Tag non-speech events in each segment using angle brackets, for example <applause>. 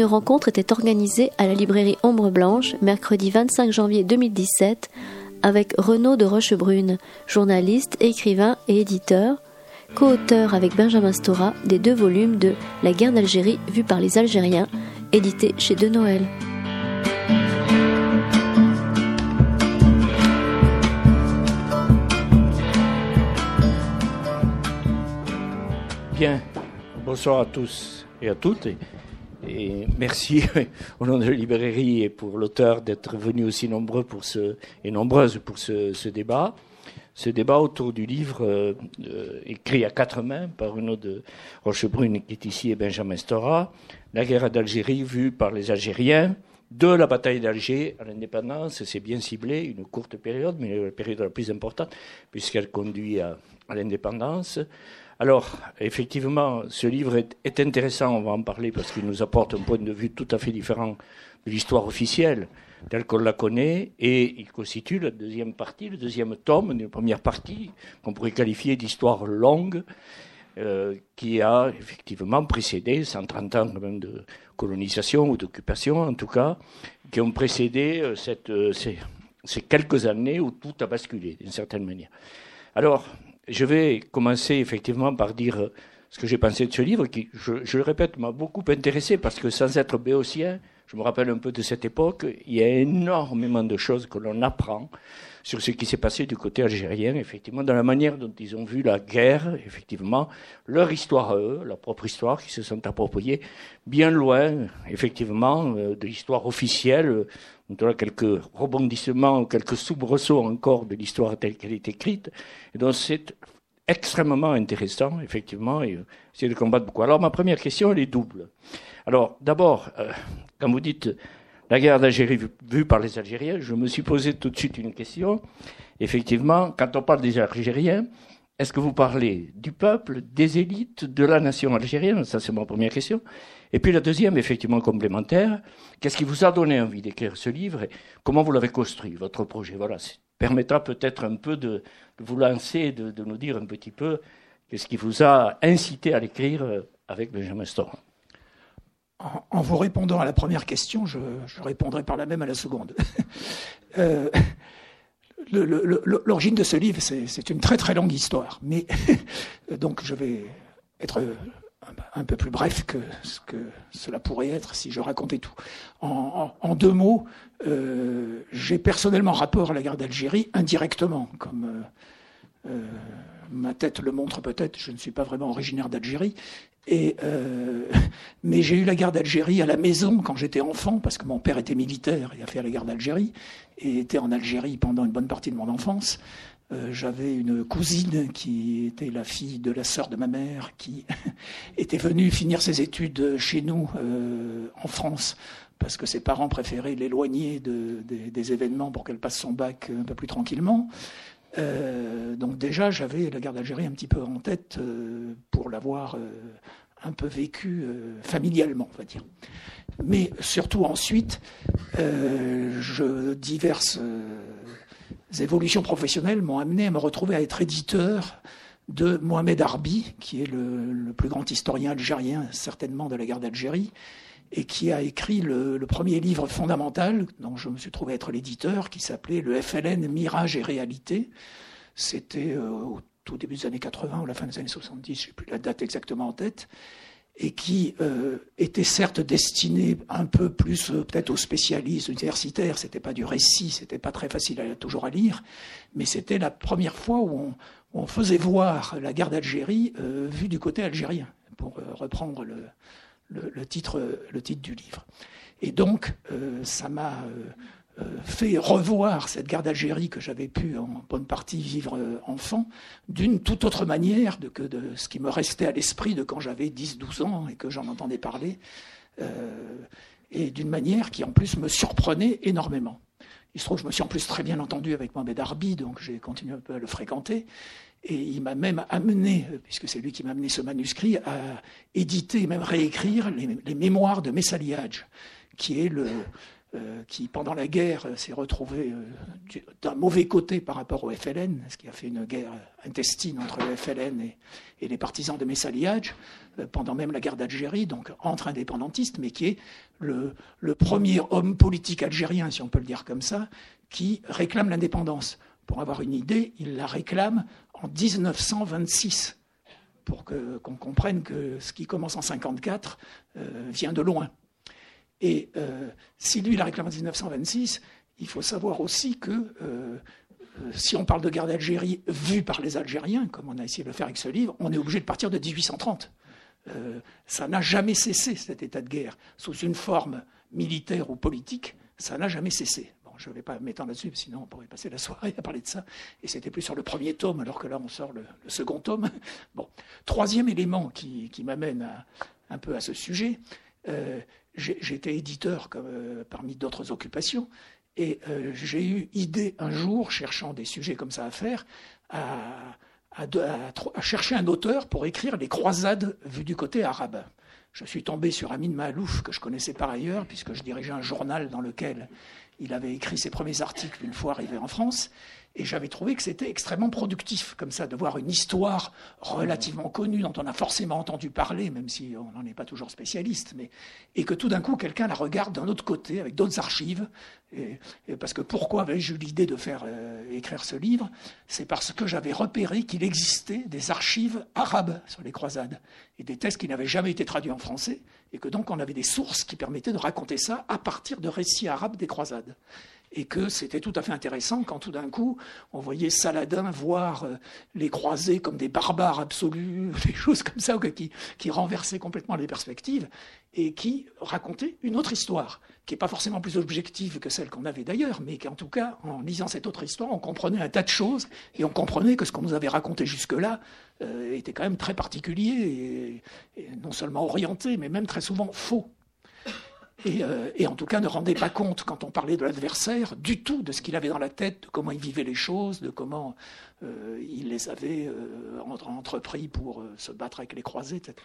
Une rencontre était organisée à la librairie Ombre Blanche mercredi 25 janvier 2017 avec Renaud de Rochebrune, journaliste, écrivain et éditeur, co-auteur avec Benjamin Stora des deux volumes de La guerre d'Algérie vue par les Algériens, édité chez De Noël. Bien, bonsoir à tous et à toutes. Merci <laughs> au nom de la librairie et pour l'auteur d'être venu aussi nombreux pour ce, et nombreuses pour ce, débat. Ce débat autour du livre euh, écrit à quatre mains par Renaud de Rochebrune qui est ici et Benjamin Stora, La guerre d'Algérie vue par les Algériens, de la bataille d'Alger à l'indépendance, c'est bien ciblé, une courte période, mais la période la plus importante, puisqu'elle conduit à l'indépendance. Alors, effectivement, ce livre est, intéressant, on va en parler, parce qu'il nous apporte un point de vue tout à fait différent de l'histoire officielle, telle qu'on la connaît, et il constitue la deuxième partie, le deuxième tome, une première partie, qu'on pourrait qualifier d'histoire longue, euh, qui a effectivement précédé 130 ans de colonisation ou d'occupation, en tout cas, qui ont précédé euh, euh, ces, ces quelques années où tout a basculé, d'une certaine manière. Alors, je vais commencer effectivement par dire euh, ce que j'ai pensé de ce livre, qui, je, le répète, m'a beaucoup intéressé parce que sans être béotien, je me rappelle un peu de cette époque, il y a énormément de choses que l'on apprend sur ce qui s'est passé du côté algérien, effectivement, dans la manière dont ils ont vu la guerre, effectivement, leur histoire à eux, leur propre histoire, qui se sont appropriés bien loin, effectivement, euh, de l'histoire officielle, on a quelques rebondissements, quelques soubresauts encore de l'histoire telle qu'elle est écrite. Et donc c'est extrêmement intéressant, effectivement, et essayer de combattre beaucoup. Alors ma première question, elle est double. Alors d'abord, euh, quand vous dites la guerre d'Algérie vue par les Algériens, je me suis posé tout de suite une question. Effectivement, quand on parle des Algériens, est-ce que vous parlez du peuple, des élites, de la nation algérienne? Ça, c'est ma première question. Et puis la deuxième, effectivement complémentaire, qu'est-ce qui vous a donné envie d'écrire ce livre et comment vous l'avez construit, votre projet? Voilà, ça permettra peut-être un peu de, vous lancer, de, de, nous dire un petit peu qu'est-ce qui vous a incité à l'écrire euh, avec Benjamin Storm. En, vous répondant à la première question, je, répondrai par la même à la seconde. <laughs> euh, L'origine de ce livre, c'est une très très longue histoire, mais <laughs> donc je vais être un peu plus bref que ce que cela pourrait être si je racontais tout. En, deux mots, euh, j'ai personnellement rapport à la guerre d'Algérie indirectement, comme euh, euh, ma tête le montre peut-être. Je ne suis pas vraiment originaire d'Algérie, et <laughs> mais j'ai eu la guerre d'Algérie à la maison quand j'étais enfant, parce que mon père était militaire et a fait la guerre d'Algérie et était en Algérie pendant une bonne partie de mon enfance. Euh, j'avais une cousine qui était la fille de la sœur de ma mère, qui <laughs> était venue finir ses études chez nous euh, en France, parce que ses parents préféraient l'éloigner des événements pour qu'elle passe son bac un peu plus tranquillement. Euh, donc déjà, j'avais la guerre d'Algérie un petit peu en tête pour l'avoir un peu vécu familialement, on va dire. Mais surtout ensuite, je diverses évolutions professionnelles m'ont amené à me retrouver à être éditeur de Mohamed Arbi, qui est le, plus grand historien algérien certainement de la guerre d'Algérie, et qui a écrit le, premier livre fondamental, dont je me suis trouvé être l'éditeur, qui s'appelait Le FLN Mirage et Réalité. C'était euh, au tout début des années 80 ou la fin des années 70, je n'ai plus la date exactement en tête et qui euh, était certes destiné un peu plus euh, peut-être aux spécialistes universitaires. C'était pas du récit, c'était pas très facile à, toujours à lire, mais c'était la première fois où on, faisait voir la guerre d'Algérie vue du côté algérien, pour reprendre le, le, titre, le titre du livre. Et donc, ça m'a euh, fait revoir cette guerre d'Algérie que j'avais pu en bonne partie vivre euh, enfant d'une toute autre manière que de ce qui me restait à l'esprit de quand j'avais 10-12 ans et que j'en entendais parler, euh, et d'une manière qui en plus me surprenait énormément. Il se trouve que je me suis en plus très bien entendu avec Mohamed Arbi, donc j'ai continué un peu à le fréquenter. Et il m'a même amené, puisque c'est lui qui m'a amené ce manuscrit, à éditer, même réécrire les, mémoires de Messaliage, qui est le, euh, qui, pendant la guerre, s'est retrouvé d'un mauvais côté par rapport au FLN, ce qui a fait une guerre intestine entre le FLN et, les partisans de Messaliage, pendant même la guerre d'Algérie, donc entre indépendantistes, mais qui est le, le premier homme politique algérien, si on peut le dire comme ça, qui réclame l'indépendance. Pour avoir une idée, il la réclame en 1926 pour qu'on comprenne que ce qui commence en 54 euh, vient de loin. Et euh, si lui la réclame en 1926, il faut savoir aussi que euh, si on parle de guerre d'Algérie vue par les Algériens, comme on a essayé de le faire avec ce livre, on est obligé de partir de 1830. ça n'a jamais cessé, cet état de guerre, sous une forme militaire ou politique, ça n'a jamais cessé. Je ne vais pas m'étendre là-dessus, sinon on pourrait passer la soirée à parler de ça. Et c'était plus sur le premier tome, alors que là on sort le, second tome. Bon. Troisième élément qui, m'amène un peu à ce sujet, euh, j'étais éditeur euh, parmi d'autres occupations, et euh, j'ai eu idée un jour, cherchant des sujets comme ça à faire, à, à, chercher un auteur pour écrire les croisades vues du côté arabe. Je suis tombé sur Amin Malouf, que je connaissais par ailleurs, puisque je dirigeais un journal dans lequel il avait écrit ses premiers articles une fois arrivé en France. Et j'avais trouvé que c'était extrêmement productif, comme ça, de voir une histoire relativement connue, dont on a forcément entendu parler, même si on n'en est pas toujours spécialiste, mais, et que tout d'un coup, quelqu'un la regarde d'un autre côté, avec d'autres archives. Et, parce que pourquoi avais-je eu l'idée de faire euh, écrire ce livre? C'est parce que j'avais repéré qu'il existait des archives arabes sur les croisades, et des textes qui n'avaient jamais été traduits en français, et que donc on avait des sources qui permettaient de raconter ça à partir de récits arabes des croisades. Et que c'était tout à fait intéressant quand tout d'un coup on voyait Saladin voir euh, les croisés comme des barbares absolus, <laughs> des choses comme ça qui, qui renversaient complètement les perspectives et qui racontaient une autre histoire qui n'est pas forcément plus objective que celle qu'on avait d'ailleurs, mais qu'en tout cas, en lisant cette autre histoire, on comprenait un tas de choses et on comprenait que ce qu'on nous avait raconté jusque-là euh, était quand même très particulier et non seulement orienté, mais même très souvent faux. Euh, et, en tout cas ne rendait pas compte, quand on parlait de l'adversaire, du tout de ce qu'il avait dans la tête, de comment il vivait les choses, de comment euh, il les avait entrepris pour se battre avec les croisés, etc.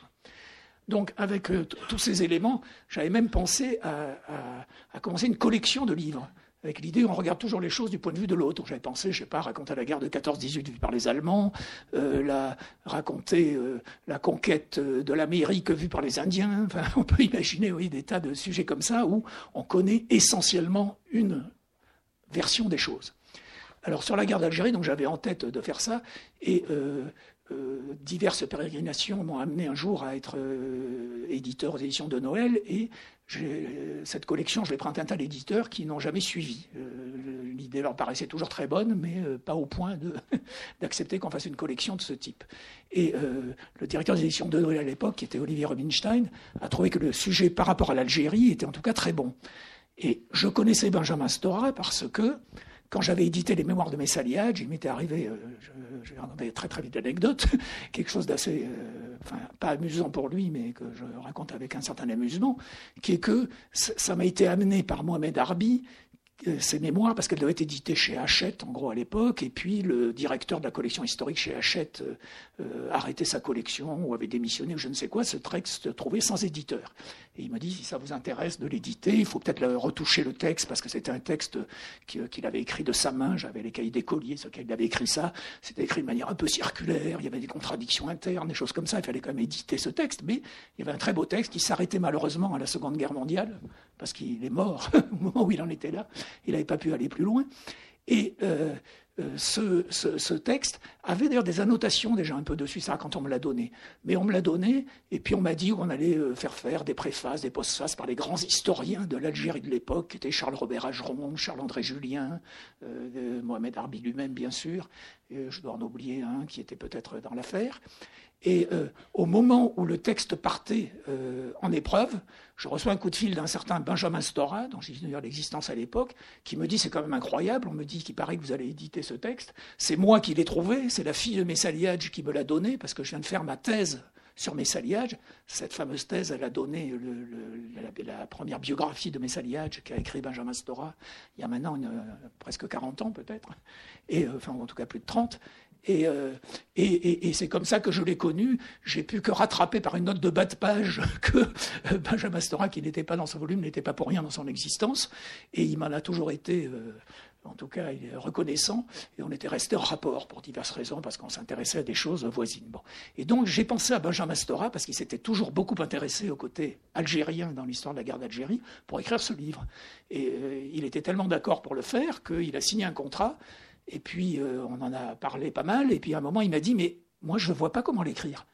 Donc, avec tous ces éléments, j'avais même pensé à, commencer une collection de livres avec l'idée on regarde toujours les choses du point de vue de l'autre. J'avais pensé, je sais pas, raconter la guerre de 14-18 vue par les Allemands, euh, raconter euh, la conquête euh, de l'Amérique vue par les Indiens. <laughs> On peut imaginer des tas de sujets comme ça où on connaît essentiellement une version des choses. Alors sur la guerre d'Algérie, j'avais en tête de faire ça, et diverses pérégrinations m'ont amené un jour à être éditeur aux éditions de Noël, et cette collection, je l'ai pris un tas d'éditeurs qui n'ont jamais suivi. Euh, l'idée leur paraissait toujours très bonne, mais euh, pas au point <laughs> d'accepter qu'on fasse une collection de ce type. Et euh, le directeur des éditions de Noël à l'époque, qui était Olivier Rubinstein, a trouvé que le sujet par rapport à l'Algérie était en tout cas très bon. Et je connaissais Benjamin Stora parce que quand j'avais édité les mémoires de Messaliage, il m'était arrivé, euh, je, vais raconter très très vite l'anecdote, <laughs> quelque chose d'assez, euh, enfin pas amusant pour lui, mais que je raconte avec un certain amusement, qui est que ça m'a été amené par Mohamed Arbi, ces mémoires parce qu'elles devaient être éditées chez Hachette, en gros, à l'époque. Et puis, le directeur de la collection historique chez Hachette euh, euh arrêtait sa collection ou avait démissionné ou je ne sais quoi. Ce texte trouvait sans éditeur. Et il m'a dit, si ça vous intéresse de l'éditer, il faut peut-être retoucher le texte parce que c'était un texte qu'il avait écrit de sa main. J'avais les cahiers d'écolier sur lesquels il avait écrit ça. C'était écrit de manière un peu circulaire. Il y avait des contradictions internes, des choses comme ça. Il fallait quand même éditer ce texte. Mais il y avait un très beau texte qui s'arrêtait malheureusement à la Seconde Guerre mondiale parce qu'il est mort <laughs> au moment où il en était là. Il n'avait pas pu aller plus loin. Et euh, euh, ce, texte avait d'ailleurs des annotations déjà un peu dessus, ça quand on me l'a donné. Mais on me l'a donné, et puis on m'a dit qu'on allait euh, faire faire des préfaces, des postfaces par les grands historiens de l'Algérie de l'époque, qui étaient Charles-Robert Ageron, Charles-André Julien, Mohamed Arbi lui-même, bien sûr. Je dois en oublier un qui était peut-être dans l'affaire. Et euh, au moment où le texte partait euh, en épreuve, je reçois un coup de fil d'un certain Benjamin Stora, dont j'ignore l'existence à l'époque, qui me dit c'est quand même incroyable, on me dit qu'il paraît que vous allez éditer ce texte. C'est moi qui l'ai trouvé, c'est la fille de Messaliage qui me l'a donné, parce que je viens de faire ma thèse sur Messaliage. Cette fameuse thèse, elle a donné la, première biographie de Messaliage qu'a écrit Benjamin Stora il y a maintenant presque 40 ans peut-être, et enfin en tout cas plus de 30. Et, et, et, c'est comme ça que je l'ai connu. J'ai pu que rattraper par une note de bas de page <laughs> que Benjamin Stora, qui n'était pas dans ce volume, n'était pas pour rien dans son existence. Et il m'en a toujours été en tout cas, il est reconnaissant, et on était resté en rapport pour diverses raisons, parce qu'on s'intéressait à des choses voisines. Et donc, j'ai pensé à Benjamin Stora, parce qu'il s'était toujours beaucoup intéressé au côté algérien dans l'histoire de la guerre d'Algérie, pour écrire ce livre. Et euh, il était tellement d'accord pour le faire qu'il a signé un contrat, et puis euh, on en a parlé pas mal, et puis à un moment, il m'a dit, mais moi, je ne vois pas comment l'écrire.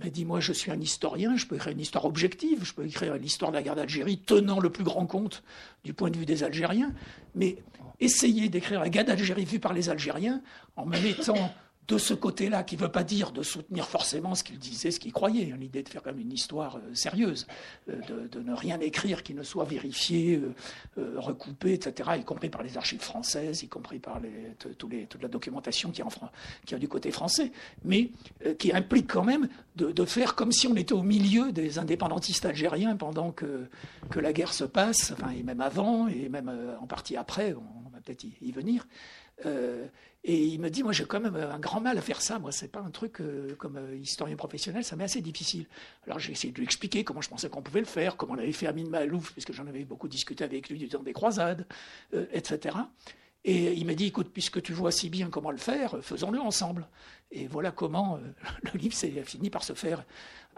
Il m'a dit, moi je suis un historien, je peux écrire une histoire objective, je peux écrire l'histoire de la guerre d'Algérie tenant le plus grand compte du point de vue des Algériens, mais essayer d'écrire la guerre d'Algérie vue par les Algériens en me mettant de ce côté-là, qui ne veut pas dire de soutenir forcément ce qu'il disait, ce qu'il croyait, hein, l'idée de faire comme une histoire euh, sérieuse, euh, de, ne rien écrire qui ne soit vérifié, euh, recoupé, etc., y compris par les archives françaises, y compris par toute la documentation qui est, en, du côté français, mais qui implique quand même de, faire comme si on était au milieu des indépendantistes algériens pendant que, que la guerre se passe, enfin, et même avant, et même en partie après, on, va peut-être y, venir. Et il me dit, moi j'ai quand même un grand mal à faire ça, moi c'est pas un truc euh, comme euh, historien professionnel, ça m'est assez difficile. Alors j'ai essayé de lui expliquer comment je pensais qu'on pouvait le faire, comment on avait fait Amin Malouf, puisque j'en avais beaucoup discuté avec lui du temps des croisades, euh, etc. Et il m'a dit, écoute, puisque tu vois si bien comment le faire, faisons-le ensemble. Et voilà comment <laughs> le livre s'est fini par se faire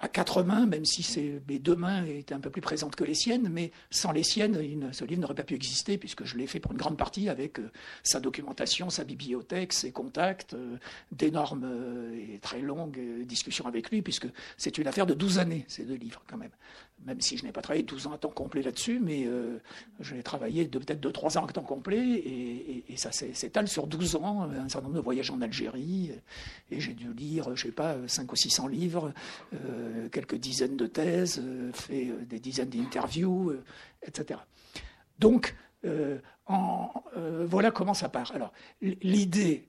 à quatre mains, même si mes deux mains étaient un peu plus présentes que les siennes, mais sans les siennes, ce livre n'aurait pas pu exister, puisque je l'ai fait pour une grande partie avec euh, sa documentation, sa bibliothèque, ses contacts, euh, d'énormes euh, et très longues discussions avec lui, puisque c'est une affaire de 12 années, ces deux livres, quand même. Même si je n'ai pas travaillé 12 ans à temps complet là-dessus, mais je l'ai travaillé peut-être 2-3 ans à temps complet, et, ça s'étale sur 12 ans, un certain nombre de voyages en Algérie, et j'ai dû lire, je ne sais pas, 5 ou 600 livres. Euh, quelques dizaines de thèses, euh, fait euh, des dizaines d'interviews, etc. Donc, voilà comment ça part. Alors, l'idée,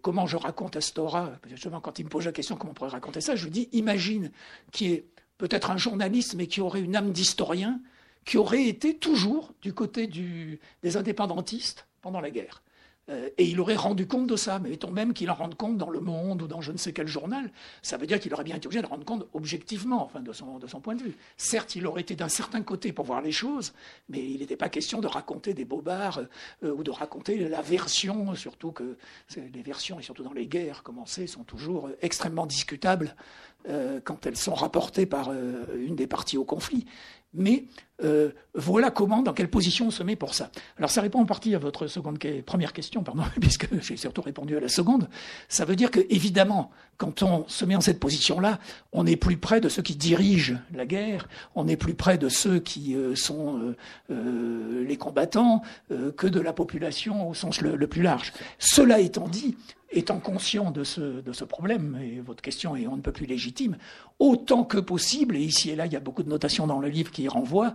comment je raconte Astora, justement, quand il me pose la question comment on pourrait raconter ça, je lui dis imagine qui est peut-être un journaliste, mais qui aurait une âme d'historien, qui aurait été toujours du côté des indépendantistes pendant la guerre. Euh, et il aurait rendu compte de ça. Mais mettons même qu'il en rende compte dans Le Monde ou dans je ne sais quel journal. Ça veut dire qu'il aurait bien été obligé de rendre compte objectivement, enfin, de son, point de vue. Certes, il aurait été d'un certain côté pour voir les choses, mais il n'était pas question de raconter des bobards euh, ou de raconter la version, surtout que les versions, et surtout dans les guerres commencées, sont toujours extrêmement discutables euh, quand elles sont rapportées par une des parties au conflit. Mais euh, voilà comment, dans quelle position on se met pour ça. Alors ça répond en partie à votre seconde, première question, pardon, <laughs> puisque j'ai surtout répondu à la seconde. Ça veut dire que, évidemment, quand on se met en cette position-là, on est plus près de ceux qui dirigent la guerre, on est plus près de ceux qui euh, sont euh, les combattants que de la population au sens le plus large. Cela étant dit, étant conscient de ce, de ce problème, et votre question est on ne peut plus légitime, autant que possible, et ici et là il y a beaucoup de notations dans le livre qui y renvoient,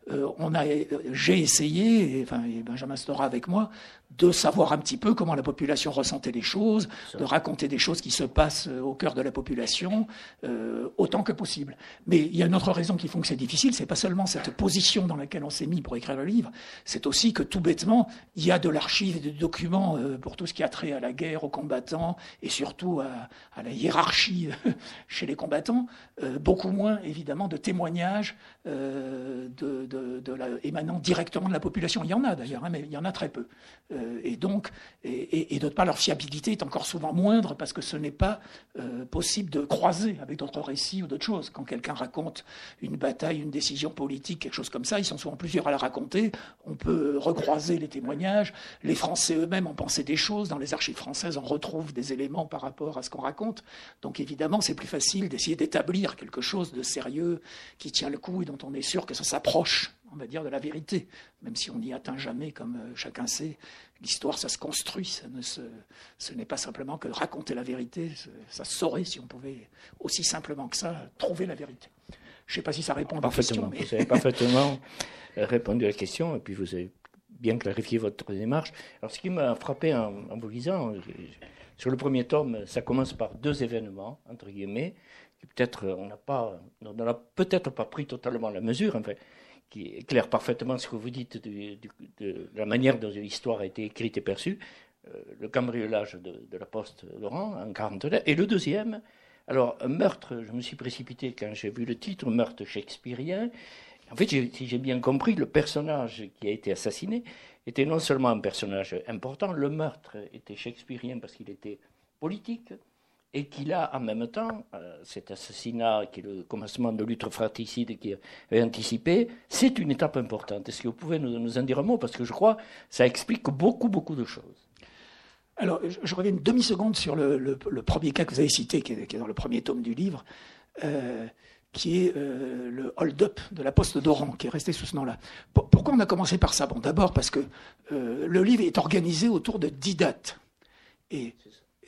on a, j'ai essayé, et, enfin, et Benjamin Stora avec moi, de savoir un petit peu comment la population ressentait les choses, de raconter des choses qui se passent euh, au cœur de la population, euh, autant que possible. Mais il y a une autre raison qui font que c'est difficile, c'est pas seulement cette position dans laquelle on s'est mis pour écrire le livre, c'est aussi que tout bêtement, il y a de l'archive et des documents pour tout ce qui a trait à la guerre, aux combattants, et surtout à, à la hiérarchie <laughs> chez les combattants, beaucoup moins évidemment de témoignages de, émanant directement de la population. Il y en a d'ailleurs, hein, mais il y en a très peu. Euh, et donc, et, d'autre part, leur fiabilité est encore souvent moindre parce que ce n'est pas euh, possible de croiser avec d'autres récits ou d'autres choses. Quand quelqu'un raconte une bataille, une décision politique, quelque chose comme ça, ils sont souvent plusieurs à la raconter. On peut recroiser les témoignages. Les Français eux-mêmes ont pensé des choses. Dans les archives françaises, on retrouve des éléments par rapport à ce qu'on raconte. Donc évidemment, c'est plus facile d'essayer d'établir quelque chose de sérieux qui tient le coup et dont on est sûr que ça s'approche on va dire, de la vérité, même si on n'y atteint jamais, comme euh, chacun sait. L'histoire, ça se construit, ça ne ce n'est pas simplement que raconter la vérité, ça saurait, si on pouvait aussi simplement que ça, trouver la vérité. Je ne sais pas si ça répond à votre question. Mais... Vous avez parfaitement répondu à la question, et puis vous avez bien clarifié votre démarche. Alors, ce qui m'a frappé en, vous lisant, sur le premier tome, ça commence par deux événements, entre guillemets, qui peut-être on n'a pas, on n'a peut-être pas pris totalement la mesure. En fait qui éclaire parfaitement ce que vous dites de, la manière dont l'histoire a été écrite et perçue. le cambriolage de, la poste d'Oran en 49. Et le deuxième, alors meurtre, je me suis précipité quand j'ai vu le titre, meurtre shakespearien. En fait, si j'ai bien compris, le personnage qui a été assassiné était non seulement un personnage important, le meurtre était shakespearien parce qu'il était politique, et qu'il a en même temps, euh, cet assassinat qui est le commencement de lutte fratricide qui est anticipé, c'est une étape importante. Est-ce que vous pouvez nous, en dire un mot? Parce que je crois que ça explique beaucoup, beaucoup de choses. Alors, je, reviens une demi-seconde sur le, premier cas que vous avez cité, qui est, dans le premier tome du livre, euh, qui est euh, le hold-up de la poste d'Oran, qui est resté sous ce nom-là. Pourquoi on a commencé par ça? Bon, d'abord parce que le livre est organisé autour de dix dates. Et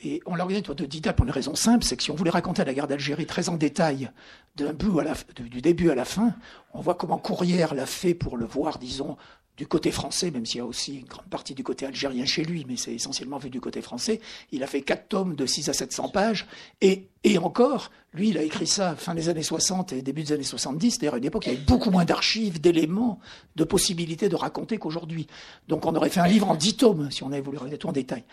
et on l'a de Dida pour une raison simple, c'est que si on voulait raconter la guerre d'Algérie très en détail, bout du début à la fin, on voit comment Courrière l'a fait pour le voir, disons, du côté français, même s'il y a aussi une grande partie du côté algérien chez lui, mais c'est essentiellement vu du côté français. Il a fait quatre tomes de 6 à 700 pages, et, et encore, lui, il a écrit ça fin des années 60 et début des années 70, c'est-à-dire une époque où il y avait beaucoup moins d'archives, d'éléments, de possibilités de raconter qu'aujourd'hui. Donc on aurait fait un livre en 10 tomes, si on avait voulu regarder tout en détail.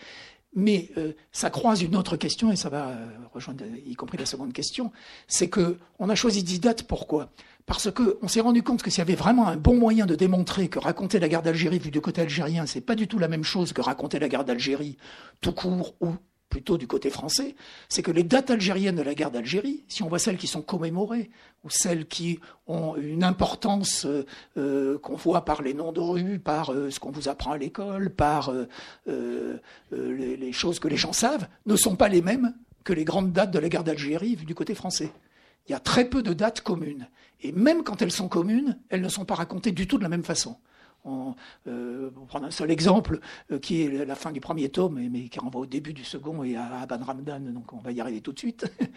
Mais euh, ça croise une autre question, et ça va euh, rejoindre y compris la seconde question, c'est que on a choisi Didat pourquoi? Parce qu'on s'est rendu compte que s'il y avait vraiment un bon moyen de démontrer que raconter la guerre d'Algérie vu du côté algérien, c'est pas du tout la même chose que raconter la guerre d'Algérie tout court ou plutôt du côté français, c'est que les dates algériennes de la guerre d'Algérie, si on voit celles qui sont commémorées, ou celles qui ont une importance euh, euh, qu'on voit par les noms de rue, par euh, ce qu'on vous apprend à l'école, par les, les, choses que les gens savent, ne sont pas les mêmes que les grandes dates de la guerre d'Algérie du côté français. Il y a très peu de dates communes. Et même quand elles sont communes, elles ne sont pas racontées du tout de la même façon. On, euh, prendre un seul exemple, euh, qui est la fin du premier tome, mais, qui renvoie au début du second et à Aban Ramdan, donc on va y arriver tout de suite. <laughs>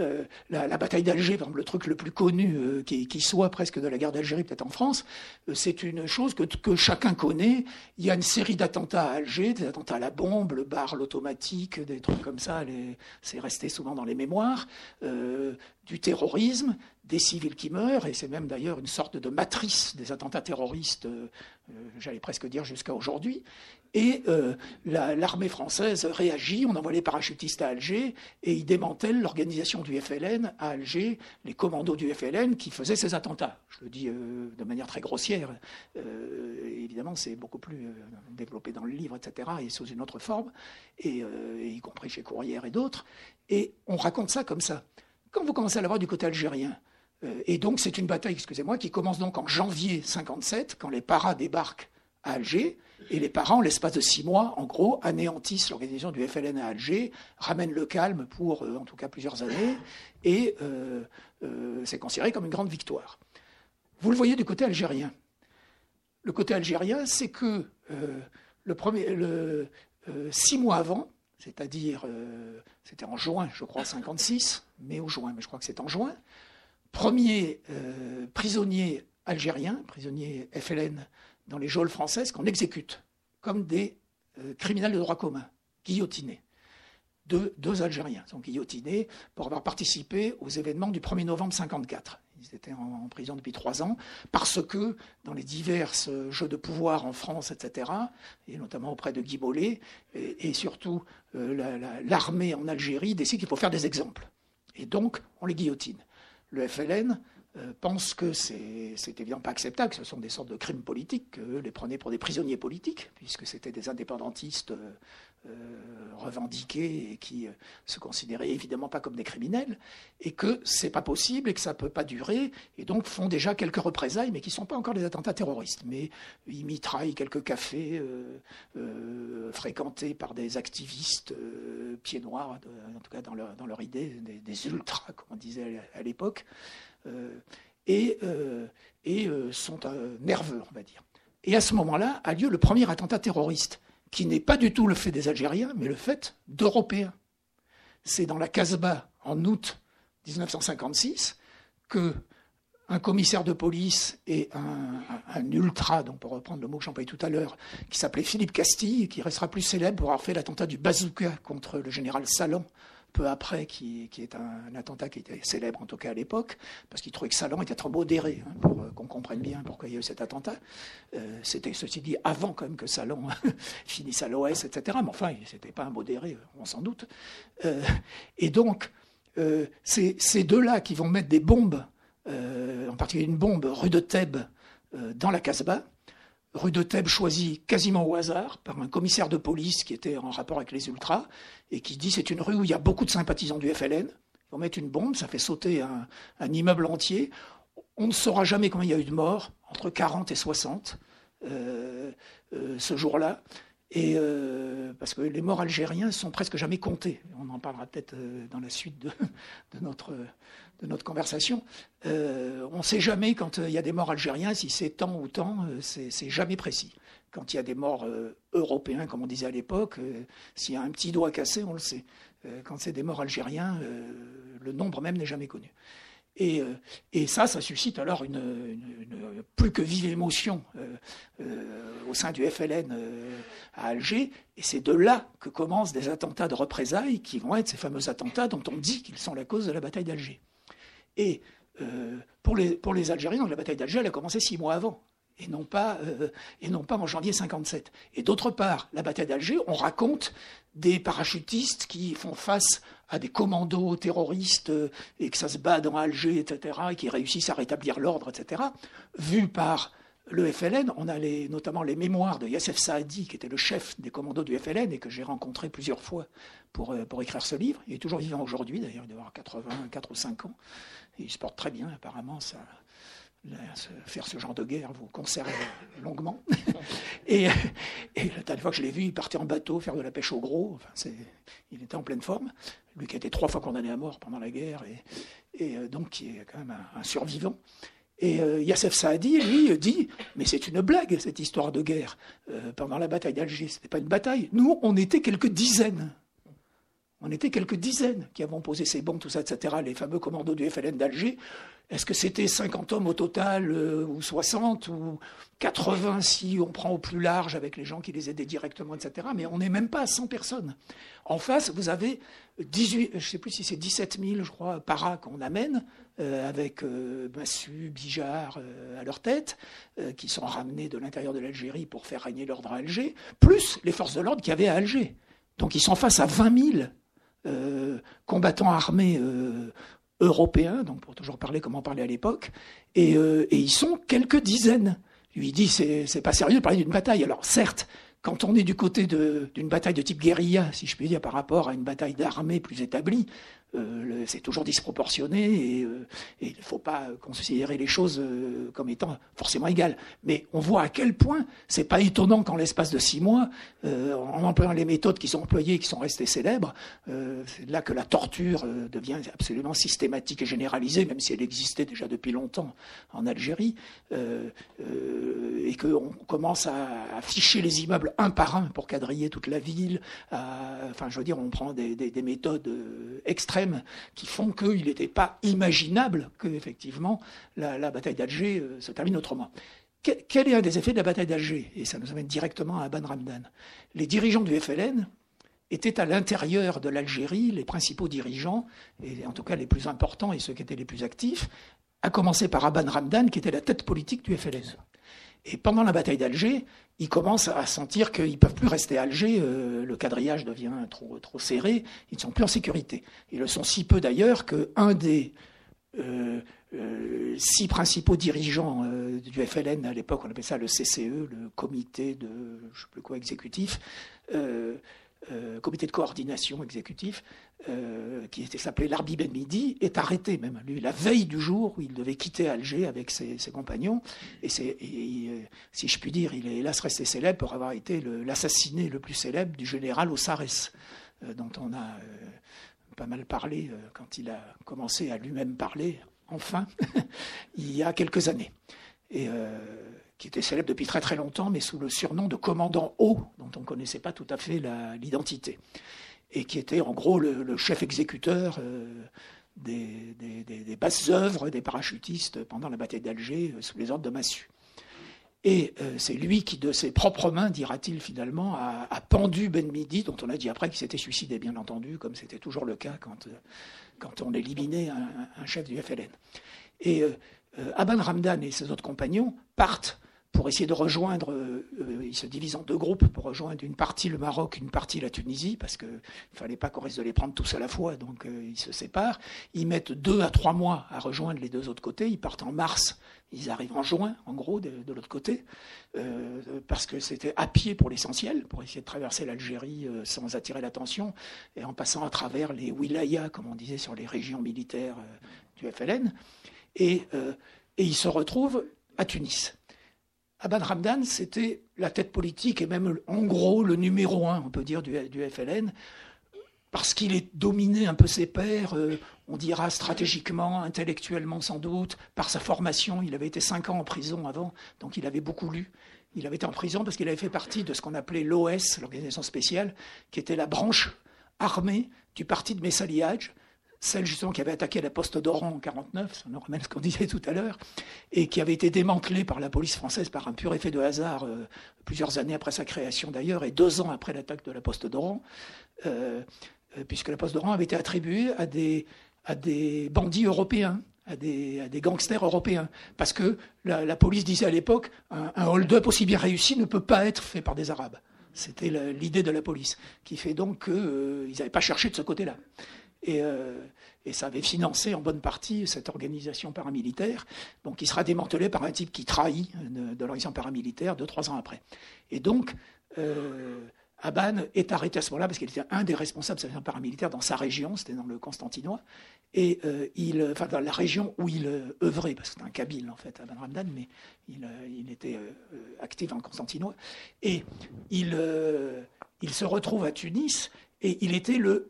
Euh, la, bataille d'Alger, par le truc le plus connu euh, qui, qui, soit presque de la guerre d'Algérie, peut-être en France, c'est une chose que, que, chacun connaît. Il y a une série d'attentats à Alger, des attentats à la bombe, le bar, l'automatique, des trucs comme ça, c'est resté souvent dans les mémoires du terrorisme, des civils qui meurent, et c'est même d'ailleurs une sorte de matrice des attentats terroristes, euh, euh, j'allais presque dire jusqu'à aujourd'hui. Et euh, l'armée française réagit, on envoie les parachutistes à Alger, et ils démantèlent l'organisation du FLN à Alger, les commandos du FLN qui faisaient ces attentats. Je le dis de manière très grossière. évidemment, c'est beaucoup plus développé dans le livre, etc., et sous une autre forme, et, y compris chez Courrières et d'autres. Et on raconte ça comme ça. Quand vous commencez à l'avoir du côté algérien, et donc c'est une bataille, excusez-moi, qui commence donc en janvier 57, quand les paras débarquent à Alger, et les parents, l'espace de six mois, en gros, anéantissent l'organisation du FLN à Alger, ramènent le calme pour, euh, en tout cas, plusieurs années, et euh, c'est considéré comme une grande victoire. Vous le voyez du côté algérien. Le côté algérien, c'est que le premier, six mois avant, c'est-à-dire, c'était en juin, je crois, 56, mai ou juin, mais je crois que c'est en juin, premier euh, prisonnier algérien, prisonnier FLN dans les geôles françaises qu'on exécute comme des euh, criminels de droit commun, guillotinés. Deux, Algériens sont guillotinés pour avoir participé aux événements du 1er novembre 1954. Ils étaient en, prison depuis trois ans parce que dans les divers euh, jeux de pouvoir en France, etc., et notamment auprès de Guy Mollet, et, surtout l'armée en Algérie décide qu'il faut faire des exemples. Et donc, on les guillotine le FLN euh, pense que c'est évidemment pas acceptable, que ce sont des sortes de crimes politiques, qu'eux les prenaient pour des prisonniers politiques, puisque c'était des indépendantistes euh, revendiqués et qui se considéraient évidemment pas comme des criminels, et que c'est pas possible et que ça peut pas durer, et donc font déjà quelques représailles, mais qui sont pas encore des attentats terroristes, mais ils mitraillent quelques cafés fréquentés par des activistes pieds noirs, en tout cas dans leur, idée, des, ultras, comme on disait à l'époque. Euh, et, euh, et euh, sont nerveux, on va dire. Et à ce moment-là a lieu le premier attentat terroriste, qui n'est pas du tout le fait des Algériens, mais le fait d'Européens. C'est dans la Casbah, en août 1956, que un commissaire de police et un, ultra, donc pour reprendre le mot que j'employais tout à l'heure, qui s'appelait Philippe Castille, qui restera plus célèbre pour avoir fait l'attentat du bazooka contre le général Salan peu après, qui, est un, attentat qui était célèbre, en tout cas à l'époque, parce qu'il trouvait que Salon était trop modéré, hein, pour euh, qu'on comprenne bien pourquoi il y a eu cet attentat. Euh, c'était, ceci dit, avant quand même que Salon <laughs> finisse à l'OS, etc. Mais enfin, c'était pas un modéré, on s'en doute. et donc, c'est ces deux-là qui vont mettre des bombes, en particulier une bombe rue de Thèbes, dans la Casbah, rue de Thèbes choisie quasiment au hasard par un commissaire de police qui était en rapport avec les ultras et qui dit c'est une rue où il y a beaucoup de sympathisants du FLN. On met une bombe, ça fait sauter un, immeuble entier. On ne saura jamais combien il y a eu de morts, entre 40 et 60 euh, euh, ce jour-là. Et euh, parce que les morts algériens sont presque jamais comptés. On en parlera peut-être dans la suite <laughs> de, notre conversation. Euh, on ne sait jamais quand euh, il y a des morts algériens, si c'est tant ou tant, euh, c'est jamais précis. Quand il y a des morts européens, comme on disait à l'époque, s'il y a un petit doigt cassé, on le sait. quand c'est des morts algériens, le nombre même n'est jamais connu. Et, ça, ça suscite alors une, plus que vive émotion au sein du FLN à Alger. Et c'est de là que commencent des attentats de représailles qui vont être ces fameux attentats dont on dit qu'ils sont la cause de la bataille d'Alger. Et euh, pour, les, Algériens, la bataille d'Alger, a commencé six mois avant. Et non, pas, euh, et non pas en janvier 57. Et d'autre part, la bataille d'Alger, on raconte des parachutistes qui font face à des commandos terroristes euh, et que ça se bat dans Alger, etc., et qui réussissent à rétablir l'ordre, etc., vu par le FLN, on a notamment les mémoires de Yassef Saadi, qui était le chef des commandos du FLN et que j'ai rencontré plusieurs fois pour, pour écrire ce livre. Il est toujours vivant aujourd'hui, d'ailleurs, il doit avoir 84 ou 5 ans il se porte très bien, apparemment. Ça, faire ce genre de guerre vous conserve longuement. <laughs> et, la dernière fois que je l'ai vu, il partait en bateau faire de la pêche au gros. Enfin, il était en pleine forme. Lui qui a été trois fois condamné à mort pendant la guerre, et, euh, donc qui est quand même un, survivant. Et euh, Saadi, lui, dit Mais c'est une blague, cette histoire de guerre. Euh, pendant la bataille d'Alger, ce n'était pas une bataille. Nous, on était quelques dizaines on était quelques dizaines qui avons posé ces bombes, tout ça, etc., les fameux commandos du FLN d'Alger. Est-ce que c'était 50 hommes au total, euh, ou 60, ou 80 si on prend au plus large avec les gens qui les aidaient directement, etc. Mais on n'est même pas à 100 personnes. En face, vous avez 18, je ne sais plus si c'est 17 000, je crois, paras qu'on amène, euh, avec euh, Massu, Bijard à leur tête, qui sont ramenés de l'intérieur de l'Algérie pour faire régner l'ordre à Alger, plus les forces de l'ordre qui avaient à Alger. Donc ils sont face à 20 000 euh, combattants armés euh, européens, donc pour toujours parler comme on parlait à l'époque, et, euh, et, ils sont quelques dizaines. Lui dit c'est pas sérieux de parler d'une bataille. Alors certes, quand on est du côté d'une bataille de type guérilla, si je puis dire, par rapport à une bataille d'armée plus établie, euh, c'est toujours disproportionné et, euh, il ne faut pas considérer les choses euh, comme étant forcément égales. Mais on voit à quel point c'est pas étonnant qu'en l'espace de six mois, en employant les méthodes qui sont employées et qui sont restées célèbres, c'est là que la torture devient absolument systématique et généralisée, même si elle existait déjà depuis longtemps en Algérie, et qu'on commence à afficher les immeubles un par un pour quadriller toute la ville. enfin, je veux dire, on prend des méthodes extrêmes qui font qu'il n'était pas imaginable que, effectivement, la, bataille d'Alger euh, se termine autrement. Quel est un des effets de la bataille d'Alger? Et ça nous amène directement à Ban Ramdan. Les dirigeants du FLN étaient à l'intérieur de l'Algérie, les principaux dirigeants, et en tout cas les plus importants et ceux qui étaient les plus actifs, à commencer par Aban Ramdan, qui était la tête politique du FLN. Et pendant la bataille d'Alger, ils commencent à sentir qu'ils ne peuvent plus rester à Alger, euh, le quadrillage devient trop, trop serré, ils ne sont plus en sécurité. Ils le sont si peu d'ailleurs qu'un des euh, euh, six principaux dirigeants du FLN, à l'époque on appelait ça le CCE, le comité de, je sais plus quoi, exécutif, comité de coordination exécutif, euh, qui était s'appelait l'Arbi Ben Midi, est arrêté même, lui, la veille du jour où il devait quitter Alger avec ses, compagnons. Et, euh, si je puis dire, il est hélas resté célèbre pour avoir été l'assassiné le, plus célèbre du général Osares, dont on a pas mal parlé quand il a commencé à lui-même parler, enfin, <laughs> il y a quelques années. Et qui était célèbre depuis très très longtemps, mais sous le surnom de commandant haut, dont on ne connaissait pas tout à fait l'identité, et qui était en gros le, chef exécuteur euh, des, basses œuvres des parachutistes pendant la bataille d'Alger euh, sous les ordres de Massu. Et euh, c'est lui qui, de ses propres mains, dira-t-il finalement, a, pendu Ben Midi, dont on a dit après qu'il s'était suicidé, bien entendu, comme c'était toujours le cas quand, quand on éliminait un, un, chef du FLN. Et euh, Aban Ramdan et ses autres compagnons partent pour essayer de rejoindre, euh, euh, ils se divisent en deux groupes pour rejoindre une partie le Maroc, une partie la Tunisie, parce qu'il ne fallait pas qu'on risque de les prendre tous à la fois, donc euh, ils se séparent. Ils mettent deux à trois mois à rejoindre les deux autres côtés. Ils partent en mars, ils arrivent en juin, en gros, de, l'autre côté, parce que c'était à pied pour l'essentiel, pour essayer de traverser l'Algérie sans attirer l'attention, et en passant à travers les wilayas, comme on disait, sur les régions militaires du FLN. Et, et ils se retrouvent à Tunis. Abad Ramdan, c'était la tête politique et même en gros le numéro un, on peut dire, du, FLN, parce qu'il est dominé un peu ses pairs, euh, on dira stratégiquement, intellectuellement sans doute, par sa formation. Il avait été cinq ans en prison avant, donc il avait beaucoup lu. Il avait été en prison parce qu'il avait fait partie de ce qu'on appelait l'OS, l'organisation spéciale, qui était la branche armée du parti de Messaliage, celle justement qui avait attaqué la poste d'Oran en 49, ça nous ramène ce qu'on disait tout à l'heure, et qui avait été démantelée par la police française par un pur effet de hasard, euh, plusieurs années après sa création d'ailleurs, et deux ans après l'attaque de la poste d'Oran, euh, euh, puisque la poste d'Oran avait été attribuée à des, à bandits européens. À des, gangsters européens. Parce que la, police disait à l'époque, un hold-up aussi bien réussi ne peut pas être fait par des Arabes. C'était l'idée de la police, qui fait donc qu'ils n'avaient pas cherché de ce côté-là. Euh, et, ça avait financé en bonne partie cette organisation paramilitaire, donc qui sera démantelée par un type qui trahit de, l'organisation paramilitaire deux, trois ans après. Et donc, euh, Aban est arrêté à ce moment-là parce qu'il était un des responsables de cette paramilitaire dans sa région, c'était dans le Constantinois, et euh, il, enfin dans la région où il œuvrait, parce que c'était un Kabyle en fait, Aban Ramdan, mais il, était actif en Constantinois, et il se retrouve à Tunis, et il était le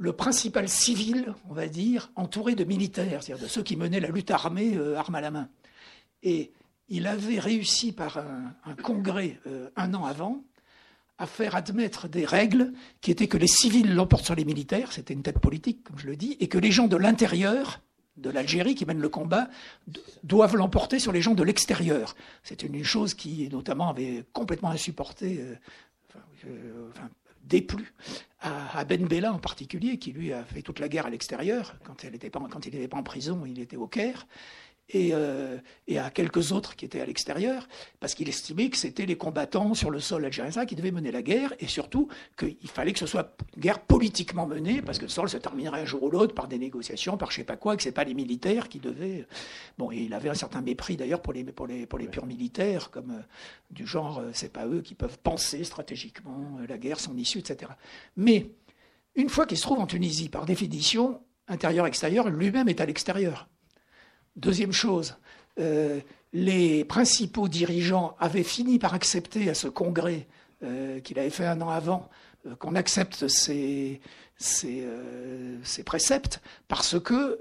le principal civil, on va dire, entouré de militaires, c'est-à-dire de ceux qui menaient la lutte armée, euh, arme à la main. Et il avait réussi par un, congrès euh, un an avant à faire admettre des règles qui étaient que les civils l'emportent sur les militaires, c'était une tête politique, comme je le dis, et que les gens de l'intérieur, de l'Algérie qui mènent le combat, doivent l'emporter sur les gens de l'extérieur. C'est une chose qui, notamment, avait complètement insupporté, euh, déplu à, Ben Bella en particulier, qui lui a fait toute la guerre à l'extérieur. Quand, il n'était pas en prison, il était au Caire. Euh, et, à quelques autres qui étaient à l'extérieur, parce qu'il estimait que c'était les combattants sur le sol algérien qui devaient mener la guerre, et surtout qu'il fallait que ce soit une guerre politiquement menée, parce que le sol se terminerait un jour ou l'autre par des négociations, par je sais pas quoi, que c'est pas les militaires qui devaient. Bon, et il avait un certain mépris d'ailleurs pour les, pour les, pour les purs militaires, comme euh, du genre, euh, c'est pas eux qui peuvent penser stratégiquement la guerre, son issue, etc. Mais une fois qu'il se trouve en Tunisie, par définition, intérieur-extérieur, lui-même est à l'extérieur. Deuxième chose, euh, les principaux dirigeants avaient fini par accepter à ce congrès euh, qu'il avait fait un an avant euh, qu'on accepte ces, préceptes parce que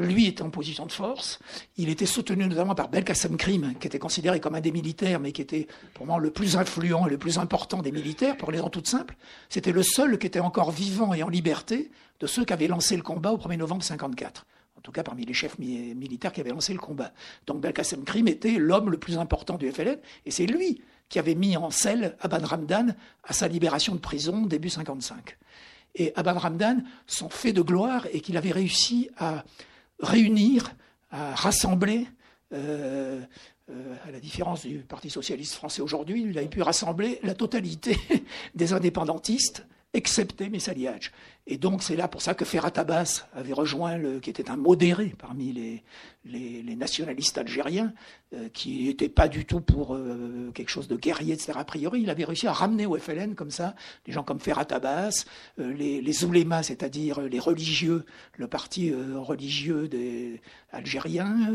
lui était en position de force. Il était soutenu notamment par Belkacem Krim, qui était considéré comme un des militaires, mais qui était pour moi le plus influent et le plus important des militaires, pour les raisons toutes simples. C'était le seul qui était encore vivant et en liberté de ceux qui avaient lancé le combat au 1er novembre 1954 en tout cas parmi les chefs militaires qui avaient lancé le combat. Donc Belkacem Krim était l'homme le plus important du FLN, et c'est lui qui avait mis en selle Abad Ramdan à sa libération de prison début 55. Et Abad Ramdan, son fait de gloire est qu'il avait réussi à réunir, à rassembler, euh, euh, à la différence du Parti socialiste français aujourd'hui, il avait pu rassembler la totalité <laughs> des indépendantistes, excepté Messaliage. Et donc c'est là pour ça que Ferrat Abbas avait rejoint, qui était un modéré parmi les, nationalistes algériens, euh, qui n'étaient pas du tout pour euh, quelque chose de guerrier, etc. A priori, il avait réussi à ramener au FLN comme ça des gens comme Ferrat Abbas, euh, les, les c'est-à-dire les religieux, le parti religieux des Algériens,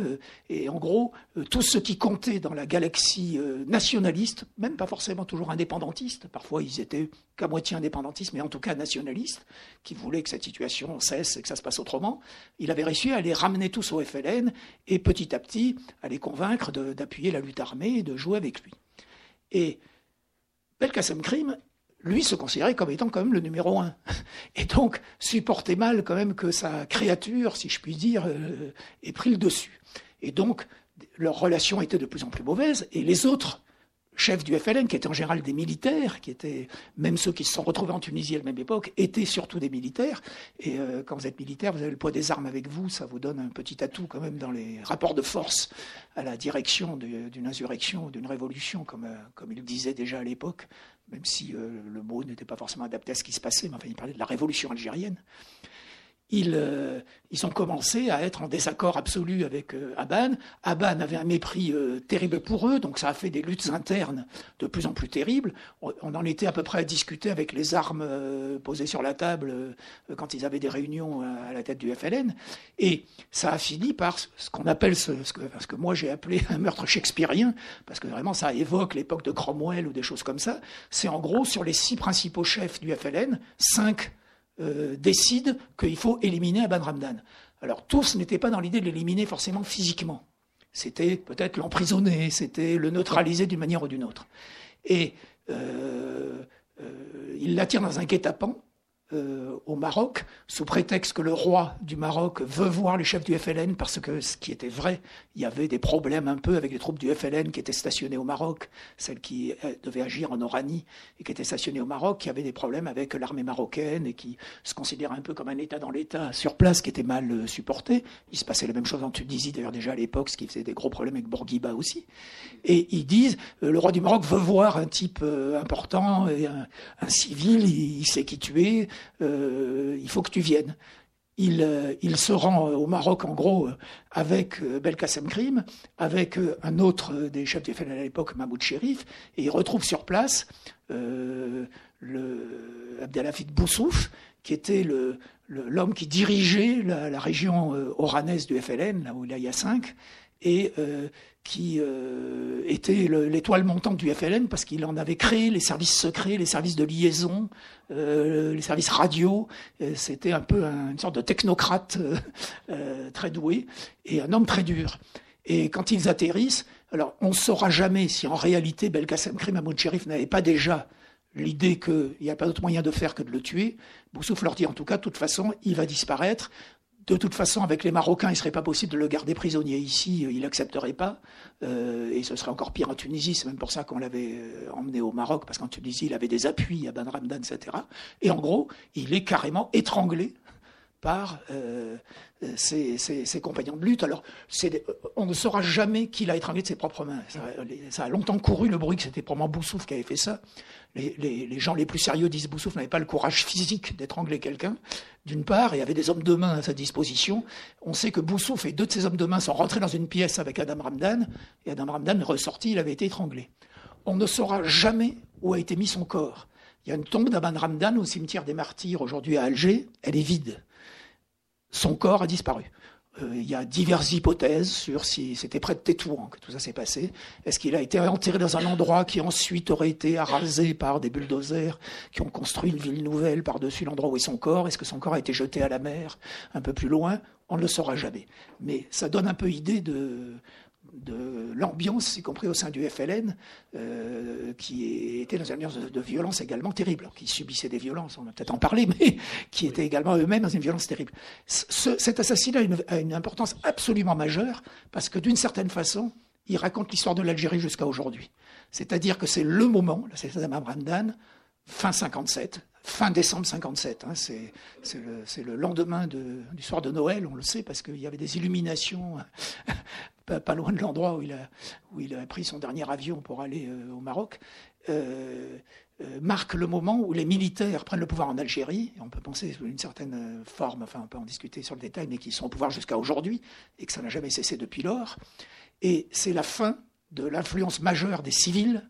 et en gros, tout ce qui comptait dans la galaxie nationaliste, même pas forcément toujours indépendantiste, parfois ils étaient qu'à moitié indépendantistes, mais en tout cas nationalistes, qui voulait que cette situation cesse et que ça se passe autrement, il avait réussi à les ramener tous au FLN et petit à petit à les convaincre d'appuyer la lutte armée et de jouer avec lui. Et Belkacem Krim, lui, se considérait comme étant quand même le numéro un. <laughs> Et donc supportait mal quand même que sa créature, si je puis dire, euh, ait pris le dessus. Et donc leurs relations étaient de plus en plus mauvaises, et les autres chefs du FLN, qui étaient en général des militaires, qui étaient, même ceux qui se sont retrouvés en Tunisie à la même époque, étaient surtout des militaires. Et euh, quand vous êtes militaire, vous avez le poids des armes avec vous, ça vous donne un petit atout quand même dans les rapports de force à la direction d'une insurrection, d'une révolution, comme, euh, comme il disait déjà à l'époque, même si euh, le mot n'était pas forcément adapté à ce qui se passait, mais enfin il parlait de la révolution algérienne ils, euh, ils, ont commencé à être en désaccord absolu avec euh, Aban. Aban avait un mépris euh, terrible pour eux, donc ça a fait des luttes internes de plus en plus terribles. On, en était à peu près à discuter avec les armes posées sur la table quand ils avaient des réunions à, la tête du FLN. Et ça a fini par ce qu'on appelle, ce, ce, que, ce, que, moi j'ai appelé <laughs> un meurtre shakespearien, parce que vraiment ça évoque l'époque de Cromwell ou des choses comme ça. C'est en gros sur les six principaux chefs du FLN, cinq euh, décide qu'il faut éliminer Aban Ramdan. Alors tous n'étaient pas dans l'idée de l'éliminer forcément physiquement. C'était peut-être l'emprisonner, c'était le neutraliser d'une manière ou d'une autre. Et euh, euh, il l'attire dans un guet-apens euh, au Maroc, sous prétexte que le roi du Maroc veut voir les chefs du FLN, parce que ce qui était vrai, il y avait des problèmes un peu avec les troupes du FLN qui étaient stationnées au Maroc, celles qui euh, devaient agir en Oranie et qui étaient stationnées au Maroc, qui avaient des problèmes avec l'armée marocaine et qui se considéraient un peu comme un État dans l'État sur place qui était mal euh, supporté. Il se passait la même chose en Tunisie d'ailleurs déjà à l'époque, ce qui faisait des gros problèmes avec Bourguiba aussi. Et ils disent, le roi du Maroc veut voir un type important, et un, civil, il, il sait qui tu es, euh, il faut que tu viennes. Il, euh, se rend au Maroc, en gros, avec euh, Belkacem Krim, avec un autre des chefs du FNL à l'époque, Mahmoud Sherif, et il retrouve sur place euh, Abdelhafid Boussouf, qui était l'homme qui dirigeait la, la région oranaise du FLN, là où il y a cinq, et euh, qui euh, était l'étoile montante du FLN parce qu'il en avait créé les services secrets, les services de liaison, euh, les services radio. C'était un peu une sorte de technocrate très doué et un homme très dur. Et quand ils atterrissent, alors on ne saura jamais si en réalité Belkacem Krim Mahmoud Sherif n'avait pas déjà l'idée qu'il n'y a pas d'autre moyen de faire que de le tuer. Boussouf leur dit en tout cas, de toute façon, il va disparaître de toute façon, avec les Marocains, il ne serait pas possible de le garder prisonnier ici, il n'accepterait pas, euh, et ce serait encore pire en Tunisie, c'est même pour ça qu'on l'avait euh, emmené au Maroc, parce qu'en Tunisie, il avait des appuis à Ben Ramdan, etc. Et en gros, il est carrément étranglé par euh, ses, compagnons de lutte. Alors, on ne saura jamais qui l'a étranglé de ses propres mains. Ça, a longtemps couru le bruit que c'était probablement Boussouf qui avait fait ça. Les, gens les plus sérieux disent Boussouf n'avait pas le courage physique d'étrangler quelqu'un, d'une part, et avait des hommes de main à sa disposition. On sait que Boussouf et deux de ses hommes de main sont rentrés dans une pièce avec Adam Ramdan, et Adam Ramdan est ressorti, il avait été étranglé. On ne saura jamais où a été mis son corps. Il y a une tombe d'Aban Ramdan au cimetière des Martyrs aujourd'hui à Alger, elle est vide. Son corps a disparu. Euh, il y a diverses hypothèses sur si c'était près de Tétouan que tout ça s'est passé. Est-ce qu'il a été enterré dans un endroit qui ensuite aurait été arasé par des bulldozers qui ont construit une ville nouvelle par-dessus l'endroit où est son corps? Est-ce que son corps a été jeté à la mer un peu plus loin? On ne le saura jamais. Mais ça donne un peu idée de, de l'ambiance, y compris au sein du FLN, euh, qui était dans une ambiance de, violence également terrible, qui subissait des violences, on va peut-être en parler, <laughs> mais qui étaient également eux-mêmes dans une violence terrible. cet assassinat a une, importance absolument majeure, parce que d'une certaine façon, il raconte l'histoire de l'Algérie jusqu'à aujourd'hui. C'est-à-dire que c'est le moment, c'est Ramdan, fin 57, fin décembre 57. Hein, c'est le, le, lendemain de, du soir de Noël, on le sait, parce qu'il y avait des illuminations pas, loin de l'endroit où, il a, pris son dernier avion pour aller euh, au Maroc, euh, euh, marque le moment où les militaires prennent le pouvoir en Algérie. On peut penser sous une certaine forme, enfin on peut en discuter sur le détail, mais qui sont au pouvoir jusqu'à aujourd'hui et que ça n'a jamais cessé depuis lors. Et c'est la fin de l'influence majeure des civils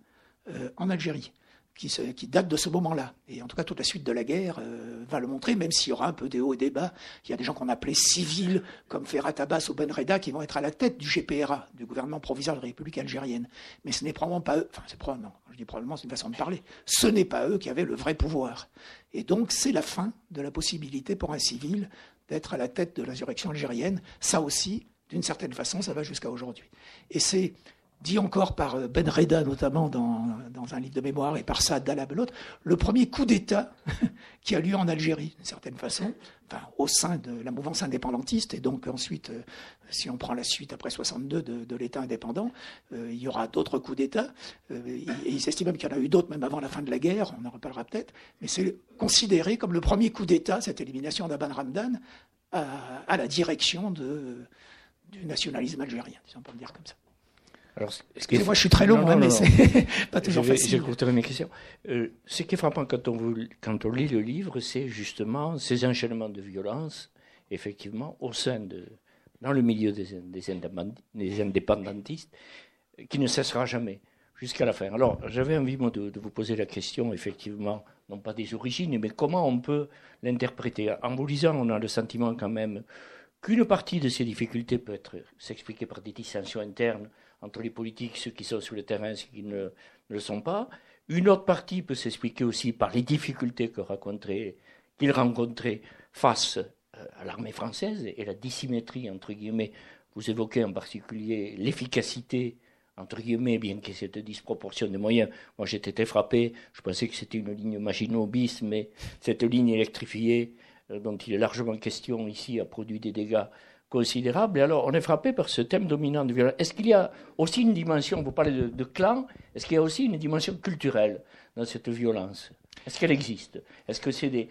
en Algérie qui, qui, date de ce moment-là. Et en tout cas, toute la suite de la guerre euh, va le montrer, même s'il y aura un peu des hauts et des bas. Il y a des gens qu'on appelait civils, comme Ferhat Abbas ou Ben Reda, qui vont être à la tête du GPRA, du gouvernement provisoire de la République algérienne. Mais ce n'est probablement pas eux, enfin, c'est probablement, je dis probablement, c'est une façon de parler, ce n'est pas eux qui avaient le vrai pouvoir. Et donc, c'est la fin de la possibilité pour un civil d'être à la tête de l'insurrection algérienne. Ça aussi, d'une certaine façon, ça va jusqu'à aujourd'hui. Et c'est dit encore par euh, Ben Reda notamment dans, un livre de mémoire et par Saad le premier coup d'État <laughs> qui a lieu en Algérie, d'une certaine façon, au sein de la mouvance indépendantiste. Et donc ensuite, euh, si on prend la suite après 62 de, l'État indépendant, euh, il y aura d'autres coups d'État. et il s'estime même qu'il y en a eu d'autres même avant la fin de la guerre, on en reparlera peut-être. Mais c'est considéré comme le premier coup d'État, cette élimination d'Aban Ramdan, à, la direction de, du nationalisme algérien, si on peut le dire comme ça. Alors, Excusez-moi, je suis très long, hein, mais c'est <laughs> pas toujours facile. J'écouterai mes questions. Euh, ce qui est frappant quand on, quand on lit le livre, c'est justement ces enchaînements de violence, effectivement, au sein de, dans le milieu des, des, indépendantistes, qui ne cessera jamais, jusqu'à la fin. Alors, j'avais envie, moi, de, de, vous poser la question, effectivement, non pas des origines, mais comment on peut l'interpréter. En vous lisant, on a le sentiment quand même qu'une partie de ces difficultés peut être s'expliquer par des dissensions internes entre les politiques, ceux qui sont sur le terrain ceux qui ne, le sont pas. Une autre partie peut s'expliquer aussi par les difficultés qu'il rencontrait face euh, à l'armée française et la dissymétrie, entre guillemets. Vous évoquez en particulier l'efficacité, entre guillemets, bien ait cette disproportion des moyens. Moi, j'étais frappé, je pensais que c'était une ligne Maginot bis, mais cette ligne électrifiée, euh, dont il est largement question ici, a produit des dégâts considérable. Et alors, on est frappé par ce thème dominant de violence. Est-ce qu'il y a aussi une dimension, vous parlez de, clan, est-ce qu'il y a aussi une dimension culturelle dans cette violence? Est-ce qu'elle existe? Est-ce que c'est des...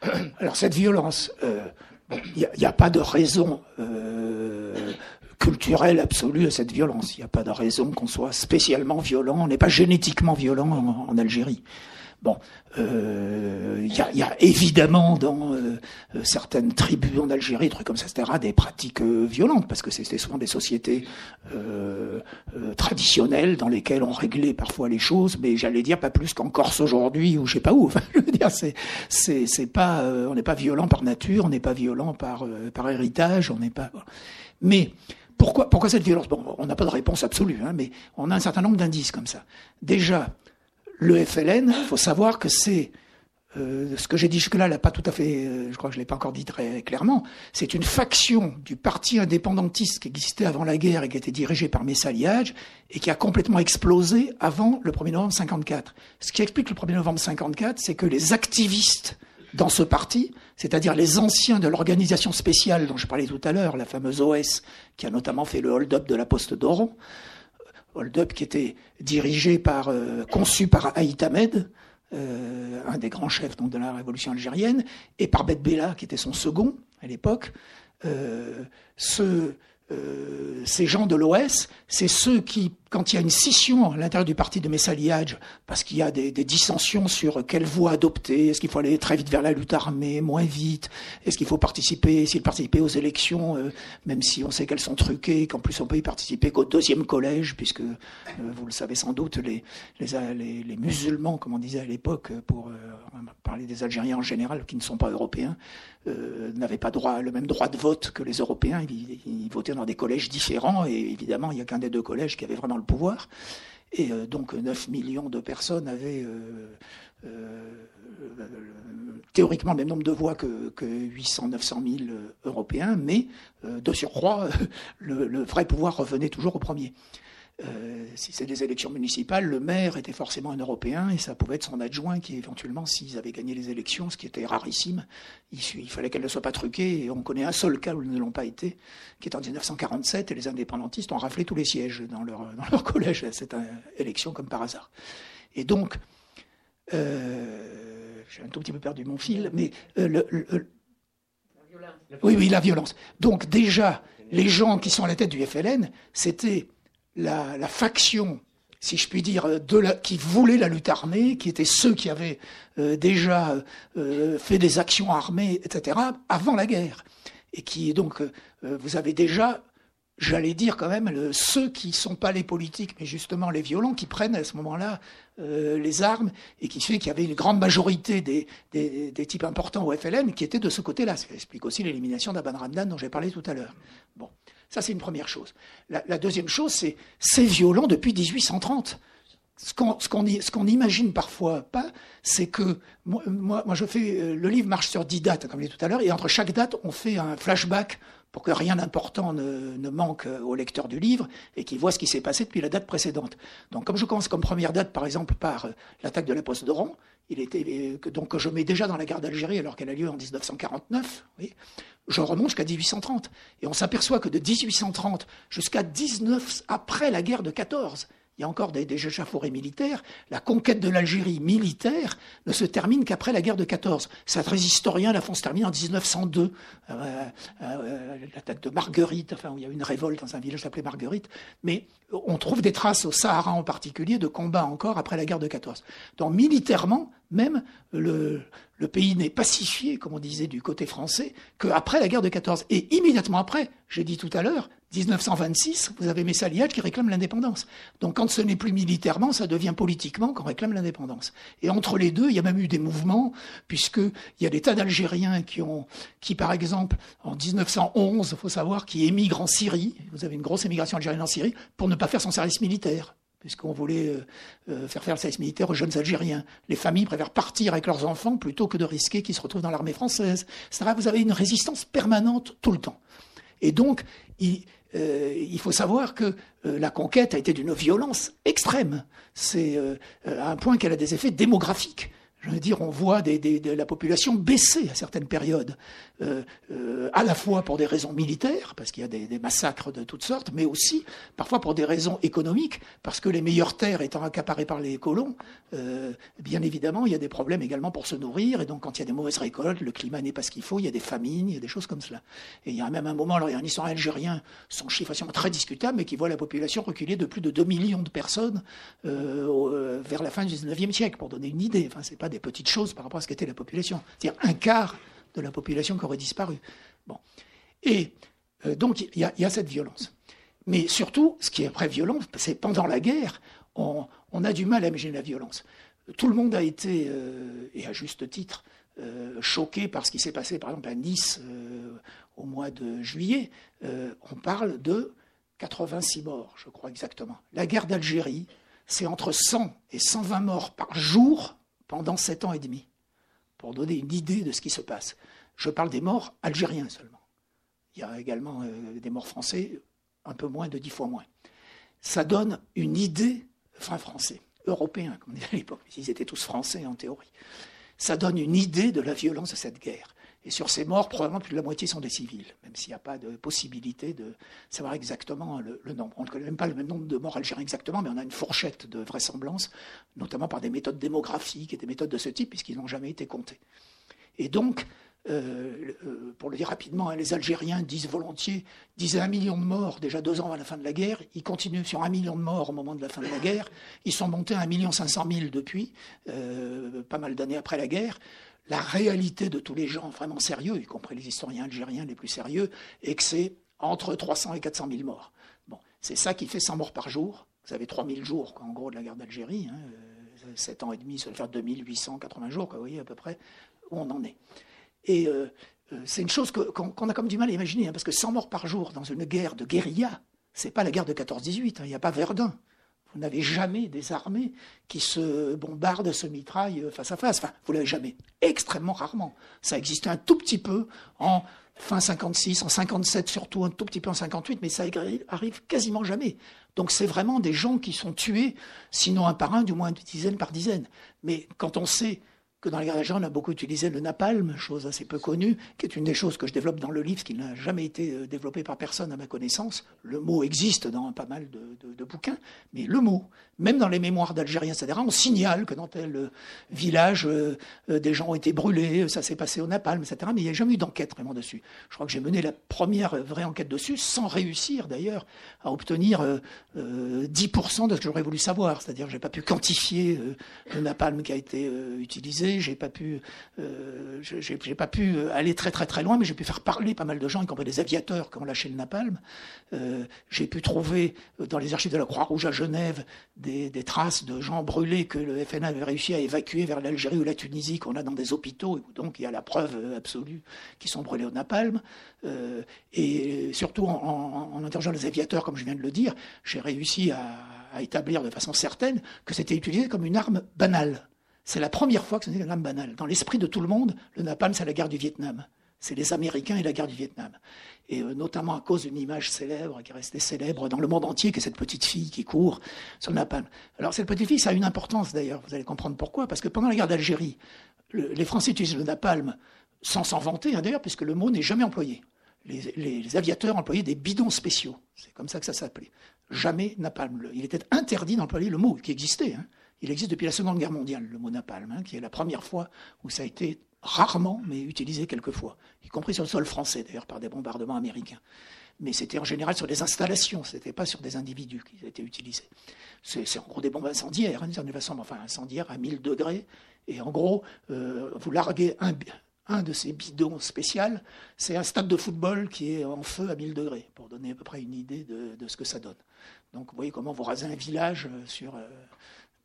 <coughs> Alors, cette violence, euh, il n'y a, pas de raison euh, culturelle absolue à cette violence. Il n'y a pas de raison qu'on soit spécialement violent. On n'est pas génétiquement violent en Algérie. Bon, euh, il y, a, évidemment dans euh, certaines tribus en Algérie, trucs comme ça, etc., des pratiques euh, violentes, parce que c'était souvent des sociétés traditionnelles dans lesquelles on réglait parfois les choses, mais j'allais dire pas plus qu'en Corse aujourd'hui ou je sais pas où. <laughs> Enfin, je veux dire, c'est c'est pas, on n'est pas violent par nature, on n'est pas violent par par héritage, on n'est pas. Mais pourquoi pourquoi cette violence? Bon, on n'a pas de réponse absolue, hein, mais on a un certain nombre d'indices comme ça. Déjà le FLN, il faut savoir que c'est euh, ce que j'ai dit jusque-là, là, pas tout à fait, euh, je crois que je l'ai pas encore dit très clairement. C'est une faction du parti indépendantiste qui existait avant la guerre et qui était dirigée par Messaliage et qui a complètement explosé avant le 1er novembre 54. Ce qui explique le 1er novembre 54, c'est que les activistes dans ce parti, c'est-à-dire les anciens de l'organisation spéciale dont je parlais tout à l'heure, la fameuse OS, qui a notamment fait le hold-up de la Poste d'Oron, hold-up qui était dirigé par, euh, conçu par Haït Ahmed, euh, un des grands chefs de la révolution algérienne, et par Bet Bella, qui était son second à l'époque. Euh, ce, euh, ces gens de l'OS, c'est ceux qui, quand il y a une scission à l'intérieur du parti de Messaliage, parce qu'il y a des, dissensions sur quelle voie adopter, est-ce qu'il faut aller très vite vers la lutte armée, moins vite, est-ce qu'il faut participer, s'il participer aux élections, euh, même si on sait qu'elles sont truquées, qu'en plus on peut y participer qu'au deuxième collège, puisque euh, vous le savez sans doute, les, les, les, musulmans, comme on disait à l'époque, pour parler des Algériens en général, qui ne sont pas européens, n'avaient pas droit, le même droit de vote que les Européens, ils, votaient dans des collèges différents, et évidemment, il n'y a qu'un des deux collèges qui avait vraiment le pouvoir. Et euh, donc 9 millions de personnes avaient euh, euh, théoriquement le même nombre de voix que, que 800, 900 000 Européens, mais de surcroît, <laughs> le, vrai pouvoir revenait toujours au premier. Euh, si c'est des élections municipales, le maire était forcément un Européen et ça pouvait être son adjoint qui, éventuellement, s'ils avaient gagné les élections, ce qui était rarissime, il, fallait qu'elles ne soient pas truquées. Et on connaît un seul cas où elles ne l'ont pas été, qui est en 1947 et les indépendantistes ont raflé tous les sièges dans leur, dans leur <laughs> collège à cette euh, élection comme par hasard. Et donc, euh, j'ai un tout petit peu perdu mon fil, mais le, oui, oui, la violence. Donc déjà, les gens qui sont à la tête du FLN, c'était la, faction, si je puis dire, de la, qui voulait la lutte armée, qui étaient ceux qui avaient euh, déjà euh, fait des actions armées, etc., avant la guerre. Et qui, donc, euh, vous avez déjà, j'allais dire quand même, ceux qui ne sont pas les politiques, mais justement les violents, qui prennent à ce moment-là les armes, et qui fait qu'il y avait une grande majorité des, des, types importants au FLN qui étaient de ce côté-là. Ça explique aussi l'élimination d'Aban Ramdan dont j'ai parlé tout à l'heure. Bon. Ça, c'est une première chose. La, deuxième chose, c'est c'est violent depuis 1830. Ce qu'on n'imagine parfois pas, c'est que moi, je fais euh, le livre marche sur dix dates, comme je disais tout à l'heure, et entre chaque date, on fait un flashback pour que rien d'important ne, manque au lecteur du livre et qu'il voit ce qui s'est passé depuis la date précédente. Donc comme je commence comme première date, par exemple, par l'attaque de la poste d'Oran, il était, donc je mets déjà dans la guerre d'Algérie alors qu'elle a lieu en 1949, oui, je remonte jusqu'à 1830. Et on s'aperçoit que de 1830 jusqu'à 19, après la guerre de 14, il y a encore des, des échafauds militaires. La conquête de l'Algérie militaire ne se termine qu'après la guerre de 14. Certains historiens la font se terminer en 1902. Euh, euh, L'attaque de Marguerite, enfin, où il y a eu une révolte dans un village appelé Marguerite. Mais on trouve des traces au Sahara en particulier de combats encore après la guerre de 14. Donc militairement, même le, le pays n'est pacifié, comme on disait du côté français, qu'après la guerre de 14. Et immédiatement après, j'ai dit tout à l'heure, 1926, vous avez Messaliage qui réclame l'indépendance. Donc quand ce n'est plus militairement, ça devient politiquement qu'on réclame l'indépendance. Et entre les deux, il y a même eu des mouvements, puisqu'il y a des tas d'Algériens qui ont, qui par exemple, en 1911, il faut savoir, qui émigrent en Syrie, vous avez une grosse émigration algérienne en Syrie, pour ne pas faire son service militaire puisqu'on voulait euh, euh, faire faire le service militaire aux jeunes Algériens. Les familles préfèrent partir avec leurs enfants plutôt que de risquer qu'ils se retrouvent dans l'armée française. Vous avez une résistance permanente tout le temps. Et donc, euh, il faut savoir que euh, la conquête a été d'une violence extrême. C'est euh, à un point qu'elle a des effets démographiques. Je veux dire, on voit la population baisser à certaines périodes, euh, euh, à la fois pour des raisons militaires, parce qu'il y a des, massacres de toutes sortes, mais aussi parfois pour des raisons économiques, parce que les meilleures terres étant accaparées par les colons, euh, bien évidemment, il y a des problèmes également pour se nourrir, et donc quand il y a des mauvaises récoltes, le climat n'est pas ce qu'il faut, il y a des famines, il y a des choses comme cela. Et il y a même un moment, alors il y a un historien algérien, son chiffre est très discutable, mais qui voit la population reculer de plus de 2 millions de personnes vers la fin du 19e siècle, pour donner une idée. Enfin, c'est pas des petites choses par rapport à ce qu'était la population. C'est-à-dire un quart de la population qui aurait disparu. Bon. Et euh, donc, il y, a cette violence. Mais surtout, ce qui est après violent, c'est pendant la guerre, on, a du mal à imaginer la violence. Tout le monde a été, euh, et à juste titre, euh, choqué par ce qui s'est passé, par exemple, à Nice au mois de juillet. On parle de 86 morts, je crois exactement. La guerre d'Algérie, c'est entre 100 et 120 morts par jour pendant sept ans et demi, pour donner une idée de ce qui se passe. Je parle des morts algériens seulement. Il y a également euh, des morts français, un peu moins de dix fois moins. Ça donne une idée, enfin français, européens, comme on disait à l'époque, ils étaient tous français en théorie. Ça donne une idée de la violence de cette guerre. Et sur ces morts, probablement plus de la moitié sont des civils, même s'il n'y a pas de possibilité de savoir exactement le, nombre. On ne connaît même pas le même nombre de morts algériens exactement, mais on a une fourchette de vraisemblance, notamment par des méthodes démographiques et des méthodes de ce type, puisqu'ils n'ont jamais été comptés. Et donc, euh, pour le dire rapidement, hein, les Algériens disent volontiers, disaient un million de morts déjà deux ans à la fin de la guerre. Ils continuent sur un million de morts au moment de la fin de la guerre. Ils sont montés à un million cinq cent mille depuis, euh, pas mal d'années après la guerre la réalité de tous les gens vraiment sérieux, y compris les historiens algériens les plus sérieux, est que c'est entre 300 et 400 000 morts. Bon, c'est ça qui fait 100 morts par jour. Vous avez 3000 jours, quoi, en gros, de la guerre d'Algérie. Hein, 7 ans et demi, ça va faire 2880 jours, quoi, vous voyez à peu près où on en est. Et euh, c'est une chose qu'on qu a comme du mal à imaginer, hein, parce que 100 morts par jour dans une guerre de guérilla, c'est pas la guerre de 14-18, il n'y a pas Verdun. Vous n'avez jamais des armées qui se bombardent, se mitraillent face à face. Enfin, vous l'avez jamais. Extrêmement rarement. Ça existait un tout petit peu en fin 56, en 57 surtout, un tout petit peu en 58, mais ça arrive quasiment jamais. Donc c'est vraiment des gens qui sont tués, sinon un par un, du moins une dizaine par dizaine. Mais quand on sait que dans les d'Algérie, on a beaucoup utilisé le napalm, chose assez peu connue, qui est une des choses que je développe dans le livre, qui n'a jamais été développé par personne à ma connaissance. Le mot existe dans pas mal de, bouquins, mais le mot, même dans les mémoires d'Algériens, etc., on signale que dans tel village, euh, des gens ont été brûlés, ça s'est passé au napalm, etc., mais il n'y a jamais eu d'enquête vraiment dessus. Je crois que j'ai mené la première vraie enquête dessus, sans réussir d'ailleurs à obtenir euh, euh, 10% de ce que j'aurais voulu savoir, c'est-à-dire que je n'ai pas pu quantifier euh, le napalm qui a été euh, j'ai pas pu, euh, j'ai pas pu aller très très très loin, mais j'ai pu faire parler pas mal de gens, y compris des aviateurs qui ont lâché le napalm. Euh, j'ai pu trouver dans les archives de la Croix-Rouge à Genève des, des, traces de gens brûlés que le FNA avait réussi à évacuer vers l'Algérie ou la Tunisie, qu'on a dans des hôpitaux, et donc il y a la preuve absolue qu'ils sont brûlés au napalm. Euh, et surtout en, interrogeant les aviateurs, comme je viens de le dire, j'ai réussi à établir de façon certaine que c'était utilisé comme une arme banale. C'est la première fois que c'était une arme banale. Dans l'esprit de tout le monde, le napalm, c'est la guerre du Vietnam. c'est les Américains et la guerre du Vietnam. Et euh, notamment à cause d'une image célèbre qui est restée célèbre dans le monde entier, qui est cette petite fille qui court sur le napalm. Alors cette petite fille, ça a une importance d'ailleurs, vous allez comprendre pourquoi, parce que pendant la guerre d'Algérie, les Français utilisent le napalm sans s'en vanter, hein, d'ailleurs, puisque le mot n'est jamais employé. Les, les, aviateurs employaient des bidons spéciaux, c'est comme ça que ça s'appelait. Jamais napalm. Il était interdit d'employer le mot qui existait. Hein. Il existe depuis la Seconde Guerre mondiale, le mot hein, qui est la première fois où ça a été rarement, mais utilisé quelquefois, y compris sur le sol français, d'ailleurs, par des bombardements américains. Mais c'était en général sur des installations, ce n'était pas sur des individus qui étaient utilisés. C'est en gros des bombes incendiaires, hein, d'une enfin incendiaires à 1000 degrés. Et en gros, euh, vous larguez un, de ces bidons spéciaux, c'est un stade de football qui est en feu à 1000 degrés, pour donner à peu près une idée de, ce que ça donne. Donc vous voyez comment vous rasez un village euh, sur, euh,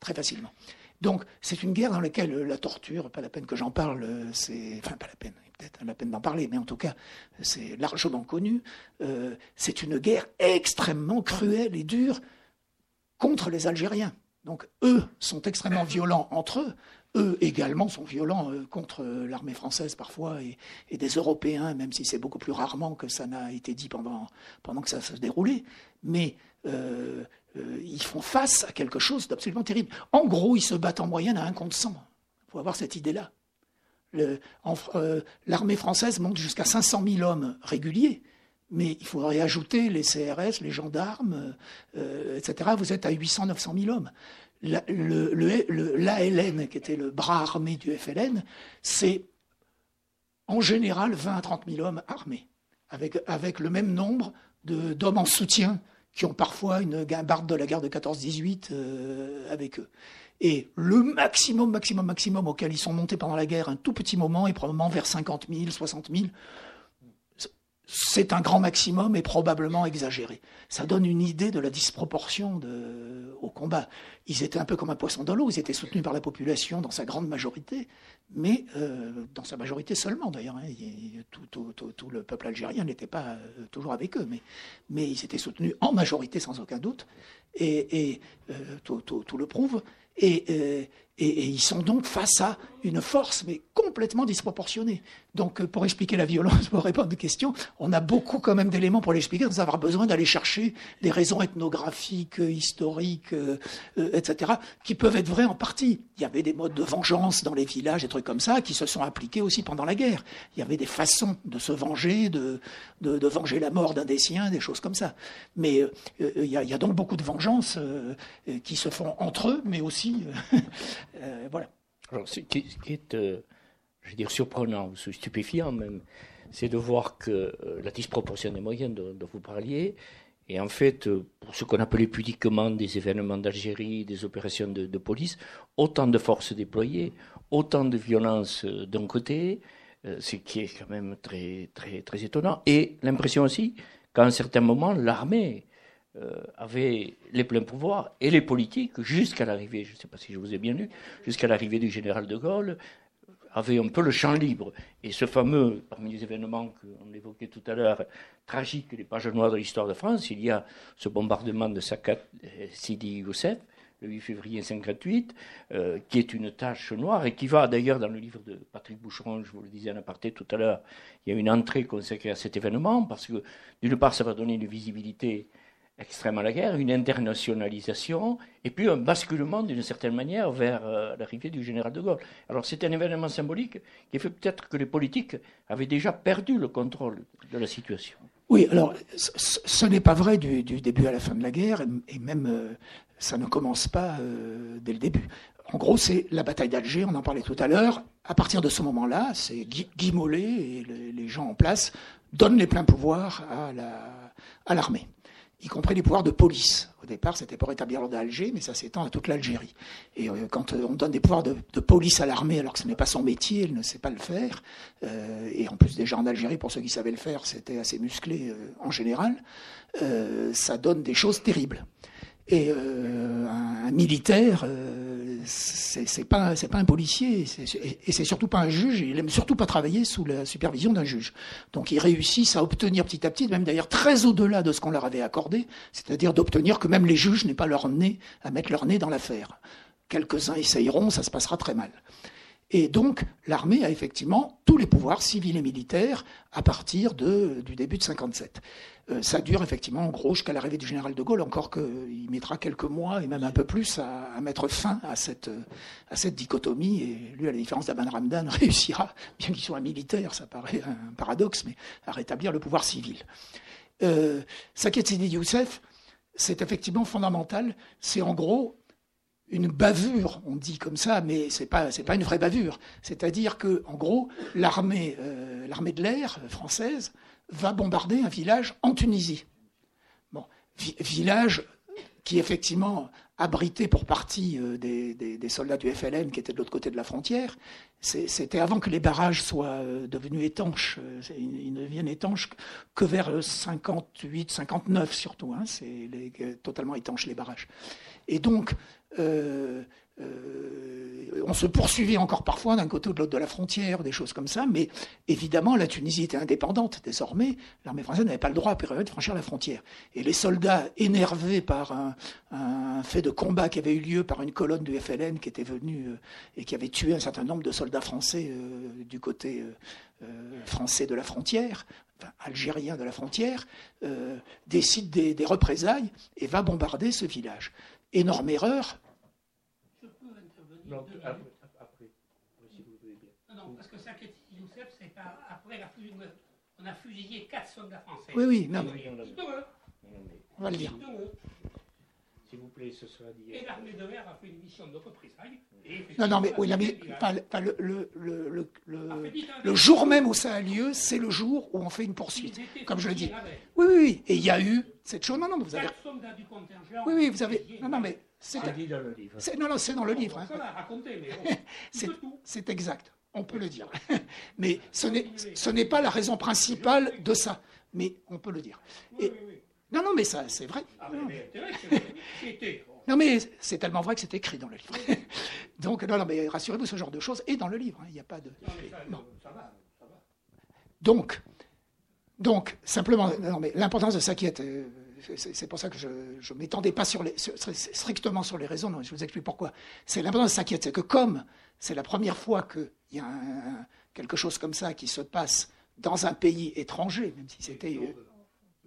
très facilement. Donc, c'est une guerre dans laquelle la torture, pas la peine que j'en parle, c'est. Enfin, pas la peine, peut-être la peine d'en parler, mais en tout cas, c'est largement connu. Euh, c'est une guerre extrêmement cruelle et dure contre les Algériens. Donc, eux sont extrêmement violents entre eux. Eux également sont violents euh, contre l'armée française parfois et, des Européens, même si c'est beaucoup plus rarement que ça n'a été dit pendant, pendant que ça se déroulait. Mais euh, euh, ils font face à quelque chose d'absolument terrible. En gros, ils se battent en moyenne à un contre 100. Il faut avoir cette idée-là. Euh, l'armée française monte jusqu'à 500 000 hommes réguliers, mais il faudrait ajouter les CRS, les gendarmes, euh, etc. Vous êtes à 800 900 000 hommes. L'ALN, qui était le bras armé du FLN, c'est en général 20 à 30 000 hommes armés, avec le même nombre d'hommes en soutien qui ont parfois une guimbarde de la guerre de 14-18 euh, avec eux. Et le maximum, maximum, maximum auquel ils sont montés pendant la guerre, un tout petit moment, est probablement vers 50 000, 60 000 c'est un grand maximum et probablement exagéré. Ça donne une idée de la disproportion au combat. Ils étaient un peu comme un poisson dans l'eau, ils étaient soutenus par la population dans sa grande majorité, mais euh, dans sa majorité seulement d'ailleurs. Hein. Tout, le peuple algérien n'était pas euh, toujours avec eux, mais, ils étaient soutenus en majorité sans aucun doute, et, euh, tout, le prouve. Et, ils sont donc face à une force, mais complètement disproportionnée. Donc, euh, pour expliquer la violence, <laughs> pour répondre aux questions, on a beaucoup quand même d'éléments pour l'expliquer, sans avoir besoin d'aller chercher des raisons ethnographiques, euh, historiques, euh, etc., qui peuvent être vraies en partie. Il y avait des modes de vengeance dans les villages, des trucs comme ça, qui se sont appliqués aussi pendant la guerre. Il y avait des façons de se venger, de, de, venger la mort d'un des siens, des choses comme ça. Mais il y, y a, donc beaucoup de vengeances qui se font entre eux, mais aussi Euh, voilà. Alors, ce qui, est, euh, je veux dire, surprenant, ou stupéfiant même, c'est de voir que euh, la disproportion des moyens dont, vous parliez, et en fait, pour ce qu'on appelait pudiquement des événements d'Algérie, des opérations de, police, autant de forces déployées, autant de violence d'un côté, ce qui est quand même très, très, très étonnant, et l'impression aussi qu'à un certain moment, l'armée avait les pleins pouvoirs et les politiques jusqu'à l'arrivée, je ne sais pas si je vous ai bien lu, jusqu'à l'arrivée du général de Gaulle, avaient un peu le champ libre. Et ce fameux, parmi les événements qu'on évoquait tout à l'heure, tragiques, les pages noires de l'histoire de France, il y a ce bombardement de Sakat euh, Sidi Youssef, le 8 février 1958, euh, qui est une tâche noire et qui va d'ailleurs dans le livre de Patrick Boucheron, je vous le disais en aparté tout à l'heure, il y a une entrée consacrée à cet événement parce que d'une part ça va donner une visibilité extrême à la guerre, une internationalisation, et puis un basculement d'une certaine manière vers euh, l'arrivée du général de Gaulle. Alors c'est un événement symbolique qui fait peut-être que les politiques avaient déjà perdu le contrôle de la situation. Oui, alors ce n'est pas vrai du, début à la fin de la guerre, et même euh, ça ne commence pas euh, dès le début. En gros, c'est la bataille d'Alger, on en parlait tout à l'heure. À partir de ce moment-là, c'est Guy, Mollet et les gens en place donnent les pleins pouvoirs à l'armée y compris les pouvoirs de police. Au départ, c'était pour établir l'ordre d'Alger, mais ça s'étend à toute l'Algérie. Et euh, quand euh, on donne des pouvoirs de, police à l'armée, alors que ce n'est pas son métier, elle ne sait pas le faire, euh, et en plus déjà en Algérie, pour ceux qui savaient le faire, c'était assez musclé en général, ça donne des choses terribles. Et un, militaire, c'est pas pas un policier et c'est surtout pas un juge. Il aime surtout pas travailler sous la supervision d'un juge. Donc ils réussissent à obtenir petit à petit, même d'ailleurs très au-delà de ce qu'on leur avait accordé, c'est-à-dire d'obtenir que même les juges n'aient pas leur nez à mettre leur nez dans l'affaire. Quelques-uns essayeront, ça se passera très mal. Et donc, l'armée a effectivement tous les pouvoirs civils et militaires à partir de, du début de 57. Euh, ça dure effectivement en gros jusqu'à l'arrivée du général de Gaulle, encore qu'il mettra quelques mois et même un peu plus à, mettre fin à cette, à cette dichotomie. Et lui, à la différence d'Aban Ramdan, <laughs> réussira, bien qu'il soit un militaire, ça paraît un paradoxe, mais à rétablir le pouvoir civil. Euh, Saket Sidi Youssef, c'est effectivement fondamental. C'est en gros une bavure, on dit comme ça, mais c'est pas pas une vraie bavure. C'est-à-dire que en gros, l'armée euh, l'armée de l'air française va bombarder un village en Tunisie. Bon, village qui effectivement abritait pour partie euh, des, soldats du FLN qui étaient de l'autre côté de la frontière. C'était avant que les barrages soient euh, devenus étanches. Ils ne deviennent étanches que vers 58, 59 surtout. Hein. C'est totalement étanches les barrages. Et donc, euh, on se poursuivait encore parfois d'un côté ou de l'autre de la frontière, des choses comme ça, mais évidemment, la Tunisie était indépendante désormais. L'armée française n'avait pas le droit à période de franchir la frontière. Et les soldats, énervés par un, fait de combat qui avait eu lieu par une colonne du FLN qui était venue euh, et qui avait tué un certain nombre de soldats français euh, du côté français de la frontière, algérien de la frontière, décide des, des représailles et va bombarder ce village. Énorme erreur, non, après, si vous voulez bien. Non, non, parce que ça, Youssef, c'est pas après la fusillade. On a fusillé quatre soldats français. Oui, oui, non. mais... On va le dire. S'il vous plaît, ce sera dit. Et l'armée de l'air a fait une mission de représailles. Non, non, mais, oui, mais pas, pas le, le, le, le, le jour même où ça a lieu, c'est le jour où on fait une poursuite, comme je le dis. Oui, oui, oui. Et il y a eu cette chose. Non, non, vous avez. Oui, oui, vous avez. Non, non, mais c'est dans le livre. Non, non, c'est dans le livre. Hein. <laughs> c'est exact. On peut le dire. <laughs> mais ce n'est pas la raison principale de ça. Mais on peut le dire. Et, non, non, mais ça, c'est vrai. Ah, non, mais c'est tellement vrai que c'est écrit dans le livre. <laughs> Donc, non, non, mais rassurez-vous, ce genre de choses est dans le livre. Hein. Il n'y a pas de. Non, ça, va, ça va. Donc, donc, simplement, non, mais l'importance de ça qui est. Euh, c'est pour ça que je ne m'étendais pas sur les, strictement sur les raisons. Non, je vous explique pourquoi. C'est l'important de s'inquiéter. C'est que comme c'est la première fois qu'il y a quelque chose comme ça qui se passe dans un pays étranger, même si c'était. Euh,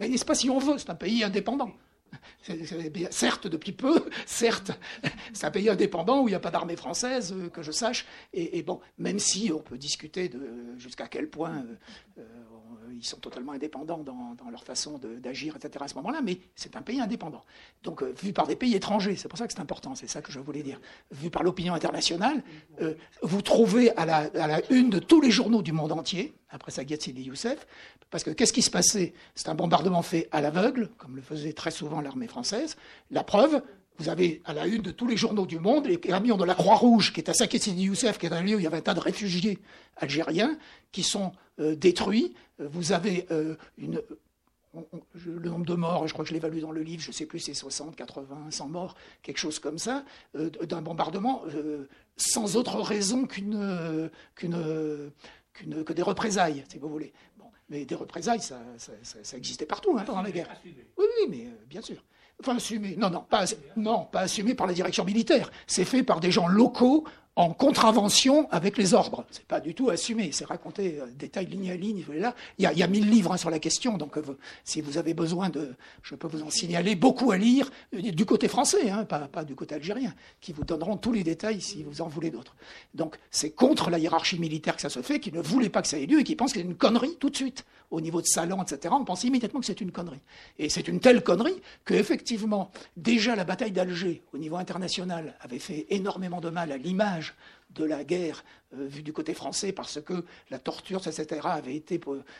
mais n'est-ce pas si on veut, c'est un pays indépendant. Certes, depuis peu, <laughs> certes, c'est un pays indépendant où il n'y a pas d'armée française, euh, que je sache. Et, bon, même si on peut discuter de jusqu'à quel point euh, ils sont totalement indépendants dans, leur façon d'agir, etc. à ce moment-là, mais c'est un pays indépendant. Donc, euh, vu par des pays étrangers, c'est pour ça que c'est important, c'est ça que je voulais dire. Vu par l'opinion internationale, euh, vous trouvez à la, une de tous les journaux du monde entier, après Saguet Sidi Youssef, parce que qu'est-ce qui se passait? C'est un bombardement fait à l'aveugle, comme le faisait très souvent l'armée française. La preuve, vous avez à la une de tous les journaux du monde les camions de la Croix-Rouge, qui est à Saket Sidi Youssef, qui est un lieu où il y avait un tas de réfugiés algériens, qui sont euh, détruits. Euh, vous avez euh, le nombre de morts, je crois que je l'évalue dans le livre, je ne sais plus, c'est 60, 80, 100 morts, quelque chose comme ça, d'un bombardement sans autre raison qu'une, qu'une, que des représailles, si vous voulez. Bon, mais des représailles, ça, ça, existait partout hein, pendant la guerre. Oui, oui, mais bien sûr. Enfin, assumé. Non, non, pas, non, pas assumé par la direction militaire. C'est fait par des gens locaux en contravention avec les ordres. C'est pas du tout assumé, c'est raconté euh, détail ligne à ligne. Il y a, mille livres hein, sur la question, donc euh, si vous avez besoin de, je peux vous en signaler beaucoup à lire euh, du côté français, hein, pas, pas, du côté algérien, qui vous donneront tous les détails si vous en voulez d'autres. Donc c'est contre la hiérarchie militaire que ça se fait, qui ne voulait pas que ça ait lieu et qui pense que c'est une connerie tout de suite au niveau de Salon, etc. On pense immédiatement que c'est une connerie. Et c'est une telle connerie que effectivement, déjà la bataille d'Alger au niveau international avait fait énormément de mal à l'image de la guerre euh, vue du côté français parce que la torture, etc., avait été,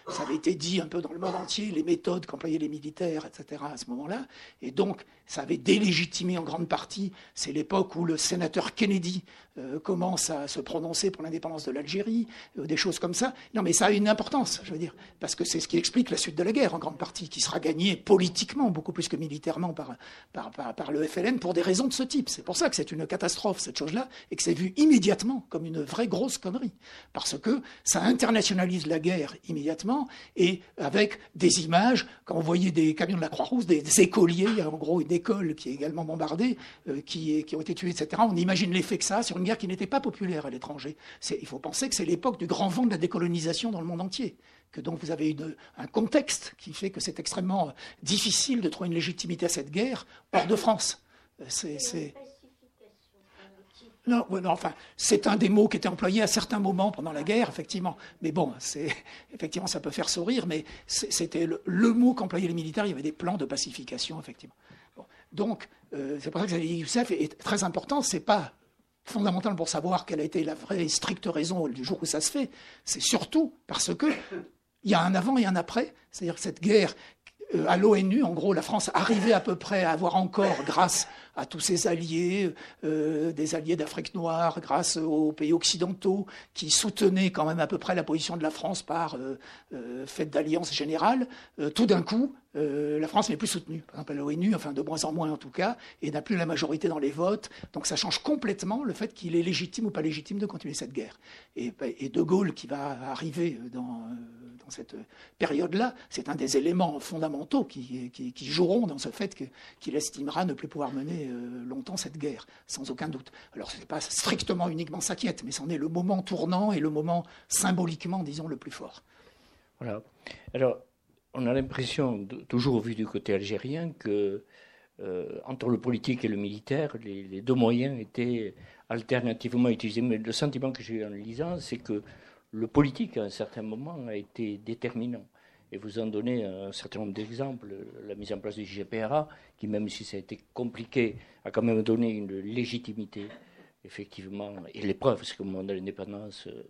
ça avait été dit un peu dans le monde entier, les méthodes qu'employaient les militaires, etc., à ce moment-là. Et donc, ça avait délégitimé en grande partie. C'est l'époque où le sénateur Kennedy euh, commence à se prononcer pour l'indépendance de l'Algérie, euh, des choses comme ça. Non, mais ça a une importance, je veux dire, parce que c'est ce qui explique la suite de la guerre, en grande partie, qui sera gagnée politiquement, beaucoup plus que militairement, par, par, par le FLN, pour des raisons de ce type. C'est pour ça que c'est une catastrophe, cette chose-là, et que c'est vu immédiatement comme une vraie grosse grosse. Parce que ça internationalise la guerre immédiatement et avec des images, quand on voyait des camions de la Croix-Rouge, des, écoliers, en gros une école qui est également bombardée, euh, qui, ont été tués, etc. On imagine l'effet que ça a sur une guerre qui n'était pas populaire à l'étranger. Il faut penser que c'est l'époque du grand vent de la décolonisation dans le monde entier que donc vous avez un contexte qui fait que c'est extrêmement difficile de trouver une légitimité à cette guerre hors de France. Euh, c'est, non, enfin, c'est un des mots qui était employé à certains moments pendant la guerre, effectivement. Mais bon, c'est effectivement, ça peut faire sourire, mais c'était le, mot qu'employaient les militaires. Il y avait des plans de pacification, effectivement. Donc, euh, c'est pour ça que Youssef est très important. C'est pas fondamental pour savoir quelle a été la vraie stricte raison du jour où ça se fait. C'est surtout parce que il y a un avant et un après. C'est-à-dire que cette guerre à l'ONU, en gros, la France arrivait à peu près à avoir encore, grâce à tous ses alliés, euh, des alliés d'Afrique noire, grâce aux pays occidentaux qui soutenaient quand même à peu près la position de la France par euh, fait d'alliance générale, tout d'un coup, la France n'est plus soutenue. Par exemple, à l'ONU, enfin de moins en moins en tout cas, et n'a plus la majorité dans les votes. Donc ça change complètement le fait qu'il est légitime ou pas légitime de continuer cette guerre. Et De Gaulle, qui va arriver dans dans cette période-là, c'est un des éléments fondamentaux qui, joueront dans ce fait qu'il estimera ne plus pouvoir mener euh, longtemps cette guerre, sans aucun doute. Alors ce n'est pas strictement uniquement sa mais c'en est le moment tournant et le moment symboliquement, disons, le plus fort. Voilà. Alors, on a l'impression, toujours vu du côté algérien, que euh, entre le politique et le militaire, les, les, deux moyens étaient alternativement utilisés. Mais le sentiment que j'ai eu en lisant, c'est que le politique, à un certain moment, a été déterminant. Et vous en donnez un certain nombre d'exemples. La mise en place du GPRA, qui, même si ça a été compliqué, a quand même donné une légitimité, effectivement, et l'épreuve, parce qu'au moment de l'indépendance, euh,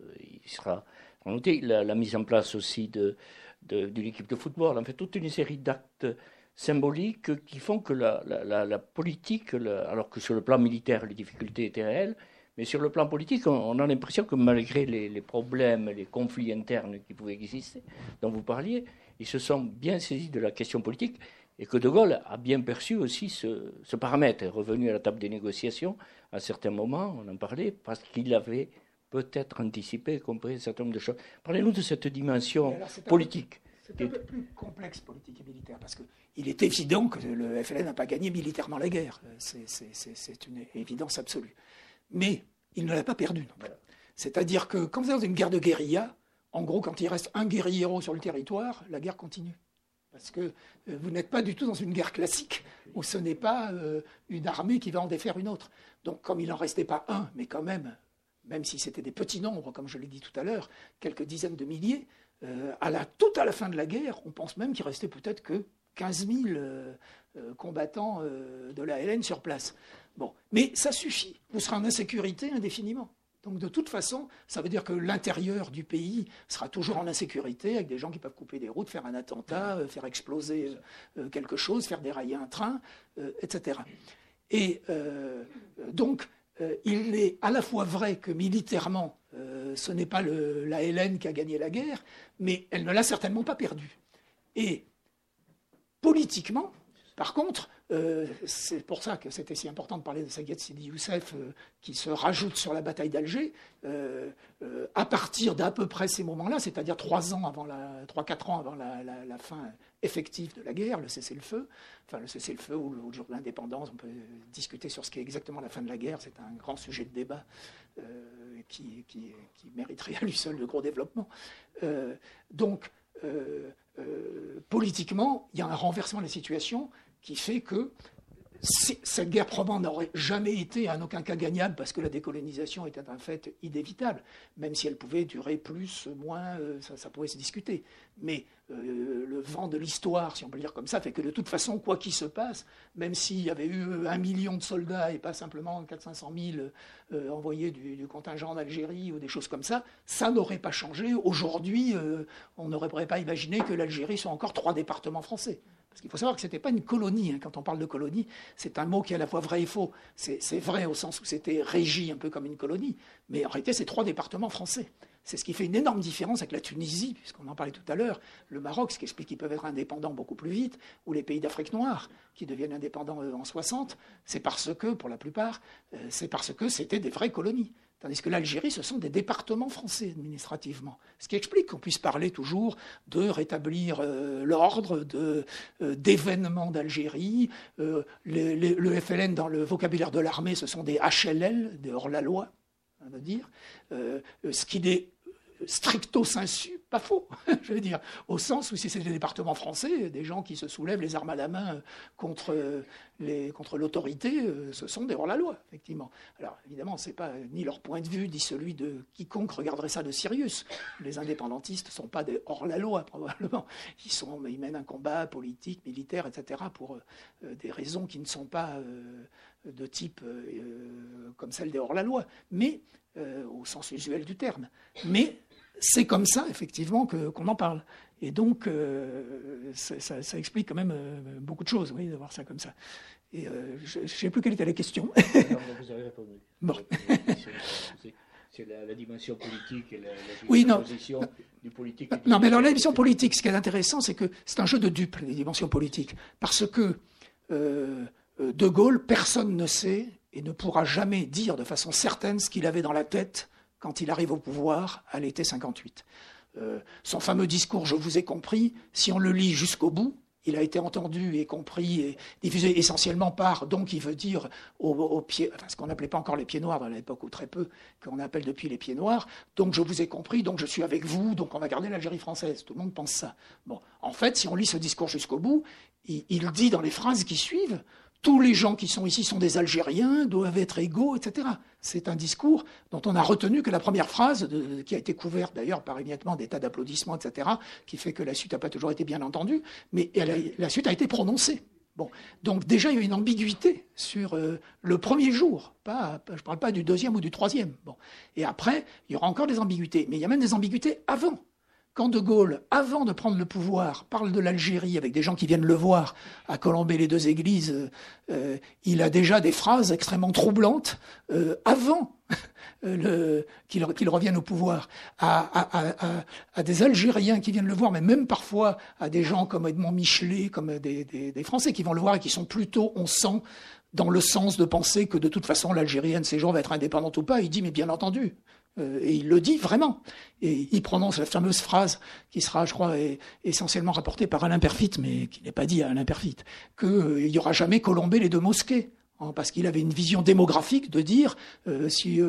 il sera noté. La, la, mise en place aussi de, de, l'équipe de football, en fait, toute une série d'actes symboliques qui font que la politique, alors que sur le plan militaire, les difficultés étaient réelles, mais sur le plan politique, on, a l'impression que malgré les, problèmes, les conflits internes qui pouvaient exister, dont vous parliez, ils se sont bien saisis de la question politique et que De Gaulle a bien perçu aussi ce, paramètre, est revenu à la table des négociations à certains moments, on en parlait, parce qu'il avait peut-être anticipé et compris un certain nombre de choses. Parlez-nous de cette dimension politique. C'est un peu plus complexe politique et militaire, parce qu'il est évident que le FLN n'a pas gagné militairement la guerre. C'est une évidence absolue mais il ne l'a pas perdu. C'est-à-dire que quand vous êtes dans une guerre de guérilla, en gros, quand il reste un guerriero sur le territoire, la guerre continue. Parce que euh, vous n'êtes pas du tout dans une guerre classique où ce n'est pas euh, une armée qui va en défaire une autre. Donc, comme il n'en restait pas un, mais quand même, même si c'était des petits nombres, comme je l'ai dit tout à l'heure, quelques dizaines de milliers, euh, à la, tout à la fin de la guerre, on pense même qu'il restait peut-être que 15 000 combattants de la LN sur place. Bon, mais ça suffit. Vous serez en insécurité indéfiniment. Donc de toute façon, ça veut dire que l'intérieur du pays sera toujours en insécurité, avec des gens qui peuvent couper des routes, faire un attentat, euh, faire exploser euh, euh, quelque chose, faire dérailler un train, etc. Et donc, il est à la fois vrai que militairement, ce n'est pas la Hélène qui a gagné la guerre, mais elle ne l'a certainement pas perdue. Et politiquement, par contre, euh, c'est pour ça que c'était si important de parler de Sayed Sidi Youssef, euh, qui se rajoute sur la bataille d'Alger, euh, à partir d'à peu près ces moments-là, c'est-à-dire trois ans avant la, trois quatre ans avant la, fin effective de la guerre, le cessez-le-feu, enfin le cessez-le-feu ou le jour de l'indépendance, on peut discuter sur ce qu'est exactement la fin de la guerre, c'est un grand sujet de débat qui, qui, mériterait à lui seul de gros développement. donc, politiquement, il y a un renversement de la situation qui fait que cette guerre probablement n'aurait jamais été en aucun cas gagnable parce que la décolonisation était un fait inévitable, même si elle pouvait durer plus, moins, euh, ça, pouvait se discuter. Mais euh, le vent de l'histoire, si on peut le dire comme ça, fait que de toute façon, quoi qu'il se passe, même s'il y avait eu un million de soldats et pas simplement 400 000 euh, envoyés du, contingent en Algérie ou des choses comme ça, ça n'aurait pas changé. Aujourd'hui, on n'aurait pas imaginé que l'Algérie soit encore trois départements français. Parce qu'il faut savoir que ce n'était pas une colonie. Hein. Quand on parle de colonie, c'est un mot qui est à la fois vrai et faux. C'est vrai au sens où c'était régi un peu comme une colonie, mais en réalité, c'est trois départements français. C'est ce qui fait une énorme différence avec la Tunisie, puisqu'on en parlait tout à l'heure, le Maroc, ce qui explique qu'ils peuvent être indépendants beaucoup plus vite, ou les pays d'Afrique noire, qui deviennent indépendants euh, en 60, c'est parce que, pour la plupart, euh, c'est parce que c'était des vraies colonies. Tandis que l'Algérie, ce sont des départements français administrativement. Ce qui explique qu'on puisse parler toujours de rétablir euh, l'ordre, euh, d'événements d'Algérie. Euh, le FLN, dans le vocabulaire de l'armée, ce sont des HLL, des hors-la-loi, va dire. ce qui est stricto sensu, pas faux, <laughs> je veux dire, au sens où si c'est des départements français, des gens qui se soulèvent les armes à la main contre, les, contre l'autorité, euh, ce sont des hors-la-loi, effectivement. Alors, évidemment, ce n'est pas ni leur point de vue, ni celui de quiconque regarderait ça de Sirius. Les indépendantistes ne sont pas des hors-la-loi, <laughs> probablement. Ils, sont, ils mènent un combat politique, militaire, etc., pour euh, des raisons qui ne sont pas euh, de type comme celle des hors-la-loi, mais au sens usuel du terme. Mais c'est comme ça, effectivement, qu'on en parle. Et donc, euh, ça, explique quand même euh, beaucoup de choses, oui, de voir ça comme ça. Et euh, je ne sais plus quelle était la question. Non, vous avez répondu. <laughs> Bon. C'est la, dimension politique et la, oui, non. du politique. Non, mais alors la dimension politique, ce qui est intéressant, c'est que c'est un jeu de dupes, les dimensions politiques. Parce que De Gaulle, personne ne sait et ne pourra jamais dire de façon certaine ce qu'il avait dans la tête quand il arrive au pouvoir à l'été 58. Euh, son fameux discours Je vous ai compris, si on le lit jusqu'au bout, il a été entendu et compris et diffusé essentiellement par, donc il veut dire aux, pieds, enfin ce qu'on n'appelait pas encore les pieds noirs dans l'époque ou très peu, qu'on appelle depuis les pieds noirs. Donc je vous ai compris, donc je suis avec vous, donc on va garder l'Algérie française. Tout le monde pense ça. En fait, si on lit ce discours jusqu'au bout, il dit dans les phrases qui suivent tous les gens qui sont ici sont des Algériens, doivent être égaux, etc. C'est un discours dont on a retenu que la première phrase, qui a été couverte d'ailleurs par émiettement des tas d'applaudissements, etc., qui fait que la suite n'a pas toujours été bien entendue, mais la suite a été prononcée. Bon, donc déjà il y a une ambiguïté sur euh, le premier jour, je ne parle pas du deuxième ou du troisième. Et après il y aura encore des ambiguïtés, mais il y a même des ambiguïtés avant. Quand De Gaulle, avant de prendre le pouvoir, parle de l'Algérie avec des gens qui viennent le voir à colomber les deux églises, euh, il a déjà des phrases extrêmement troublantes euh, avant qu'il revienne au pouvoir, à, des Algériens qui viennent le voir, mais même parfois à des gens comme Edmond Michelet, comme des, Français qui vont le voir et qui sont plutôt, on sent, dans le sens de penser que de toute façon l'Algérie, un de ces jours, va être indépendante ou pas. Il dit, mais bien entendu, euh, et il le dit vraiment. Et il prononce la fameuse phrase qui sera, je crois, essentiellement rapportée par Alain Perfit, mais qui n'est pas dit à Alain Perfit, qu'il euh, n'y aura jamais colombé les deux mosquées. Hein, parce qu'il avait une vision démographique de dire euh, si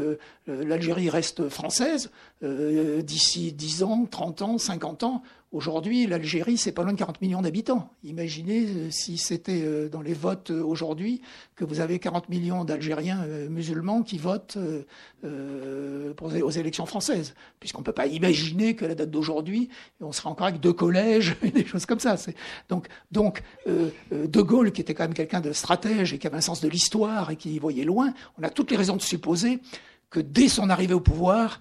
l'Algérie reste française, d'ici 10 ans, 30 ans, 50 ans, Aujourd'hui, l'Algérie, c'est pas loin de 40 millions d'habitants. Imaginez euh, si c'était euh, dans les votes euh, aujourd'hui que vous avez 40 millions d'Algériens musulmans qui votent aux élections françaises. Puisqu'on ne peut pas imaginer que la date d'aujourd'hui, on sera encore avec deux collèges, <laughs> des choses comme ça. Donc, donc De Gaulle, qui était quand même quelqu'un de stratège et qui avait un sens de l'histoire et qui voyait loin, on a toutes les raisons de supposer que dès son arrivée au pouvoir,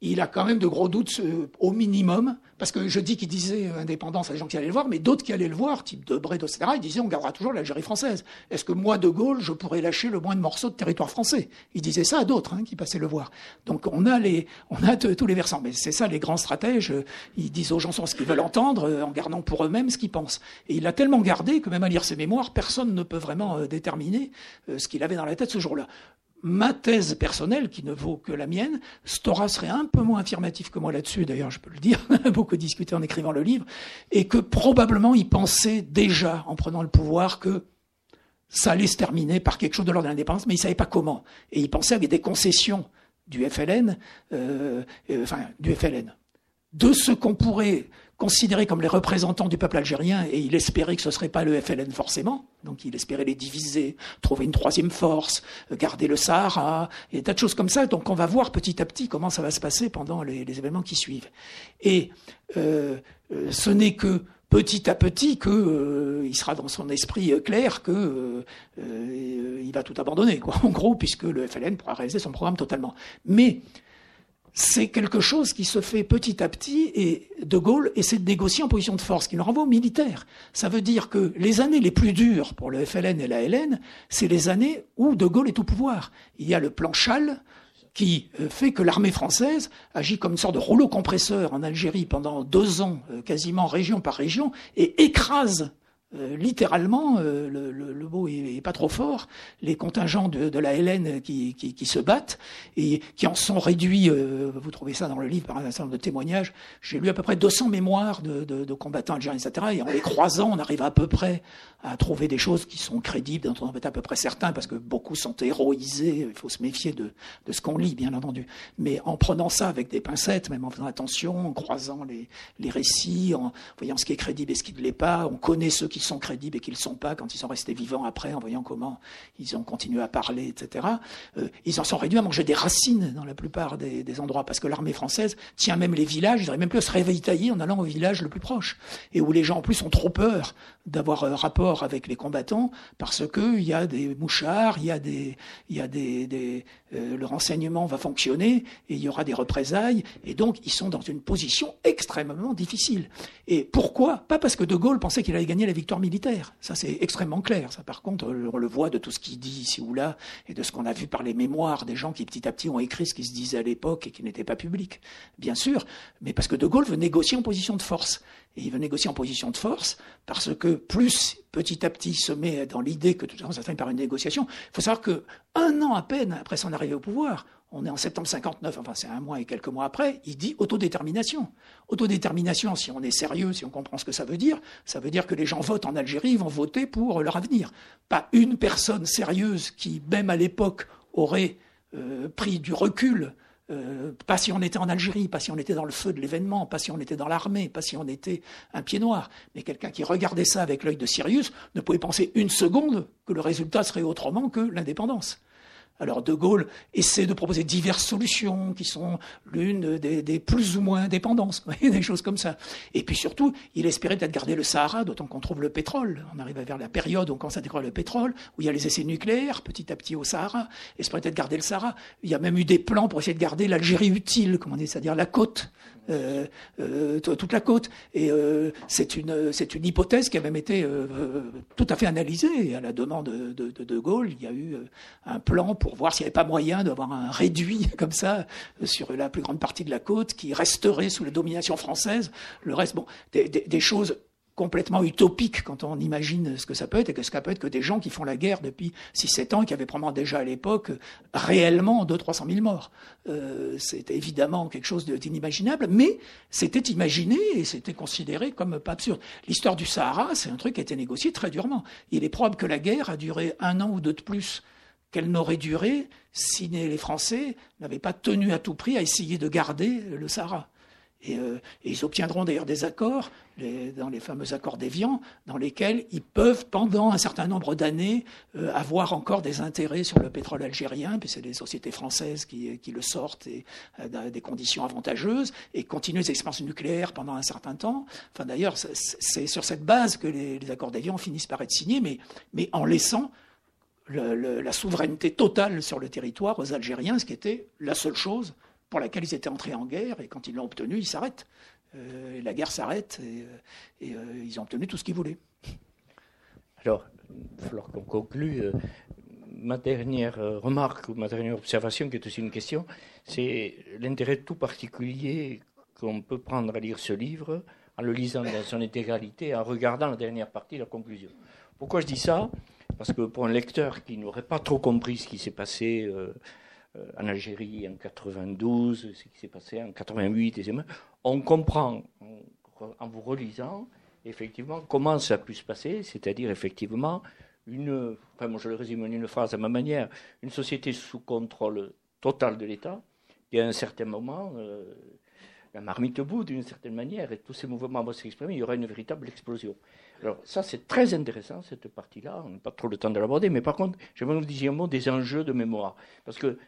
il a quand même de gros doutes au minimum, parce que je dis qu'il disait indépendance à des gens qui allaient le voir, mais d'autres qui allaient le voir, type Debré, etc., ils disaient on gardera toujours l'Algérie française. Est-ce que moi, De Gaulle, je pourrais lâcher le moins de morceaux de territoire français? Il disait ça à d'autres hein, qui passaient le voir. Donc on a, les, on a tous les versants. Mais c'est ça, les grands stratèges, ils disent aux gens ce qu'ils veulent entendre, euh, en gardant pour eux-mêmes ce qu'ils pensent. Et il a tellement gardé que même à lire ses mémoires, personne ne peut vraiment euh, déterminer euh, ce qu'il avait dans la tête ce jour-là ma thèse personnelle, qui ne vaut que la mienne, Stora serait un peu moins affirmatif que moi là-dessus, d'ailleurs je peux le dire, <laughs> beaucoup discuté en écrivant le livre, et que probablement il pensait déjà, en prenant le pouvoir, que ça allait se terminer par quelque chose de l'ordre de l'indépendance, mais il ne savait pas comment. Et il pensait avec des concessions du FLN, euh, euh, enfin du FLN, de ce qu'on pourrait considérés comme les représentants du peuple algérien, et il espérait que ce ne serait pas le FLN forcément, donc il espérait les diviser, trouver une troisième force, garder le Sahara, et tas de choses comme ça. Donc on va voir petit à petit comment ça va se passer pendant les, événements qui suivent. Et euh, euh, ce n'est que petit à petit que euh, sera dans son esprit clair que il va tout abandonner, quoi, <laughs> en gros, puisque le FLN pourra réaliser son programme totalement. Mais c'est quelque chose qui se fait petit à petit et De Gaulle essaie de négocier en position de force, qui le renvoie aux militaires. Ça veut dire que les années les plus dures pour le FLN et la LN, c'est les années où De Gaulle est au pouvoir. Il y a le plan Chal qui euh, fait que l'armée française agit comme une sorte de rouleau compresseur en Algérie pendant deux ans, euh, quasiment région par région, et écrase euh, littéralement, euh, le, mot est, pas trop fort, les contingents de, la Hélène qui, qui, se battent et qui en sont réduits, vous trouvez ça dans le livre par un certain nombre de témoignages, j'ai lu à peu près 200 mémoires de, de, combattants algériens, etc. Et en les croisant, on arrive à peu près à trouver des choses qui sont crédibles, dont on être à peu près certain, parce que beaucoup sont héroïsés, il faut se méfier de, de ce qu'on lit, bien entendu. Mais en prenant ça avec des pincettes, même en faisant attention, en croisant les, les récits, en voyant ce qui est crédible et ce qui ne l'est pas, on connaît ceux qui sont crédibles et qui ne sont pas quand ils sont restés vivants après, en voyant comment ils ont continué à parler, etc. Euh, ils en sont réduits à manger des racines dans la plupart des, endroits, parce que l'armée française tient même les villages, ils n'auraient même plus à se réveiller en allant au village le plus proche, et où les gens en plus ont trop peur d'avoir un rapport avec les combattants, parce qu'il y a des mouchards, il y a des, y a des euh, le renseignement va fonctionner, et il y aura des représailles, et donc ils sont dans une position extrêmement difficile. Et pourquoi? Pas parce que De Gaulle pensait qu'il allait gagner la victoire militaire. Ça, c'est extrêmement clair. Ça, par contre, on le voit de tout ce qu'il dit ici ou là, et de ce qu'on a vu par les mémoires des gens qui petit à petit ont écrit ce qui se disait à l'époque et qui n'était pas public. Bien sûr, mais parce que De Gaulle veut négocier en position de force. Et il veut négocier en position de force parce que plus petit à petit se met dans l'idée que tout ça finit par une négociation. Il faut savoir que un an à peine après son arrivée au pouvoir, on est en septembre 59, enfin c'est un mois et quelques mois après, il dit autodétermination. Autodétermination, si on est sérieux, si on comprend ce que ça veut dire, ça veut dire que les gens votent en Algérie, vont voter pour leur avenir. Pas une personne sérieuse qui, même à l'époque, aurait euh, pris du recul euh, pas si on était en Algérie, pas si on était dans le feu de l'événement, pas si on était dans l'armée, pas si on était un pied noir, mais quelqu'un qui regardait ça avec l'œil de Sirius ne pouvait penser une seconde que le résultat serait autrement que l'indépendance. Alors De Gaulle essaie de proposer diverses solutions qui sont l'une des, plus ou moins indépendances, <laughs> des choses comme ça. Et puis surtout, il espérait peut-être garder le Sahara, d'autant qu'on trouve le pétrole. On arrive vers la période où on commence à découvrir le pétrole, où il y a les essais nucléaires petit à petit au Sahara. Il espérait peut-être garder le Sahara. Il y a même eu des plans pour essayer de garder l'Algérie utile, comment on c'est-à-dire la côte, euh, euh, toute la côte. Et euh, c'est une, c'est une hypothèse qui a même été tout à fait analysée. À la demande de, de, de Gaulle, il y a eu un plan pour pour voir s'il n'y avait pas moyen d'avoir un réduit <laughs> comme ça sur la plus grande partie de la côte qui resterait sous la domination française. Le reste, bon, des, choses complètement utopiques quand on imagine ce que ça peut être et que ça peut être que des gens qui font la guerre depuis 6-7 ans et qui avaient probablement déjà à l'époque réellement 200-300 000 morts. Euh, c'était évidemment quelque chose d'inimaginable, mais c'était imaginé et c'était considéré comme pas absurde. L'histoire du Sahara, c'est un truc qui a été négocié très durement. Il est probable que la guerre a duré un an ou deux de plus qu'elle n'aurait duré si les Français n'avaient pas tenu à tout prix à essayer de garder le Sahara. Et, euh, ils obtiendront d'ailleurs des accords, dans les fameux accords d'Évian, dans lesquels ils peuvent, pendant un certain nombre d'années, euh, avoir encore des intérêts sur le pétrole algérien, puis c'est les sociétés françaises qui, le sortent et, euh, dans des conditions avantageuses, et continuer les expériences nucléaires pendant un certain temps. Enfin, d'ailleurs, c'est sur cette base que les, accords d'Évian finissent par être signés, mais en laissant la souveraineté totale sur le territoire aux Algériens, ce qui était la seule chose pour laquelle ils étaient entrés en guerre, et quand ils l'ont obtenu, ils s'arrêtent. Euh, la guerre s'arrête, et, euh, euh, ils ont obtenu tout ce qu'ils voulaient. Alors, il va qu'on conclue. ma dernière remarque ou ma dernière observation, qui est aussi une question, c'est l'intérêt tout particulier qu'on peut prendre à lire ce livre en le lisant dans son intégralité, en regardant la dernière partie, la conclusion. Pourquoi je dis ça? Parce que pour un lecteur qui n'aurait pas trop compris ce qui s'est passé euh, euh, en Algérie en 92, ce qui s'est passé en 88, on comprend en, vous relisant effectivement comment ça a pu se passer, c'est-à-dire effectivement une, enfin moi je le résume en une phrase à ma manière, une société sous contrôle total de l'État, et à un certain moment, euh, la marmite bout d'une certaine manière, et tous ces mouvements vont s'exprimer, il y aura une véritable explosion. Alors ça, c'est très intéressant, cette partie-là. On n'a pas trop le temps de l'aborder, mais par contre, j'aimerais vous dire un mot des enjeux de mémoire. Parce que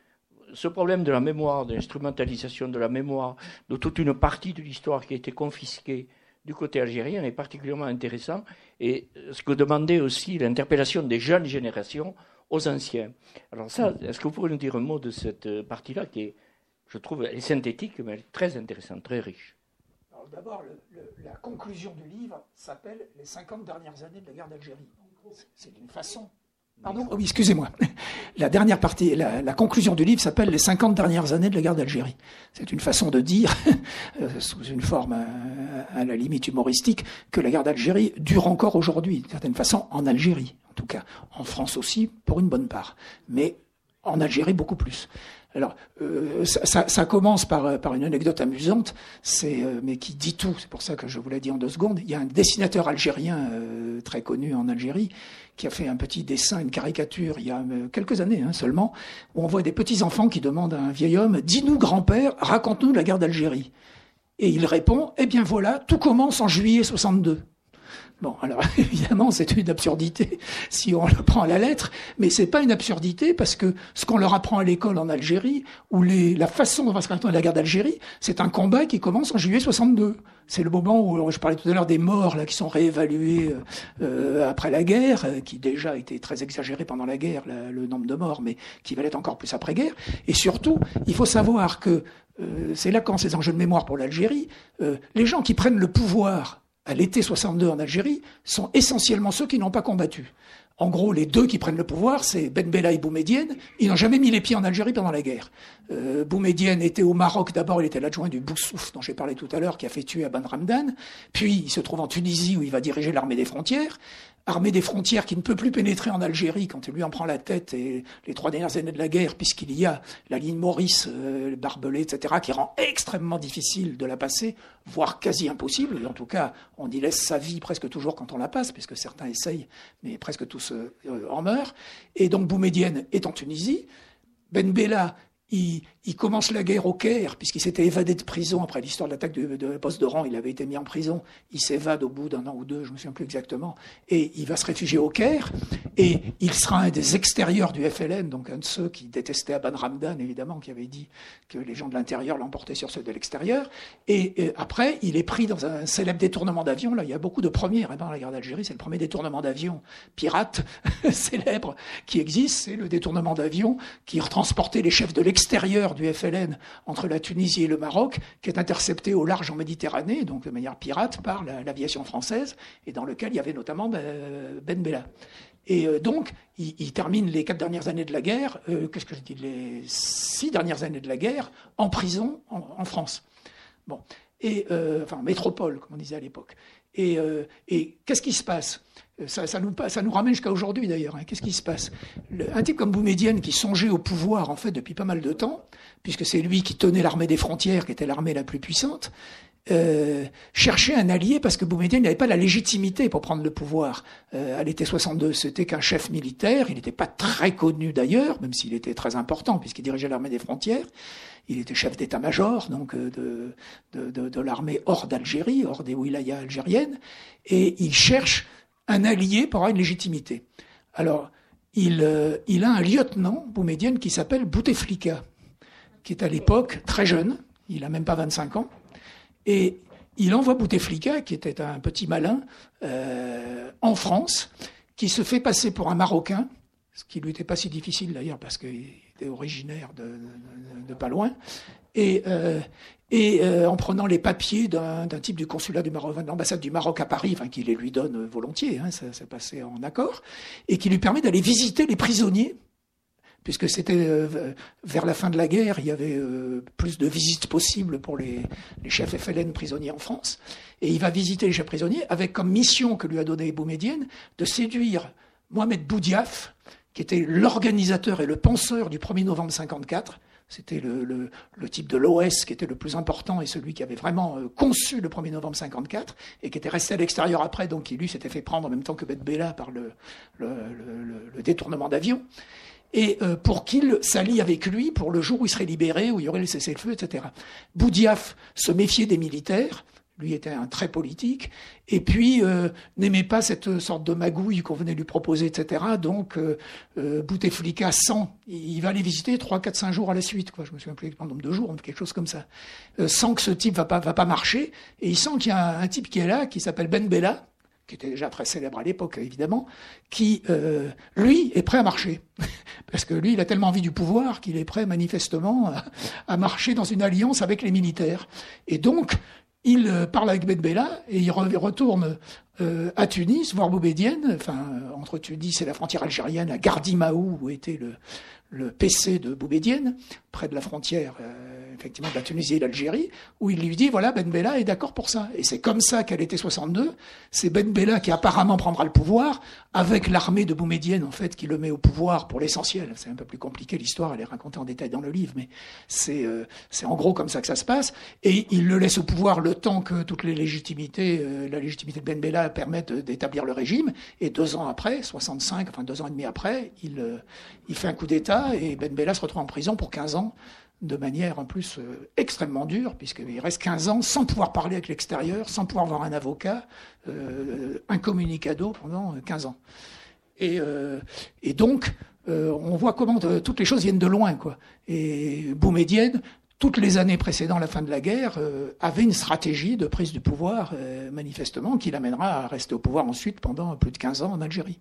ce problème de la mémoire, de l'instrumentalisation de la mémoire, de toute une partie de l'histoire qui a été confisquée du côté algérien est particulièrement intéressant. Et ce que demandait aussi l'interpellation des jeunes générations aux anciens. Alors ça, est-ce que vous pourriez nous dire un mot de cette partie-là qui est, je trouve, est synthétique, mais très intéressante, très riche? D'abord, la conclusion du livre s'appelle Les 50 dernières années de la guerre d'Algérie. C'est une façon Pardon Oui, excusez-moi. <laughs> La dernière partie, la, conclusion du livre s'appelle Les 50 dernières années de la guerre d'Algérie. C'est une façon de dire, <laughs> euh, sous une forme euh, à, la limite humoristique, que la guerre d'Algérie dure encore aujourd'hui, d'une certaine façon, en Algérie, en tout cas. En France aussi, pour une bonne part. Mais en Algérie, beaucoup plus. Alors, euh, ça, commence par, par, une anecdote amusante, c'est, mais qui dit tout. C'est pour ça que je vous l'ai dit en deux secondes. Il y a un dessinateur algérien très connu en Algérie qui a fait un petit dessin, une caricature, il y a euh, quelques années hein, seulement, où on voit des petits enfants qui demandent à un vieil homme Dis-nous, grand-père, raconte-nous la guerre d'Algérie. Et il répond Eh bien voilà, tout commence en juillet 62. Bon, alors <laughs> évidemment, c'est une absurdité si on le prend à la lettre, mais c'est pas une absurdité parce que ce qu'on leur apprend à l'école en Algérie, ou les, la façon dont va se raconter la guerre d'Algérie, c'est un combat qui commence en juillet 62. C'est le moment où je parlais tout à l'heure des morts là qui sont réévalués euh, euh, après la guerre, euh, qui déjà était très exagéré pendant la guerre, le nombre de morts, mais qui valait encore plus après guerre. Et surtout, il faut savoir que c'est là quand ces enjeux de mémoire pour l'Algérie, les gens qui prennent le pouvoir à l'été 62 en Algérie sont essentiellement ceux qui n'ont pas combattu. En gros, les deux qui prennent le pouvoir, c'est Ben Bella et Boumedienne. Ils n'ont jamais mis les pieds en Algérie pendant la guerre. Euh, Boumedienne était au Maroc d'abord, il était l'adjoint du Boussouf dont j'ai parlé tout à l'heure, qui a fait tuer Aban Ramdan. Puis il se trouve en Tunisie où il va diriger l'armée des frontières armée des frontières qui ne peut plus pénétrer en Algérie quand il lui en prend la tête et les trois dernières années de la guerre, puisqu'il y a la ligne Maurice, euh, Barbelé, etc., qui rend extrêmement difficile de la passer, voire quasi impossible. En tout cas, on y laisse sa vie presque toujours quand on la passe, puisque certains essayent, mais presque tous euh, en meurent. Et donc Boumedienne est en Tunisie. Ben Bella il, commence la guerre au Caire, puisqu'il s'était évadé de prison après l'histoire de l'attaque de, de, poste d'Oran. Il avait été mis en prison. Il s'évade au bout d'un an ou deux, je ne me souviens plus exactement. Et il va se réfugier au Caire. Et il sera un des extérieurs du FLN, donc un de ceux qui détestaient Aban Ramdan, évidemment, qui avait dit que les gens de l'intérieur l'emportaient sur ceux de l'extérieur. Et, après, il est pris dans un célèbre détournement d'avion. Là, il y a beaucoup de hein, dans la guerre d'Algérie. C'est le premier détournement d'avion pirate <laughs> célèbre qui existe. C'est le détournement d'avion qui retransportait les chefs de l'extérieur extérieur du FLN entre la Tunisie et le Maroc, qui est intercepté au large en Méditerranée, donc de manière pirate, par l'aviation française, et dans lequel il y avait notamment Ben, ben Bella. Et euh, donc, il, termine les quatre dernières années de la guerre, euh, qu'est-ce que je dis, les six dernières années de la guerre, en prison en, France. Bon. Et, euh, métropole, comme on disait à l'époque. Et, et qu'est-ce qui se passe? Ça, nous, ramène jusqu'à aujourd'hui d'ailleurs. Hein. Qu'est-ce qui se passe? Un type comme Boumedienne qui songeait au pouvoir en fait depuis pas mal de temps, puisque c'est lui qui tenait l'armée des frontières, qui était l'armée la plus puissante, euh, cherchait un allié parce que Boumedienne n'avait pas la légitimité pour prendre le pouvoir euh, à l'été 62. C'était qu'un chef militaire, il n'était pas très connu d'ailleurs, même s'il était très important puisqu'il dirigeait l'armée des frontières. Il était chef d'état-major donc euh, de, de l'armée hors d'Algérie, hors des wilayas algériennes, et il cherche un allié pour une légitimité. Alors, il, euh, il a un lieutenant, Boumedienne, qui s'appelle Bouteflika, qui est à l'époque très jeune, il a même pas 25 ans, et il envoie Bouteflika, qui était un petit malin, euh, en France, qui se fait passer pour un Marocain, ce qui lui était pas si difficile d'ailleurs parce qu'il était originaire de, de, pas loin, et, euh, et euh, en prenant les papiers d'un type du consulat du Maroc, de l'ambassade du Maroc à Paris, qui les lui donne volontiers, hein, ça passé en accord, et qui lui permet d'aller visiter les prisonniers, puisque c'était euh, vers la fin de la guerre, il y avait euh, plus de visites possibles pour les, les, chefs FLN prisonniers en France, et il va visiter les chefs prisonniers avec comme mission que lui a donnée Boumedienne de séduire Mohamed Boudiaf, qui était l'organisateur et le penseur du 1er novembre 54, c'était le, type de l'OS qui était le plus important et celui qui avait vraiment euh, conçu le 1er novembre 54 et qui était resté à l'extérieur après, donc qui lui s'était fait prendre en même temps que Beth Bella par le, détournement d'avion. Et euh, pour qu'il s'allie avec lui pour le jour où il serait libéré, où il y aurait le cessez-le-feu, etc. Boudiaf se méfiait des militaires, lui était un très politique, et puis euh, n'aimait pas cette sorte de magouille qu'on venait lui proposer, etc. Donc euh, euh, Bouteflika sent, il va aller visiter 3, 4, 5 jours à la suite, quoi. je me souviens plus exactement nombre de jours, quelque chose comme ça, euh, sent que ce type va pas, va pas marcher, et il sent qu'il y a un, type qui est là, qui s'appelle Ben Bella, qui était déjà très célèbre à l'époque, évidemment, qui, lui, est prêt à marcher. <laughs> Parce que lui, il a tellement envie du pouvoir qu'il est prêt, manifestement, à, marcher dans une alliance avec les militaires. Et donc, il euh, parle avec Ben Bella et il retourne euh, à Tunis, voir Boubédienne, enfin, entre Tunis et la frontière algérienne, à Gardimaou, où était le, le PC de Boubédienne, près de la frontière euh, effectivement de la Tunisie et l'Algérie, où il lui dit voilà Ben Bella est d'accord pour ça. Et c'est comme ça qu'elle était 62. C'est Ben Bella qui apparemment prendra le pouvoir avec l'armée de Boumedienne en fait qui le met au pouvoir pour l'essentiel. C'est un peu plus compliqué l'histoire, elle est racontée en détail dans le livre, mais c'est euh, c'est en gros comme ça que ça se passe. Et il le laisse au pouvoir le temps que toutes les légitimités, euh, la légitimité de Ben Bella permettent d'établir le régime. Et deux ans après, 65, enfin deux ans et demi après, il euh, il fait un coup d'État et Ben Bella se retrouve en prison pour 15 ans de manière en plus euh, extrêmement dure, puisqu'il reste 15 ans sans pouvoir parler avec l'extérieur, sans pouvoir voir un avocat, euh, incommunicado pendant 15 ans. Et, euh, donc, euh, on voit comment toutes les choses viennent de loin. Quoi. Et Boumedienne, toutes les années précédant la fin de la guerre, avait une stratégie de prise du pouvoir, manifestement, qui l'amènera à rester au pouvoir ensuite pendant plus de 15 ans en Algérie.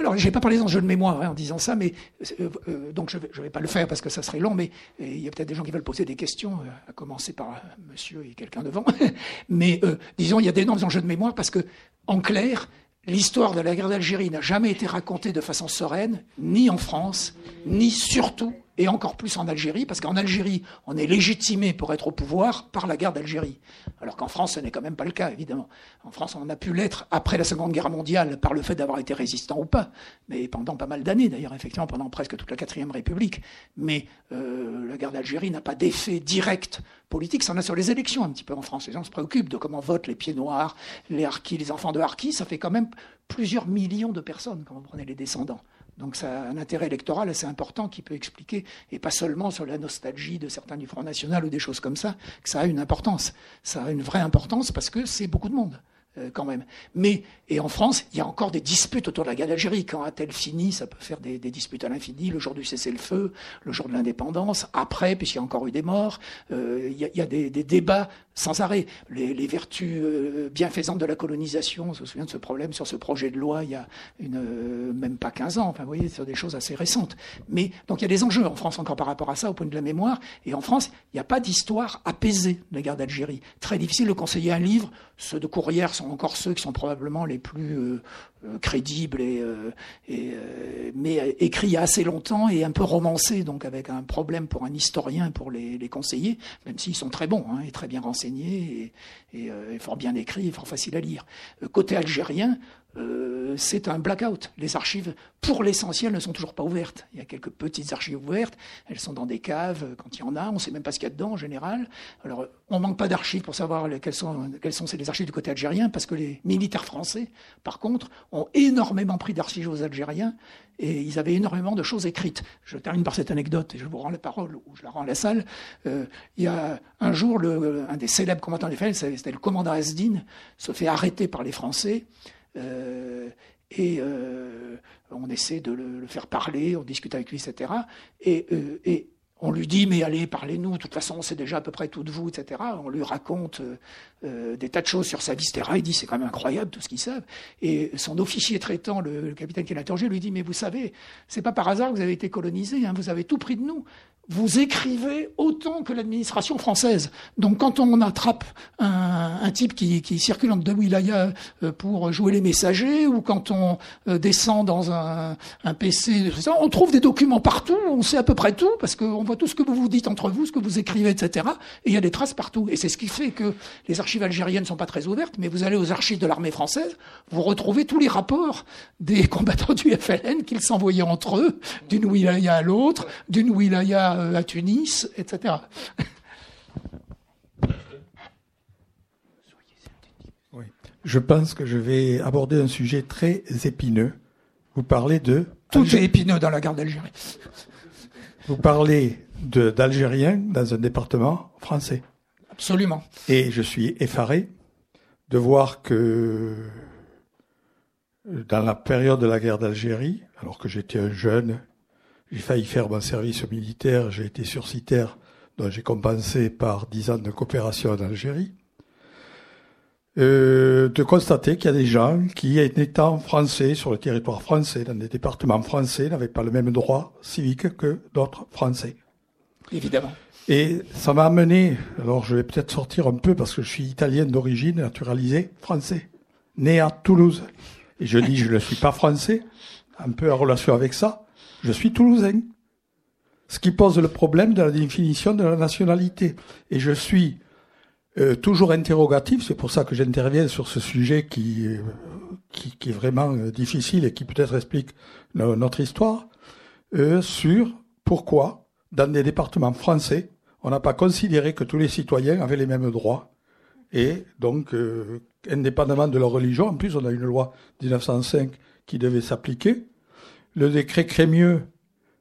Alors, je n'ai pas parlé d'enjeux de mémoire hein, en disant ça, mais euh, euh, donc je ne vais, pas le faire parce que ça serait long, mais il y a peut-être des gens qui veulent poser des questions, euh, à commencer par monsieur et quelqu'un devant. <laughs> mais disons, il y a d'énormes enjeux de mémoire parce que, en clair, l'histoire de la guerre d'Algérie n'a jamais été racontée de façon sereine, ni en France, ni surtout et encore plus en Algérie, parce qu'en Algérie, on est légitimé pour être au pouvoir par la guerre d'Algérie. Alors qu'en France, ce n'est quand même pas le cas, évidemment. En France, on a pu l'être après la Seconde Guerre mondiale par le fait d'avoir été résistant ou pas, mais pendant pas mal d'années, d'ailleurs, effectivement, pendant presque toute la quatrième République. Mais euh, la guerre d'Algérie n'a pas d'effet direct politique, ça en a sur les élections un petit peu en France. Les gens se préoccupent de comment votent les pieds noirs, les harkis, les enfants de harkis, ça fait quand même plusieurs millions de personnes quand vous prenez les descendants. Donc ça a un intérêt électoral assez important qui peut expliquer, et pas seulement sur la nostalgie de certains du Front National ou des choses comme ça, que ça a une importance. Ça a une vraie importance parce que c'est beaucoup de monde. Euh, quand même. Mais, et en France, il y a encore des disputes autour de la guerre d'Algérie. Quand a-t-elle fini Ça peut faire des, des disputes à l'infini. Le jour du cessez-le-feu, le jour de l'indépendance, après, puisqu'il y a encore eu des morts. Euh, il, y a, il y a des, des, débats sans arrêt. Les, les vertus euh, bienfaisantes de la colonisation, on se souvient de ce problème sur ce projet de loi il y a une, euh, même pas 15 ans. Enfin, vous voyez, sur des choses assez récentes. Mais, donc il y a des enjeux en France encore par rapport à ça, au point de la mémoire. Et en France, il n'y a pas d'histoire apaisée de la guerre d'Algérie. Très difficile de conseiller un livre. Ceux de Courrières sont encore ceux qui sont probablement les plus euh, euh, crédibles et, euh, mais écrits il y a assez longtemps et un peu romancés, donc avec un problème pour un historien pour les, les conseiller, même s'ils sont très bons hein, et très bien renseignés et, et, et, fort bien écrits et fort faciles à lire. Côté algérien, euh, c'est un blackout. Les archives, pour l'essentiel, ne sont toujours pas ouvertes. Il y a quelques petites archives ouvertes, elles sont dans des caves quand il y en a, on ne sait même pas ce qu'il y a dedans en général. Alors, on manque pas d'archives pour savoir quelles sont, quelles sont les archives du côté algérien, parce que les militaires français, par contre, ont énormément pris d'archives aux Algériens et ils avaient énormément de choses écrites. Je termine par cette anecdote et je vous rends la parole ou je la rends à la salle. Euh, il y a un jour, un des célèbres combattants des FLN, c'était le commandant Asdin, se fait arrêter par les Français. Euh, et euh, on essaie de le, faire parler, on discute avec lui, etc. Et, euh, et on lui dit, mais allez, parlez-nous, de toute façon, on sait déjà à peu près tout de vous, etc. On lui raconte des tas de choses sur sa vie, etc. Il dit, c'est quand même incroyable tout ce qu'ils savent. Et son officier traitant, le, le capitaine interrogé, lui dit, mais vous savez, c'est pas par hasard que vous avez été colonisé, hein, vous avez tout pris de nous vous écrivez autant que l'administration française. Donc quand on attrape un, un type qui, qui, circule entre deux wilayas euh, pour jouer les messagers, ou quand on euh, descend dans un, un, PC, on trouve des documents partout, on sait à peu près tout, parce qu'on voit tout ce que vous vous dites entre vous, ce que vous écrivez, etc. Et il y a des traces partout. Et c'est ce qui fait que les archives algériennes ne sont pas très ouvertes, mais vous allez aux archives de l'armée française, vous retrouvez tous les rapports des <laughs> combattants du FLN qu'ils s'envoyaient entre eux, d'une wilaya à l'autre, d'une wilaya à Tunis, etc. Oui. Je pense que je vais aborder un sujet très épineux. Vous parlez de... Tout est épineux dans la guerre d'Algérie. Vous parlez d'Algériens dans un département français. Absolument. Et je suis effaré de voir que dans la période de la guerre d'Algérie, alors que j'étais un jeune j'ai failli faire mon service militaire, j'ai été sursitaire, donc j'ai compensé par dix ans de coopération en Algérie. Euh, de constater qu'il y a des gens qui, étant français sur le territoire français, dans des départements français, n'avaient pas le même droit civique que d'autres Français. Évidemment. Et ça m'a amené, alors je vais peut-être sortir un peu parce que je suis italien d'origine, naturalisé, français, né à Toulouse. Et je dis, je ne suis pas français, un peu en relation avec ça, je suis toulousain. Ce qui pose le problème de la définition de la nationalité. Et je suis euh, toujours interrogatif, c'est pour ça que j'interviens sur ce sujet qui, euh, qui, qui, est vraiment euh, difficile et qui peut-être explique notre histoire, sur pourquoi, dans des départements français, on n'a pas considéré que tous les citoyens avaient les mêmes droits. Et donc, indépendamment de leur religion, en plus on a une loi 1905 qui devait s'appliquer, le décret Crémieux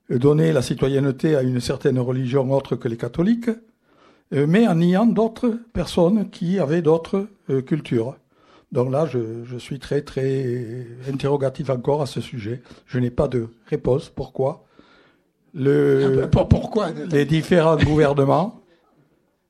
donnait la citoyenneté à une certaine religion autre que les catholiques, euh, mais en niant d'autres personnes qui avaient d'autres euh, cultures. Donc là, je, je, suis très, très interrogatif encore à ce sujet. Je n'ai pas de réponse. Pourquoi le, Pourquoi? Les différents gouvernements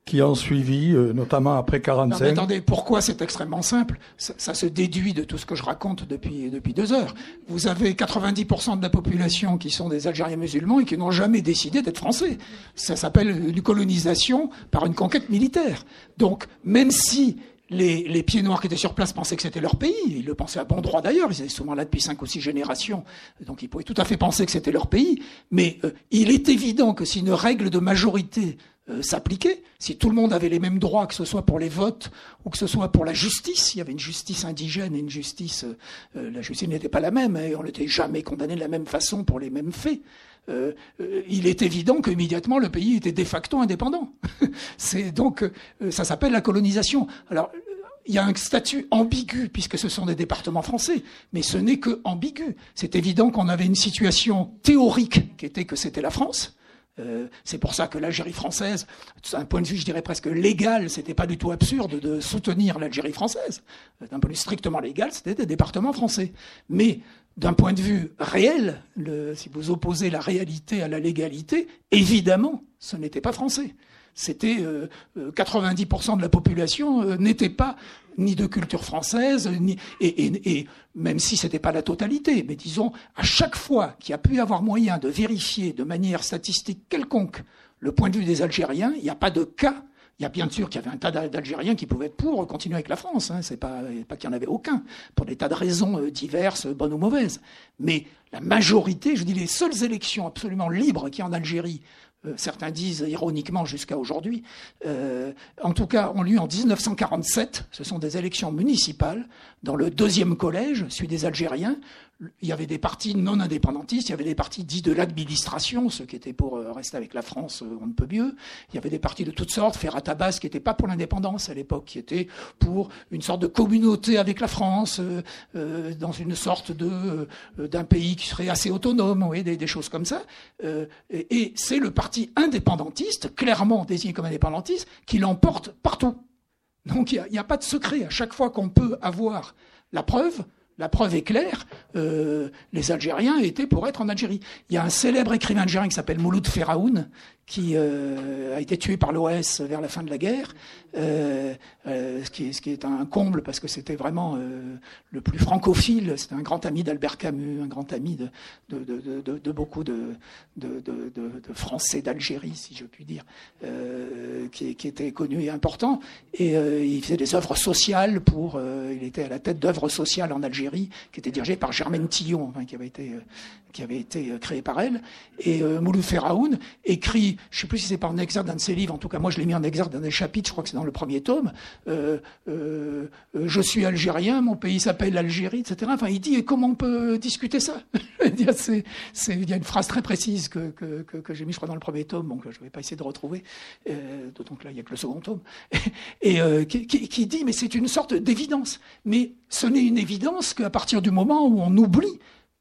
qui ont suivi, euh, notamment après 45. Non, attendez, pourquoi c'est extrêmement simple? Ça, ça, se déduit de tout ce que je raconte depuis, depuis deux heures. Vous avez 90% de la population qui sont des Algériens musulmans et qui n'ont jamais décidé d'être français. Ça s'appelle une colonisation par une conquête militaire. Donc, même si les, les, pieds noirs qui étaient sur place pensaient que c'était leur pays. Ils le pensaient à bon droit d'ailleurs. Ils étaient souvent là depuis cinq ou six générations. Donc ils pouvaient tout à fait penser que c'était leur pays. Mais euh, il est évident que si une règle de majorité euh, s'appliquer. Si tout le monde avait les mêmes droits, que ce soit pour les votes ou que ce soit pour la justice, il y avait une justice indigène et une justice, euh, euh, la justice n'était pas la même et on n'était jamais condamné de la même façon pour les mêmes faits. il est évident qu'immédiatement le pays était de facto indépendant. <laughs> C'est donc ça s'appelle la colonisation. Alors il y a un statut ambigu puisque ce sont des départements français, mais ce n'est que ambigu. C'est évident qu'on avait une situation théorique qui était que c'était la France, euh, c'est pour ça que l'Algérie française, d'un point de vue, je dirais presque légal, c'était pas du tout absurde de soutenir l'Algérie française. D'un point de vue strictement légal, c'était des départements français. Mais d'un point de vue réel, si vous opposez la réalité à la légalité, évidemment, ce n'était pas français. C'était 90% euh, euh, de la population n'était pas ni de culture française, ni, et, même si ce n'était pas la totalité, mais disons, à chaque fois qu'il y a pu avoir moyen de vérifier de manière statistique quelconque le point de vue des Algériens, il n'y a pas de cas. Il y a bien sûr qu'il y avait un tas d'Algériens qui pouvaient être pour continuer avec la France. Hein. C'est pas, pas qu'il n'y en avait aucun, pour des tas de raisons euh, diverses, bonnes ou mauvaises. Mais la majorité, je dis les seules élections absolument libres qu'il y a en Algérie euh, certains disent ironiquement jusqu'à aujourd'hui, euh, en tout cas ont lieu en 1947. Ce sont des élections municipales dans le deuxième collège, celui des Algériens il y avait des partis non indépendantistes, il y avait des partis dits de l'administration, ceux qui étaient pour euh, rester avec la France, euh, on ne peut mieux. Il y avait des partis de toutes sortes, Ferrat Abbas, qui n'était pas pour l'indépendance à l'époque, qui était pour une sorte de communauté avec la France, euh, dans une sorte de d'un pays qui serait assez autonome, oui, des, des choses comme ça. et, et c'est le parti indépendantiste, clairement désigné comme indépendantiste, qui l'emporte partout. Donc il n'y a pas de secret. À chaque fois qu'on peut avoir la preuve, la preuve est claire, euh, les Algériens étaient pour être en Algérie. Il y a un célèbre écrivain algérien qui s'appelle Mouloud Feraoun, qui euh, a été tué par l'OS vers la fin de la guerre, euh, euh, ce, qui est, un comble parce que c'était vraiment le plus francophile. C'était un grand ami d'Albert Camus, un grand ami de, beaucoup de, Français d'Algérie, si je puis dire, qui, qui, était connu et important. Et il faisait des œuvres sociales pour. il était à la tête d'œuvres sociales en Algérie, qui était dirigée par Germaine Tillon, qui avait été créée par elle. Et Mouloud Feraoun écrit je ne sais plus si c'est pas en exergue d'un de ses livres, en tout cas moi je l'ai mis en exergue dans des chapitres, je crois que c'est dans le premier tome, euh, euh, euh, je suis algérien, mon pays s'appelle l'Algérie, etc. Enfin, il dit, comment on peut discuter ça? <laughs> Il y a une phrase très précise que, que, que, j'ai mis, je crois, dans le premier tome, donc je ne vais pas essayer de retrouver, d'autant que là, il n'y a que le second tome, <laughs> et, qui dit, mais c'est une sorte d'évidence. Mais ce n'est une évidence qu'à partir du moment où on oublie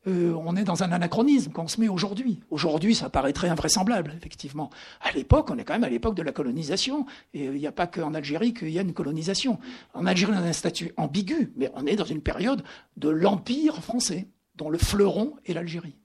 euh, on est dans un anachronisme qu'on se met aujourd'hui. Aujourd'hui, ça paraîtrait invraisemblable, effectivement. À l'époque, on est quand même à l'époque de la colonisation. Et il n'y a pas qu'en Algérie qu'il y a une colonisation. En Algérie, on a un statut ambigu, mais on est dans une période de l'Empire français, dont le fleuron est l'Algérie.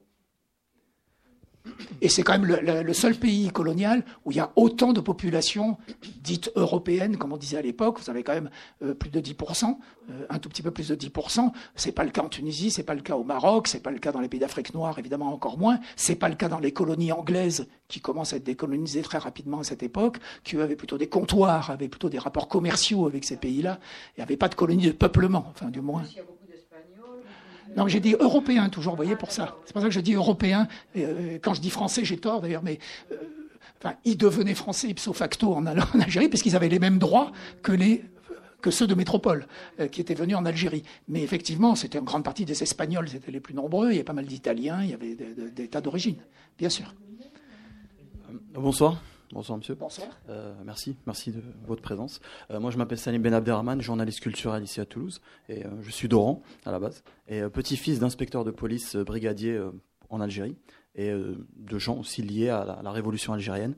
Et c'est quand même le, seul pays colonial où il y a autant de populations dites européennes, comme on disait à l'époque. Vous avez quand même euh, plus de 10%, euh, un tout petit peu plus de 10%. C'est pas le cas en Tunisie, c'est pas le cas au Maroc, c'est pas le cas dans les pays d'Afrique noire, évidemment encore moins. C'est pas le cas dans les colonies anglaises qui commencent à être décolonisées très rapidement à cette époque, qui avaient plutôt des comptoirs, avaient plutôt des rapports commerciaux avec ces pays-là, et n'avaient pas de colonies de peuplement, enfin du moins. Non, j'ai dit européen toujours, vous voyez, pour ça. C'est pour ça que je dis européen. Euh, quand je dis français, j'ai tort d'ailleurs, mais euh, enfin, ils devenaient français ipso facto en Algérie, puisqu'ils avaient les mêmes droits que les que ceux de métropole euh, qui étaient venus en Algérie. Mais effectivement, c'était en grande partie des Espagnols, c'était les plus nombreux. Il y avait pas mal d'Italiens, il y avait des, des tas d'origine, bien sûr. Bonsoir. Bonsoir monsieur. Bonsoir. Euh, merci, merci de votre présence. Euh, moi je m'appelle Salim Ben Abderrahman, journaliste culturel ici à Toulouse et euh, je suis d'Oran à la base et petit-fils d'inspecteur de police brigadier en Algérie et de gens aussi liés à la, révolution algérienne.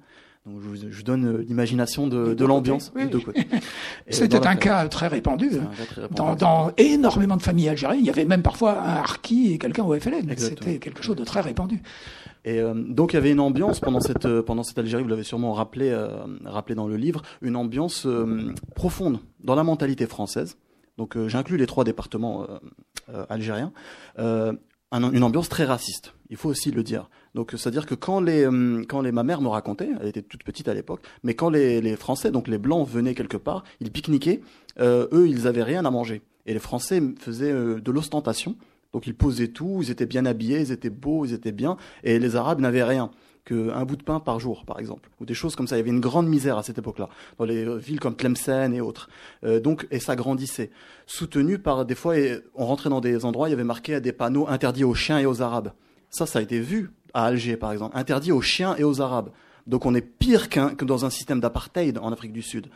Donc je vous, donne l'imagination de, l'ambiance oui. C'était <laughs> un, cas très répandu. Dans, dans, énormément de familles algériennes, il y avait même parfois un harki et quelqu'un au FLN. C'était quelque chose de très répandu. Et euh, donc il y avait une ambiance pendant cette euh, Algérie, vous l'avez sûrement rappelé euh, rappelé dans le livre, une ambiance profonde dans la mentalité française. Donc j'inclus les trois départements algériens. une ambiance très raciste, il faut aussi le dire. Donc c'est-à-dire que quand les quand ma mère me racontait, elle était toute petite à l'époque, mais quand les, les Français, donc les blancs venaient quelque part, ils pique-niquaient, eux ils avaient rien à manger et les Français faisaient de l'ostentation donc ils posaient tout, ils étaient bien habillés, ils étaient beaux, ils étaient bien, et les Arabes n'avaient rien qu'un bout de pain par jour, par exemple, ou des choses comme ça. Il y avait une grande misère à cette époque-là, dans les villes comme Tlemcen et autres. Euh, donc, et ça grandissait, soutenu par des fois, on rentrait dans des endroits, il y avait marqué des panneaux interdits aux chiens et aux Arabes. Ça, ça a été vu à Alger, par exemple, interdit aux chiens et aux Arabes. Donc on est pire qu'un, que dans un système d'apartheid en Afrique du Sud.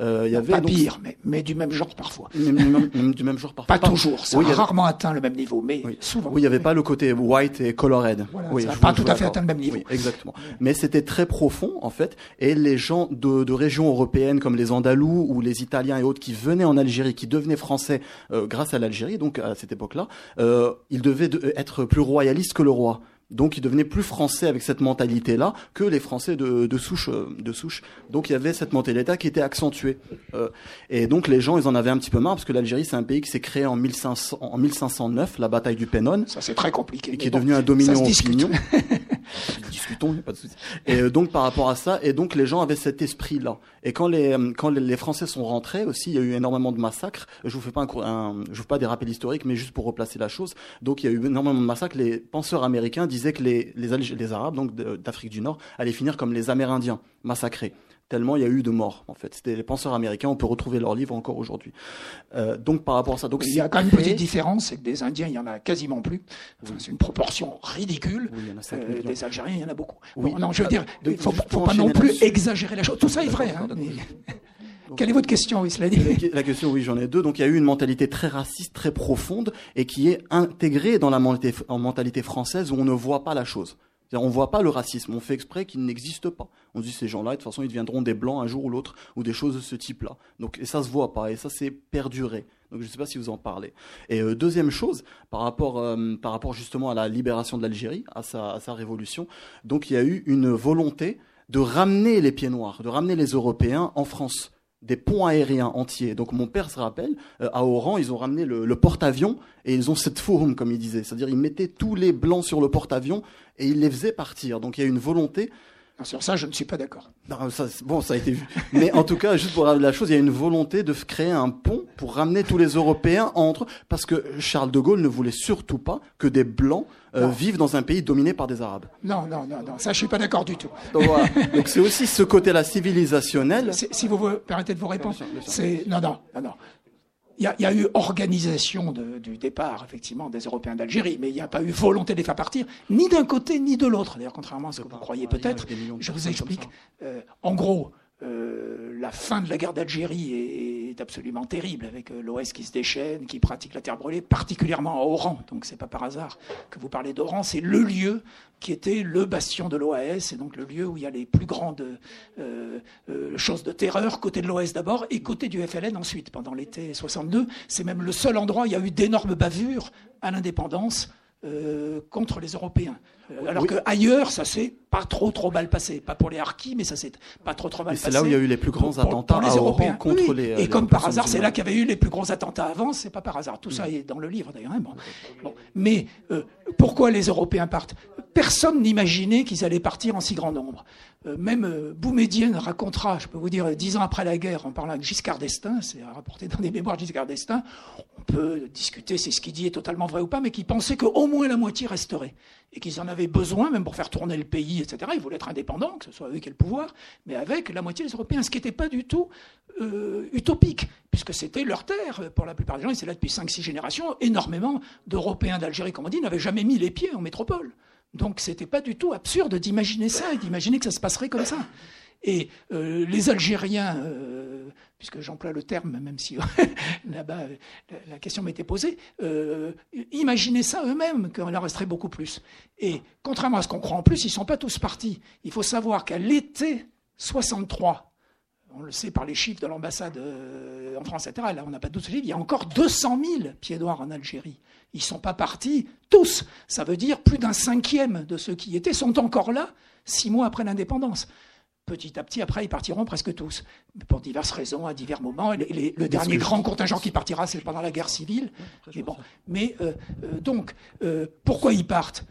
Euh, il y avait pas pire, mais, mais, du même genre parfois. Même, du même genre parfois. Pas, toujours, ça a rarement atteint le même niveau, mais souvent. Oui, il n'y avait pas le côté white et colored. oui, ça n'a pas tout à fait atteint le même niveau. exactement. Mais c'était très profond en fait, et les gens de, de, régions européennes comme les Andalous ou les Italiens et autres qui venaient en Algérie, qui devenaient français euh, grâce à l'Algérie, donc à cette époque-là, euh, ils devaient être plus royalistes que le roi. Donc ils devenaient plus français avec cette mentalité-là que les Français de, de, souche. Euh, de souche. Donc il y avait cette mentalité qui était accentuée. Euh, et donc les gens, ils en avaient un petit peu marre parce que l'Algérie, c'est un pays qui s'est créé en, 1500, en 1509, la bataille du Pennon. Ça c'est très compliqué. Et qui est devenu un dominion opinion. <laughs> <laughs> Discutons, pas de souci. Et euh, donc par rapport à ça, et donc les gens avaient cet esprit-là. Et quand les quand les Français sont rentrés aussi, il y a eu énormément de massacres. Je vous fais pas un je vous fais pas des rappels historiques, mais juste pour replacer la chose. Donc il y a eu énormément de massacres. Les penseurs américains disaient que les les, les Arabes donc d'Afrique du Nord allaient finir comme les Amérindiens, massacrés tellement il y a eu de morts en fait. C'était les penseurs américains, on peut retrouver leurs livres encore aujourd'hui. Euh, donc par rapport à ça, donc il y a quand même une petite différence, c'est que des Indiens il y en a quasiment plus. c'est une proportion ridicule. Oui, il y en a euh, des Algériens il y en a beaucoup. non, je veux dire, il faut, faut pas non plus exagérer la chose. Tout ça est vrai. Hein, <laughs> quelle est votre question, oui, cela dit La question, oui, j'en ai deux. Donc, il y a eu une mentalité très raciste, très profonde, et qui est intégrée dans la mentalité, en mentalité française où on ne voit pas la chose. On ne voit pas le racisme, on fait exprès qu'il n'existe pas. On dit ces gens-là, de toute façon, ils deviendront des blancs un jour ou l'autre, ou des choses de ce type-là. Donc, et ça se voit pas, et ça c'est perduré. Donc, je ne sais pas si vous en parlez. Et euh, deuxième chose, par rapport, euh, par rapport justement à la libération de l'Algérie, à sa, à sa révolution, donc il y a eu une volonté de ramener les pieds noirs, de ramener les Européens en France des ponts aériens entiers. Donc mon père se rappelle, euh, à Oran, ils ont ramené le, porte-avions et ils ont cette forum, comme il disait. C'est-à-dire ils mettaient tous les blancs sur le porte-avions et ils les faisaient partir. Donc il y a une volonté sur ça, je ne suis pas d'accord. bon, ça a été vu. Mais en tout cas, juste pour la chose, il y a une volonté de créer un pont pour ramener tous les Européens entre, parce que Charles de Gaulle ne voulait surtout pas que des Blancs euh, vivent dans un pays dominé par des Arabes. Non, non, non, non. Ça, je suis pas d'accord du tout. Donc voilà. C'est aussi ce côté-là civilisationnel. Si vous permettez de vous répondre, c'est non, non, non, non il y, a eu organisation du départ, effectivement, des Européens d'Algérie, mais il n'y a pas eu volonté de les faire partir, ni d'un côté ni de l'autre. D'ailleurs, contrairement à ce que vous croyez peut-être, je vous explique. Euh, en gros, euh, la fin de la guerre d'Algérie est, absolument terrible, avec euh, l'OS qui se déchaîne, qui pratique la terre brûlée, particulièrement à Oran. Donc c'est pas par hasard que vous parlez d'Oran. C'est le lieu qui était le bastion de l'OAS, et donc le lieu où il y a les plus grandes euh, choses de terreur, côté de l'OS d'abord, et côté du FLN ensuite, pendant l'été 62. C'est même le seul endroit où il y a eu d'énormes bavures à l'indépendance contre les Européens. Euh, alors que qu'ailleurs, ça s'est pas trop trop mal passé. Pas pour les Harkis, mais ça s'est pas trop trop mal passé. C'est là où il y a eu les plus grands attentats les Européens. contre les. Et comme par hasard, c'est là qu'il y avait eu les plus grands attentats avant. C'est pas par hasard. Tout ça est dans le livre d'ailleurs. Hein, bon. Mais euh, pourquoi les Européens partent? Personne n'imaginait qu'ils allaient partir en si grand nombre. Euh, même euh, Boumedienne racontera, je peux vous dire, dix ans après la guerre, en parlant de Giscard d'Estaing, c'est rapporté dans des mémoires de Giscard d'Estaing, on peut discuter si ce qu'il dit est totalement vrai ou pas, mais qu'il pensait qu'au moins la moitié resterait. Et qu'ils en avaient besoin, même pour faire tourner le pays, etc. Ils voulaient être indépendants, que ce soit eux qui aient le pouvoir, mais avec la moitié des Européens, ce qui n'était pas du tout euh, utopique, puisque c'était leur terre pour la plupart des gens, et c'est là depuis 5-6 générations, énormément d'Européens d'Algérie, comme on dit, n'avaient jamais mis les pieds en métropole. Donc c'était pas du tout absurde d'imaginer ça et d'imaginer que ça se passerait comme ça. Et euh, les Algériens, euh, puisque j'emploie le terme, même si <laughs> là-bas la, question m'était posée, euh, imaginaient ça eux-mêmes, qu'il en resterait beaucoup plus. Et contrairement à ce qu'on croit en plus, ils ne sont pas tous partis. Il faut savoir qu'à l'été 63, on le sait par les chiffres de l'ambassade en France, etc., là on n'a pas de chiffres, il y a encore 200 000 pieds noirs en Algérie. Ils ne sont pas partis tous. Ça veut dire plus d'un cinquième de ceux qui y étaient sont encore là six mois après l'indépendance. Petit à petit, après, ils partiront presque tous, pour diverses raisons, à divers moments. le dernier grand contingent qui partira, c'est pendant la guerre civile. Mais bon, mais euh, euh, donc, euh, pourquoi ils partent?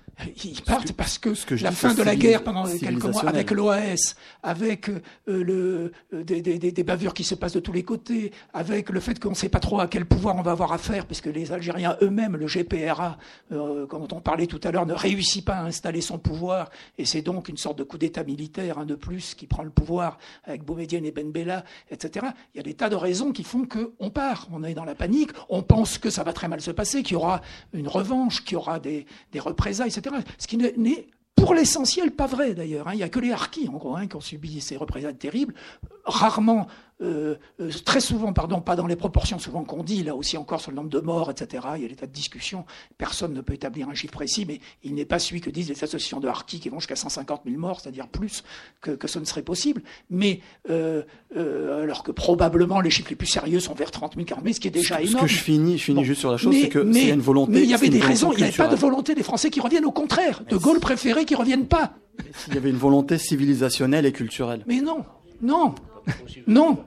Ils partent parce que, la fin de la guerre pendant quelques mois, avec l'OAS, avec euh, le, euh, des, des, des, bavures qui se passent de tous les côtés, avec le fait qu'on ne sait pas trop à quel pouvoir on va avoir affaire, puisque les Algériens eux-mêmes, le GPRA, euh, dont on parlait tout à l'heure, ne réussit pas à installer son pouvoir, et c'est donc une sorte de coup d'État militaire, un de plus, qui prend le pouvoir avec Boumediene et Ben Bella, etc. Il y a des tas de raisons qui font qu'on part, on est dans la panique, on pense que ça va très mal se passer, qu'il y aura une revanche, qu'il y aura des, des représailles, etc. Ce qui n'est pour l'essentiel pas vrai d'ailleurs. Hein. Il n'y a que les harkis, en gros, hein, qui ont subi ces représailles terribles. Rarement euh, euh, très souvent, pardon, pas dans les proportions souvent qu'on dit, là aussi encore sur le nombre de morts, etc. Il y a des tas de discussions. Personne ne peut établir un chiffre précis, mais il n'est pas celui que disent les associations de harkis qui vont jusqu'à 150 000 morts, c'est-à-dire plus que, ce ne serait possible. Mais euh, alors que probablement les chiffres les plus sérieux sont vers 30 000, 40 000, ce qui est déjà énorme. Ce que je finis, je finis juste sur la chose, c'est que c'est une volonté. Mais il y avait des raisons. Il n'y avait pas de volonté des Français qui reviennent. Au contraire, de Gaulle préférait qu'ils reviennent pas. Il y avait une volonté civilisationnelle et culturelle. Mais non, non, non.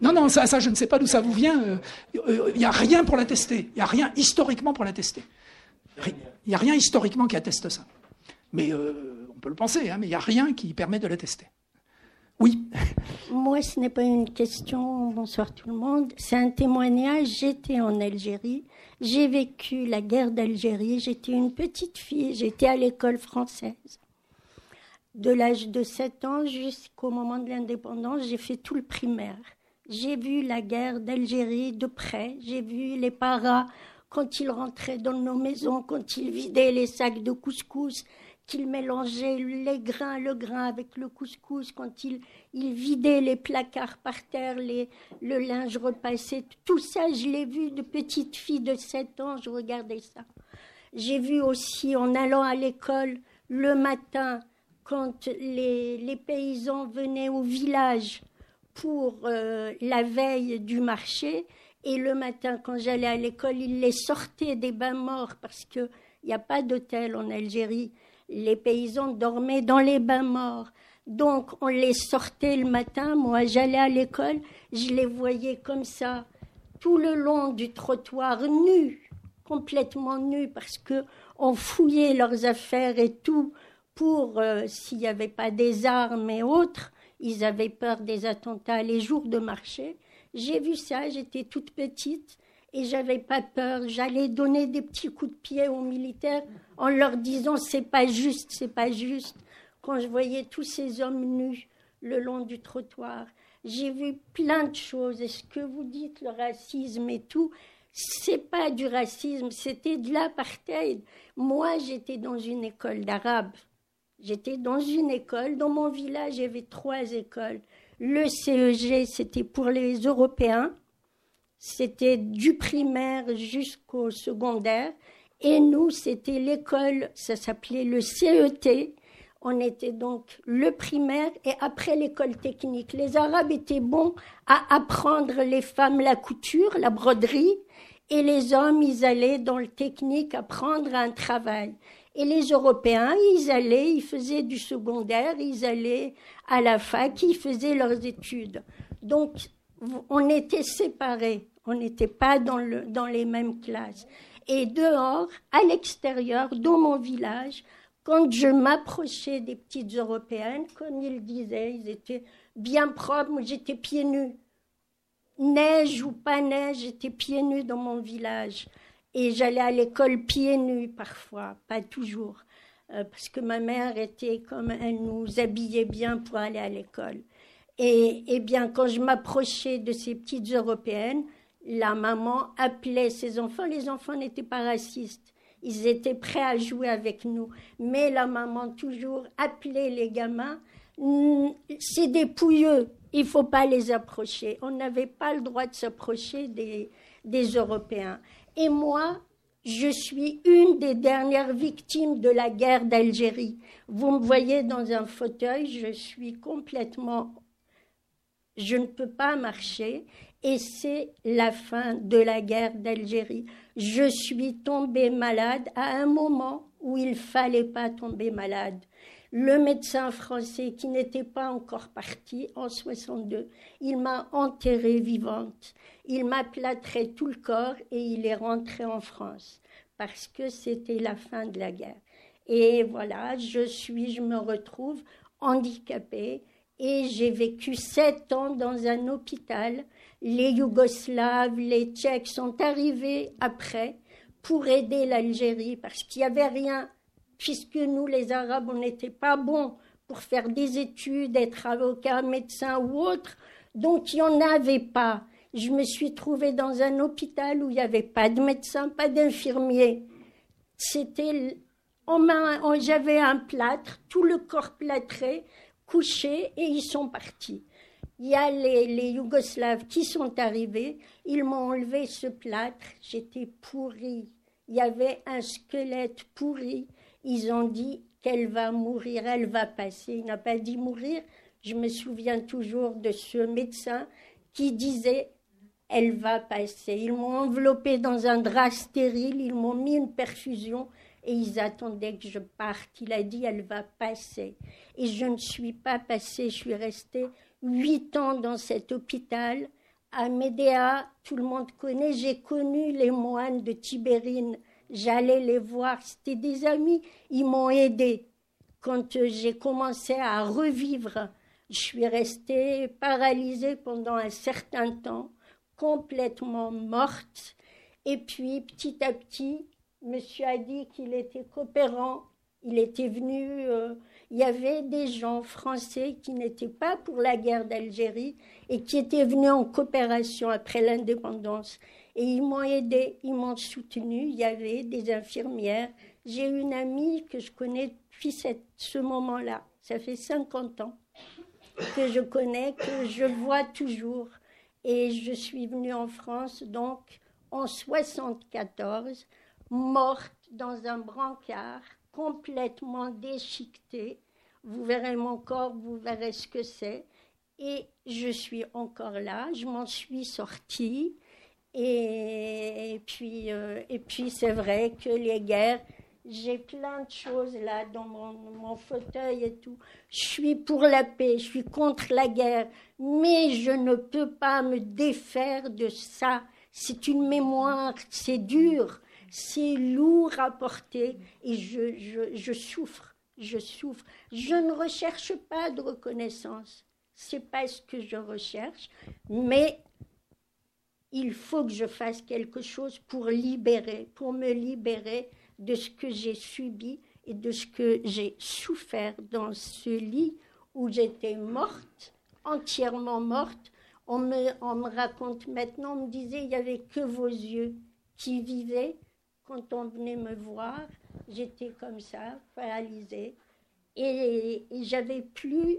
Non, non, ça, ça je ne sais pas d'où ça vous vient. Il euh, n'y euh, a rien pour l'attester. Il n'y a rien historiquement pour l'attester. Il n'y a rien historiquement qui atteste ça. Mais euh, on peut le penser, hein, mais il n'y a rien qui permet de l'attester. Oui. <laughs> Moi, ce n'est pas une question. Bonsoir tout le monde. C'est un témoignage. J'étais en Algérie. J'ai vécu la guerre d'Algérie. J'étais une petite fille. J'étais à l'école française. De l'âge de 7 ans jusqu'au moment de l'indépendance, j'ai fait tout le primaire. J'ai vu la guerre d'Algérie de près. J'ai vu les paras quand ils rentraient dans nos maisons, quand ils vidaient les sacs de couscous, qu'ils mélangeaient les grains, le grain avec le couscous, quand ils, ils vidaient les placards par terre, les, le linge repassé. Tout ça, je l'ai vu de petite fille de 7 ans, je regardais ça. J'ai vu aussi en allant à l'école le matin, quand les, paysans venaient au village pour euh, la veille du marché. Et le matin, quand j'allais à l'école, ils les sortaient des bains morts parce qu'il n'y a pas d'hôtel en Algérie. Les paysans dormaient dans les bains morts. Donc, on les sortait le matin. Moi, j'allais à l'école, je les voyais comme ça, tout le long du trottoir, nus, complètement nus, parce que on fouillait leurs affaires et tout pour, euh, s'il n'y avait pas des armes et autres, ils avaient peur des attentats les jours de marché. J'ai vu ça, j'étais toute petite et j'avais pas peur. J'allais donner des petits coups de pied aux militaires en leur disant c'est pas juste, c'est pas juste. Quand je voyais tous ces hommes nus le long du trottoir, j'ai vu plein de choses. Et ce que vous dites, le racisme et tout, c'est pas du racisme, c'était de l'apartheid. Moi, j'étais dans une école d'arabe. J'étais dans une école, dans mon village, il y avait trois écoles. Le CEG, c'était pour les Européens, c'était du primaire jusqu'au secondaire. Et nous, c'était l'école, ça s'appelait le CET. On était donc le primaire et après l'école technique. Les Arabes étaient bons à apprendre les femmes la couture, la broderie, Et les hommes, ils allaient dans le technique apprendre un travail. Et les Européens, ils allaient, ils faisaient du secondaire, ils allaient à la fac, ils faisaient leurs études. Donc, on était séparés, on n'était pas dans, le, dans les mêmes classes. Et dehors, à l'extérieur, dans mon village, quand je m'approchais des petites européennes, comme ils disaient, ils étaient bien propres, moi j'étais pieds nus. Neige ou pas neige, j'étais pieds nus dans mon village. Et j'allais à l'école pieds nus parfois, pas toujours, euh, parce que ma mère était comme elle nous habillait bien pour aller à l'école. Et, et bien, quand je m'approchais de ces petites européennes, la maman appelait ses enfants. Les enfants n'étaient pas racistes. Ils étaient prêts à jouer avec nous. Mais la maman toujours appelait les gamins. C'est des Il faut pas les approcher. On n'avait pas le droit de s'approcher des, des Européens. Et moi, je suis une des dernières victimes de la guerre d'Algérie. Vous me voyez dans un fauteuil, je suis complètement... Je ne peux pas marcher et c'est la fin de la guerre d'Algérie. Je suis tombée malade à un moment où il fallait pas tomber malade. Le médecin français qui n'était pas encore parti en 62, il m'a enterrée vivante. Il m'a plâtré tout le corps et il est rentré en France parce que c'était la fin de la guerre. Et voilà, je suis, je me retrouve handicapée et j'ai vécu sept ans dans un hôpital les Yougoslaves, les Tchèques sont arrivés après pour aider l'Algérie parce qu'il n'y avait rien, puisque nous, les Arabes, on n'était pas bons pour faire des études, être avocat, médecin ou autre. Donc, il n'y en avait pas. Je me suis trouvée dans un hôpital où il n'y avait pas de médecin, pas d'infirmier. C'était, j'avais un plâtre, tout le corps plâtré, couché, et ils sont partis il y a les, Yougoslaves qui sont arrivés, ils m'ont enlevé ce plâtre, j'étais pourrie. Il y avait un squelette pourri. Ils ont dit qu'elle va mourir, elle va passer. Il n'a pas dit mourir. Je me souviens toujours de ce médecin qui disait elle va passer. Ils m'ont enveloppée dans un drap stérile, ils m'ont mis une perfusion et ils attendaient que je parte. Il a dit elle va passer. Et je ne suis pas passée, je suis restée huit ans dans cet hôpital. À Médéa, tout le monde connaît, j'ai connu les moines de Tibérine. J'allais les voir, c'était des amis, ils m'ont aidé. Quand euh, j'ai commencé à revivre, je suis restée paralysée pendant un certain temps, complètement morte. Et puis, petit à petit, monsieur a dit qu'il était coopérant. Il était venu euh, il y avait des gens français qui n'étaient pas pour la guerre d'Algérie et qui étaient venus en coopération après l'indépendance. Et ils m'ont aidé, ils m'ont soutenu. Il y avait des infirmières. J'ai une amie que je connais depuis ce moment-là. Ça fait 50 ans que je connais, que je vois toujours. Et je suis venue en France donc en 74, morte dans un brancard complètement déchiqueté. Vous verrez mon corps, vous verrez ce que c'est. Et je suis encore là, je m'en suis sortie. Et, puis, euh, et puis c'est vrai que les guerres, j'ai plein de choses là dans mon, fauteuil et tout. Je suis pour la paix, je suis contre la guerre, mais je ne peux pas me défaire de ça. C'est une mémoire, c'est dur c'est lourd à porter et je, je, je, souffre, je souffre. Je ne recherche pas de reconnaissance, c'est pas ce que je recherche, mais il faut que je fasse quelque chose pour libérer, pour me libérer de ce que j'ai subi et de ce que j'ai souffert dans ce lit où j'étais morte, entièrement morte. On me, on me raconte maintenant, on me disait, il n'y avait que vos yeux qui vivaient. Quand on venait me voir, j'étais comme ça, paralysée, et, j'avais plus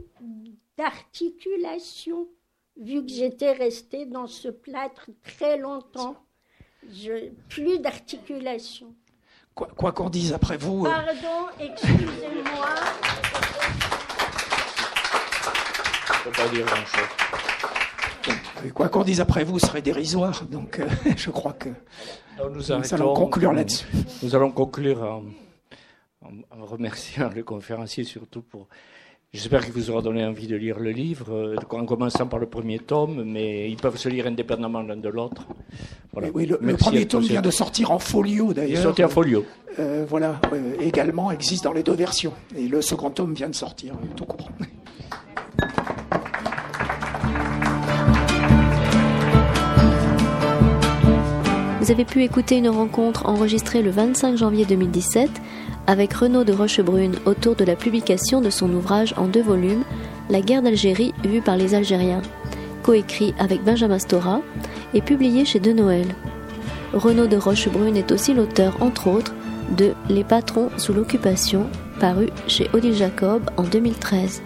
d'articulation, vu que j'étais restée dans ce plâtre très longtemps. Je, plus d'articulation. Quoi qu'on dise après vous. Euh, Pardon, excusez-moi. Je ne peux pas dire grand-chose. quoi qu'on dise après vous serait dérisoire, donc euh, <laughs> je crois que nous, allons conclure là-dessus. Nous allons conclure en, en, remerciant le conférencier surtout pour. J'espère qu'il vous aura donné envie de lire le livre, euh, en commençant par le premier tome, mais ils peuvent se lire indépendamment l'un de l'autre. Oui, le, premier tome vient de sortir en folio d'ailleurs. Il sorti en folio. Euh, voilà, également existe dans les deux versions. Et le second tome vient de sortir, tout court. Vous avez pu écouter une rencontre enregistrée le 25 janvier 2017 avec Renaud de Rochebrune autour de la publication de son ouvrage en deux volumes, La guerre d'Algérie vue par les Algériens, coécrit avec Benjamin Stora et publié chez De Noël. Renaud de Rochebrune est aussi l'auteur, entre autres, de Les patrons sous l'occupation, paru chez Odile Jacob en 2013.